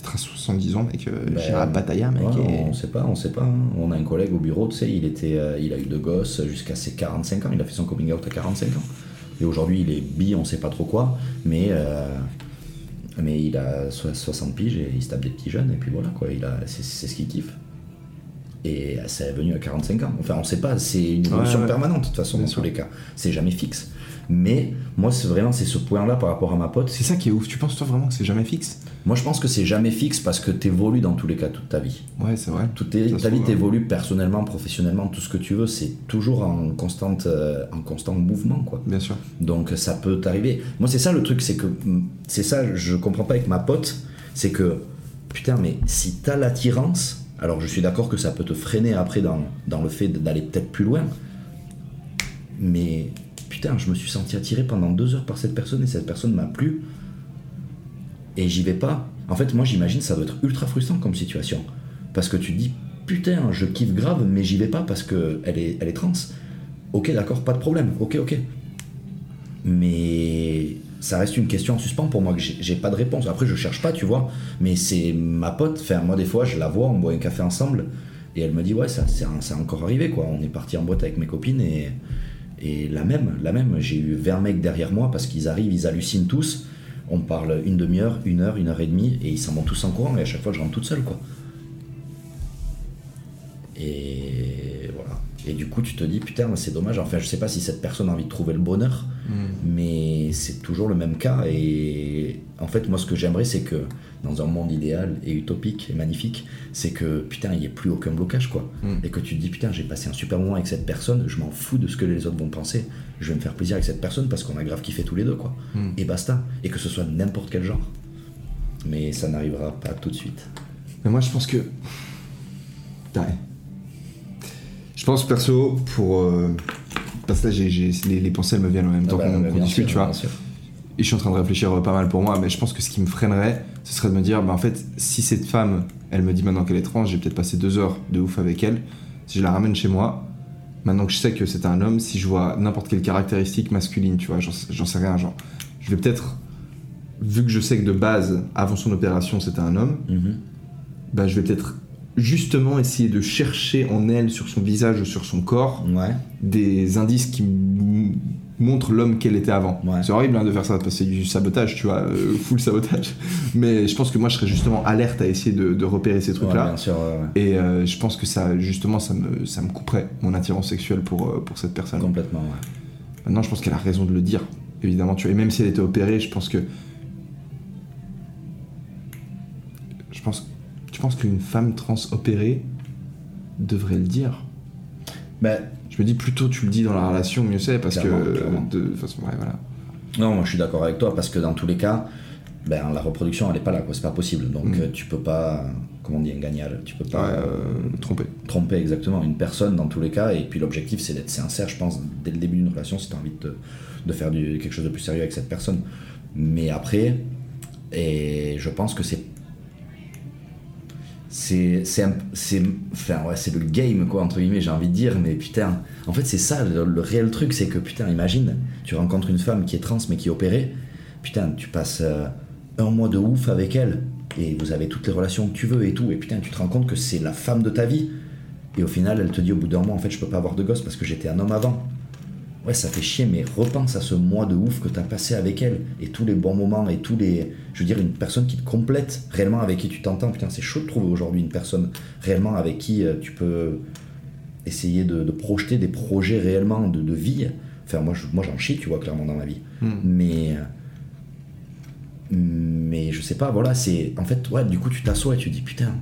S1: peut-être à 70 ans mec,
S2: Ben,
S1: à Pattaya mec
S2: Ouais,
S1: et-
S2: On sait pas, on sait pas. hein. On a un collègue au bureau, tu sais, il, était, euh, il a eu deux gosses jusqu'à ses 45 ans. Il a fait son coming out à 45 ans. Et aujourd'hui, il est bi, on sait pas trop quoi. Mais euh, Mais il a so- 60 piges et il se tape des petits jeunes, et puis voilà, quoi. Il a, c'est, c'est ce qu'il kiffe. Et ça est venu à 45 ans. Enfin, on sait pas, c'est une évolution
S1: Ouais, ouais.
S2: permanente, de toute façon,
S1: Bien
S2: dans
S1: sûr.
S2: tous les cas. C'est jamais fixe. Mais moi, c'est vraiment c'est ce point-là par rapport à ma pote.
S1: C'est ça qui est ouf. Tu penses toi vraiment que c'est jamais fixe?
S2: Moi, je pense que c'est jamais fixe parce que tu évolues dans tous les cas toute ta vie.
S1: Ouais, c'est vrai.
S2: Toute ta vie
S1: trouve, hein.
S2: t'évolue personnellement, professionnellement, tout ce que tu veux, c'est toujours en constante, euh, en constant mouvement, quoi.
S1: Bien sûr.
S2: Donc ça peut t'arriver. Moi, c'est ça le truc, c'est que mm, c'est ça, je comprends pas avec ma pote, c'est que putain, mais si t'as l'attirance, alors je suis d'accord que ça peut te freiner après dans, dans le fait d'aller peut-être plus loin, mais putain, je me suis senti attiré pendant deux heures par cette personne et cette personne m'a plu et j'y vais pas. En fait, moi, j'imagine ça doit être ultra frustrant comme situation parce que tu te dis putain, je kiffe grave, mais j'y vais pas parce que elle est, elle est trans. Ok, d'accord, pas de problème. Ok, ok. Mais ça reste une question en suspens pour moi que j'ai pas de réponse. Après, je cherche pas, tu vois. Mais c'est ma pote. Enfin, moi, des fois, je la vois, on boit un café ensemble. Et elle me dit, ouais, ça, c'est encore arrivé, quoi. On est parti en boîte avec mes copines et, et la même, la même. J'ai eu 20 mecs derrière moi parce qu'ils arrivent, ils hallucinent tous. On parle une demi-heure, une heure, une heure et demie et ils s'en vont tous en courant. Et à chaque fois, je rentre toute seule, quoi. Et voilà. Et du coup, tu te dis, putain, c'est dommage. Enfin, je sais pas si cette personne a envie de trouver le bonheur, mais c'est toujours le même cas. Et en fait, moi, ce que j'aimerais, c'est que dans un monde idéal et utopique et magnifique, c'est que putain, il n'y ait plus aucun blocage, quoi. Et que tu te dis, putain, j'ai passé un super moment avec cette personne, je m'en fous de ce que les autres vont penser. Je vais me faire plaisir avec cette personne parce qu'on a grave kiffé tous les deux, quoi. Et basta. Et que ce soit n'importe quel genre. Mais ça n'arrivera pas tout de suite.
S1: Mais moi, je pense que. Ouais. Je pense perso, pour. euh, Parce que là, j'ai, les, les pensées elles me viennent en même temps
S2: Ah bah,
S1: qu'on,
S2: bah,
S1: qu'on
S2: bien
S1: discute, tu vois. Et je suis en train de réfléchir euh, pas mal pour moi, mais je pense que ce qui me freinerait, ce serait de me dire, bah en fait, si cette femme, elle me dit maintenant qu'elle est trans, j'ai peut-être passé deux heures de ouf avec elle. Si je la ramène chez moi, maintenant que je sais que c'est un homme, si je vois n'importe quelle caractéristique masculine, tu vois, j'en, sais- rien, genre, je vais peut-être, vu que je sais que de base, avant son opération, c'était un homme,
S2: Mhm.
S1: bah je vais peut-être justement essayer de chercher en elle, sur son visage ou sur son corps,
S2: Ouais.
S1: des indices qui m- montrent l'homme qu'elle était avant.
S2: Ouais.
S1: C'est horrible hein, de faire ça, parce que c'est du sabotage, tu vois, euh, full sabotage. Mais je pense que moi, je serais justement alerte à essayer de, de repérer ces trucs-là.
S2: ouais, ouais.
S1: et euh, je pense que ça, justement, ça me, ça me couperait mon attirance sexuelle pour, euh, pour cette personne.
S2: Complètement, ouais.
S1: Maintenant, je pense qu'elle a raison de le dire, évidemment. Tu vois. Et même si elle était opérée, je pense que. Je pense. Tu penses qu'une femme trans opérée devrait le dire?
S2: Ben,
S1: me dis plutôt tu le dis dans la relation, mieux c'est, parce
S2: Clairement,
S1: que.
S2: clairement.
S1: De façon, ouais, voilà.
S2: Non, moi je suis d'accord avec toi parce que dans tous les cas, ben, la reproduction elle est pas là, quoi. C'est pas possible. Donc
S1: Mm.
S2: euh, tu peux pas, comment on dit, un gagnal. Tu peux
S1: Ouais,
S2: pas
S1: euh, trompé.
S2: tromper exactement une personne dans tous les cas. Et puis l'objectif c'est d'être sincère, je pense, dès le début d'une relation si tu as envie de, de faire du, quelque chose de plus sérieux avec cette personne. Mais après, et je pense que c'est. C'est, c'est, enfin, ouais, c'est le game, quoi, entre guillemets, j'ai envie de dire, mais putain, en fait, c'est ça, le, le réel truc, c'est que, putain, imagine, tu rencontres une femme qui est trans, mais qui est opérée, putain, tu passes euh, un mois de ouf avec elle, et vous avez toutes les relations que tu veux et tout, et putain, tu te rends compte que c'est la femme de ta vie, et au final, elle te dit au bout d'un mois, en fait, je peux pas avoir de gosse parce que j'étais un homme avant. Ouais, ça fait chier, mais repense à ce mois de ouf que t'as passé avec elle, et tous les bons moments, et tous les. Je veux dire, une personne qui te complète, réellement avec qui tu t'entends. Putain, c'est chaud de trouver aujourd'hui une personne réellement avec qui euh, tu peux essayer de, de projeter des projets réellement de, de vie. Enfin, moi, je- moi j'en chie, tu vois, clairement dans ma vie. Mais. euh, Mais je sais pas, voilà, c'est. En fait, ouais, du coup, tu t'assois et tu dis, putain.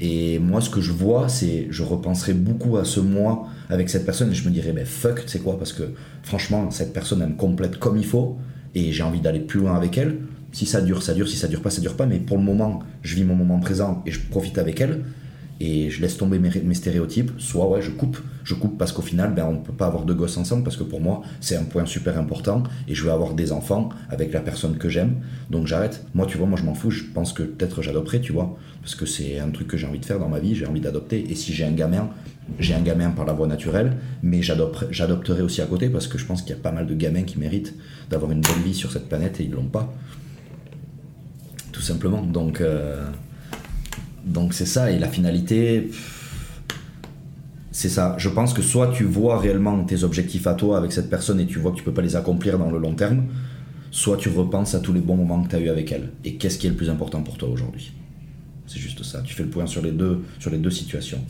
S2: Et moi, ce que je vois, c'est. Je repenserai beaucoup à ce mois avec cette personne et je me dirais, mais fuck, sais quoi, parce que franchement, cette personne, elle me complète comme il faut et j'ai envie d'aller plus loin avec elle. Si ça dure, ça dure, si ça dure pas, ça dure pas, mais pour le moment, je vis mon moment présent et je profite avec elle et je laisse tomber mes, stéréotypes. Soit, ouais, je coupe, je coupe parce qu'au final, ben, on ne peut pas avoir de gosses ensemble parce que pour moi, c'est un point super important et je veux avoir des enfants avec la personne que j'aime. Donc j'arrête. Moi, tu vois, moi je m'en fous, je pense que peut-être j'adopterai, tu vois, parce que c'est un truc que j'ai envie de faire dans ma vie, j'ai envie d'adopter. Et si j'ai un gamin, j'ai un gamin par la voie naturelle, mais j'adopterai aussi à côté parce que je pense qu'il y a pas mal de gamins qui méritent d'avoir une bonne vie sur cette planète et ils l'ont pas. Tout simplement. Donc, euh, donc c'est ça. Et la finalité, c'est ça. Je pense que soit tu vois réellement tes objectifs à toi avec cette personne et tu vois que tu peux pas les accomplir dans le long terme, soit tu repenses à tous les bons moments que tu as eu avec elle. Et qu'est-ce qui est le plus important pour toi aujourd'hui? C'est juste ça. Tu fais le point sur les deux, sur les deux situations.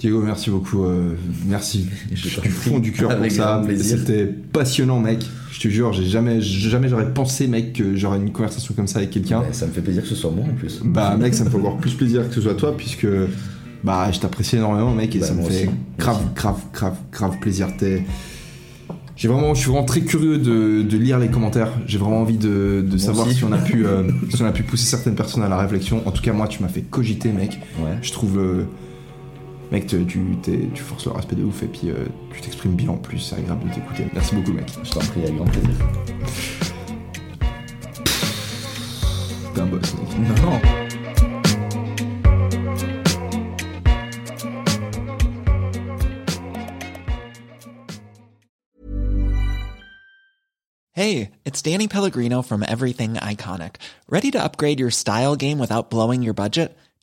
S1: Diego, merci beaucoup. euh, merci
S2: Je
S1: du fond du cœur pour ça. C'était passionnant, mec. Je te jure, j'ai jamais, jamais j'aurais pensé, mec, que j'aurais une conversation comme ça avec quelqu'un.
S2: Ben, ça me fait plaisir que ce soit moi en plus.
S1: Bah, mec, ça me fait encore plus plaisir que ce soit toi, puisque bah, je t'apprécie énormément, mec, et
S2: Bah,
S1: ça me fait
S2: aussi.
S1: grave, grave, grave, grave plaisir. T'es- J'ai vraiment, je suis vraiment très curieux de, de lire les commentaires. J'ai vraiment envie de, de savoir
S2: aussi.
S1: si on a pu, euh, si on a pu pousser certaines personnes à la réflexion. En tout cas, moi, tu m'as fait cogiter, mec.
S2: Ouais.
S1: Je trouve, euh, mec, tu, t'es- tu forces le respect de ouf et puis euh, tu t'exprimes bien en plus. C'est agréable de t'écouter. Merci beaucoup, mec.
S2: Je t'en prie, avec grand plaisir.
S1: T'es un boss, mec.
S2: Non.
S5: Hey, it's Danny Pellegrino from Everything Iconic. Ready to upgrade your style game without blowing your budget?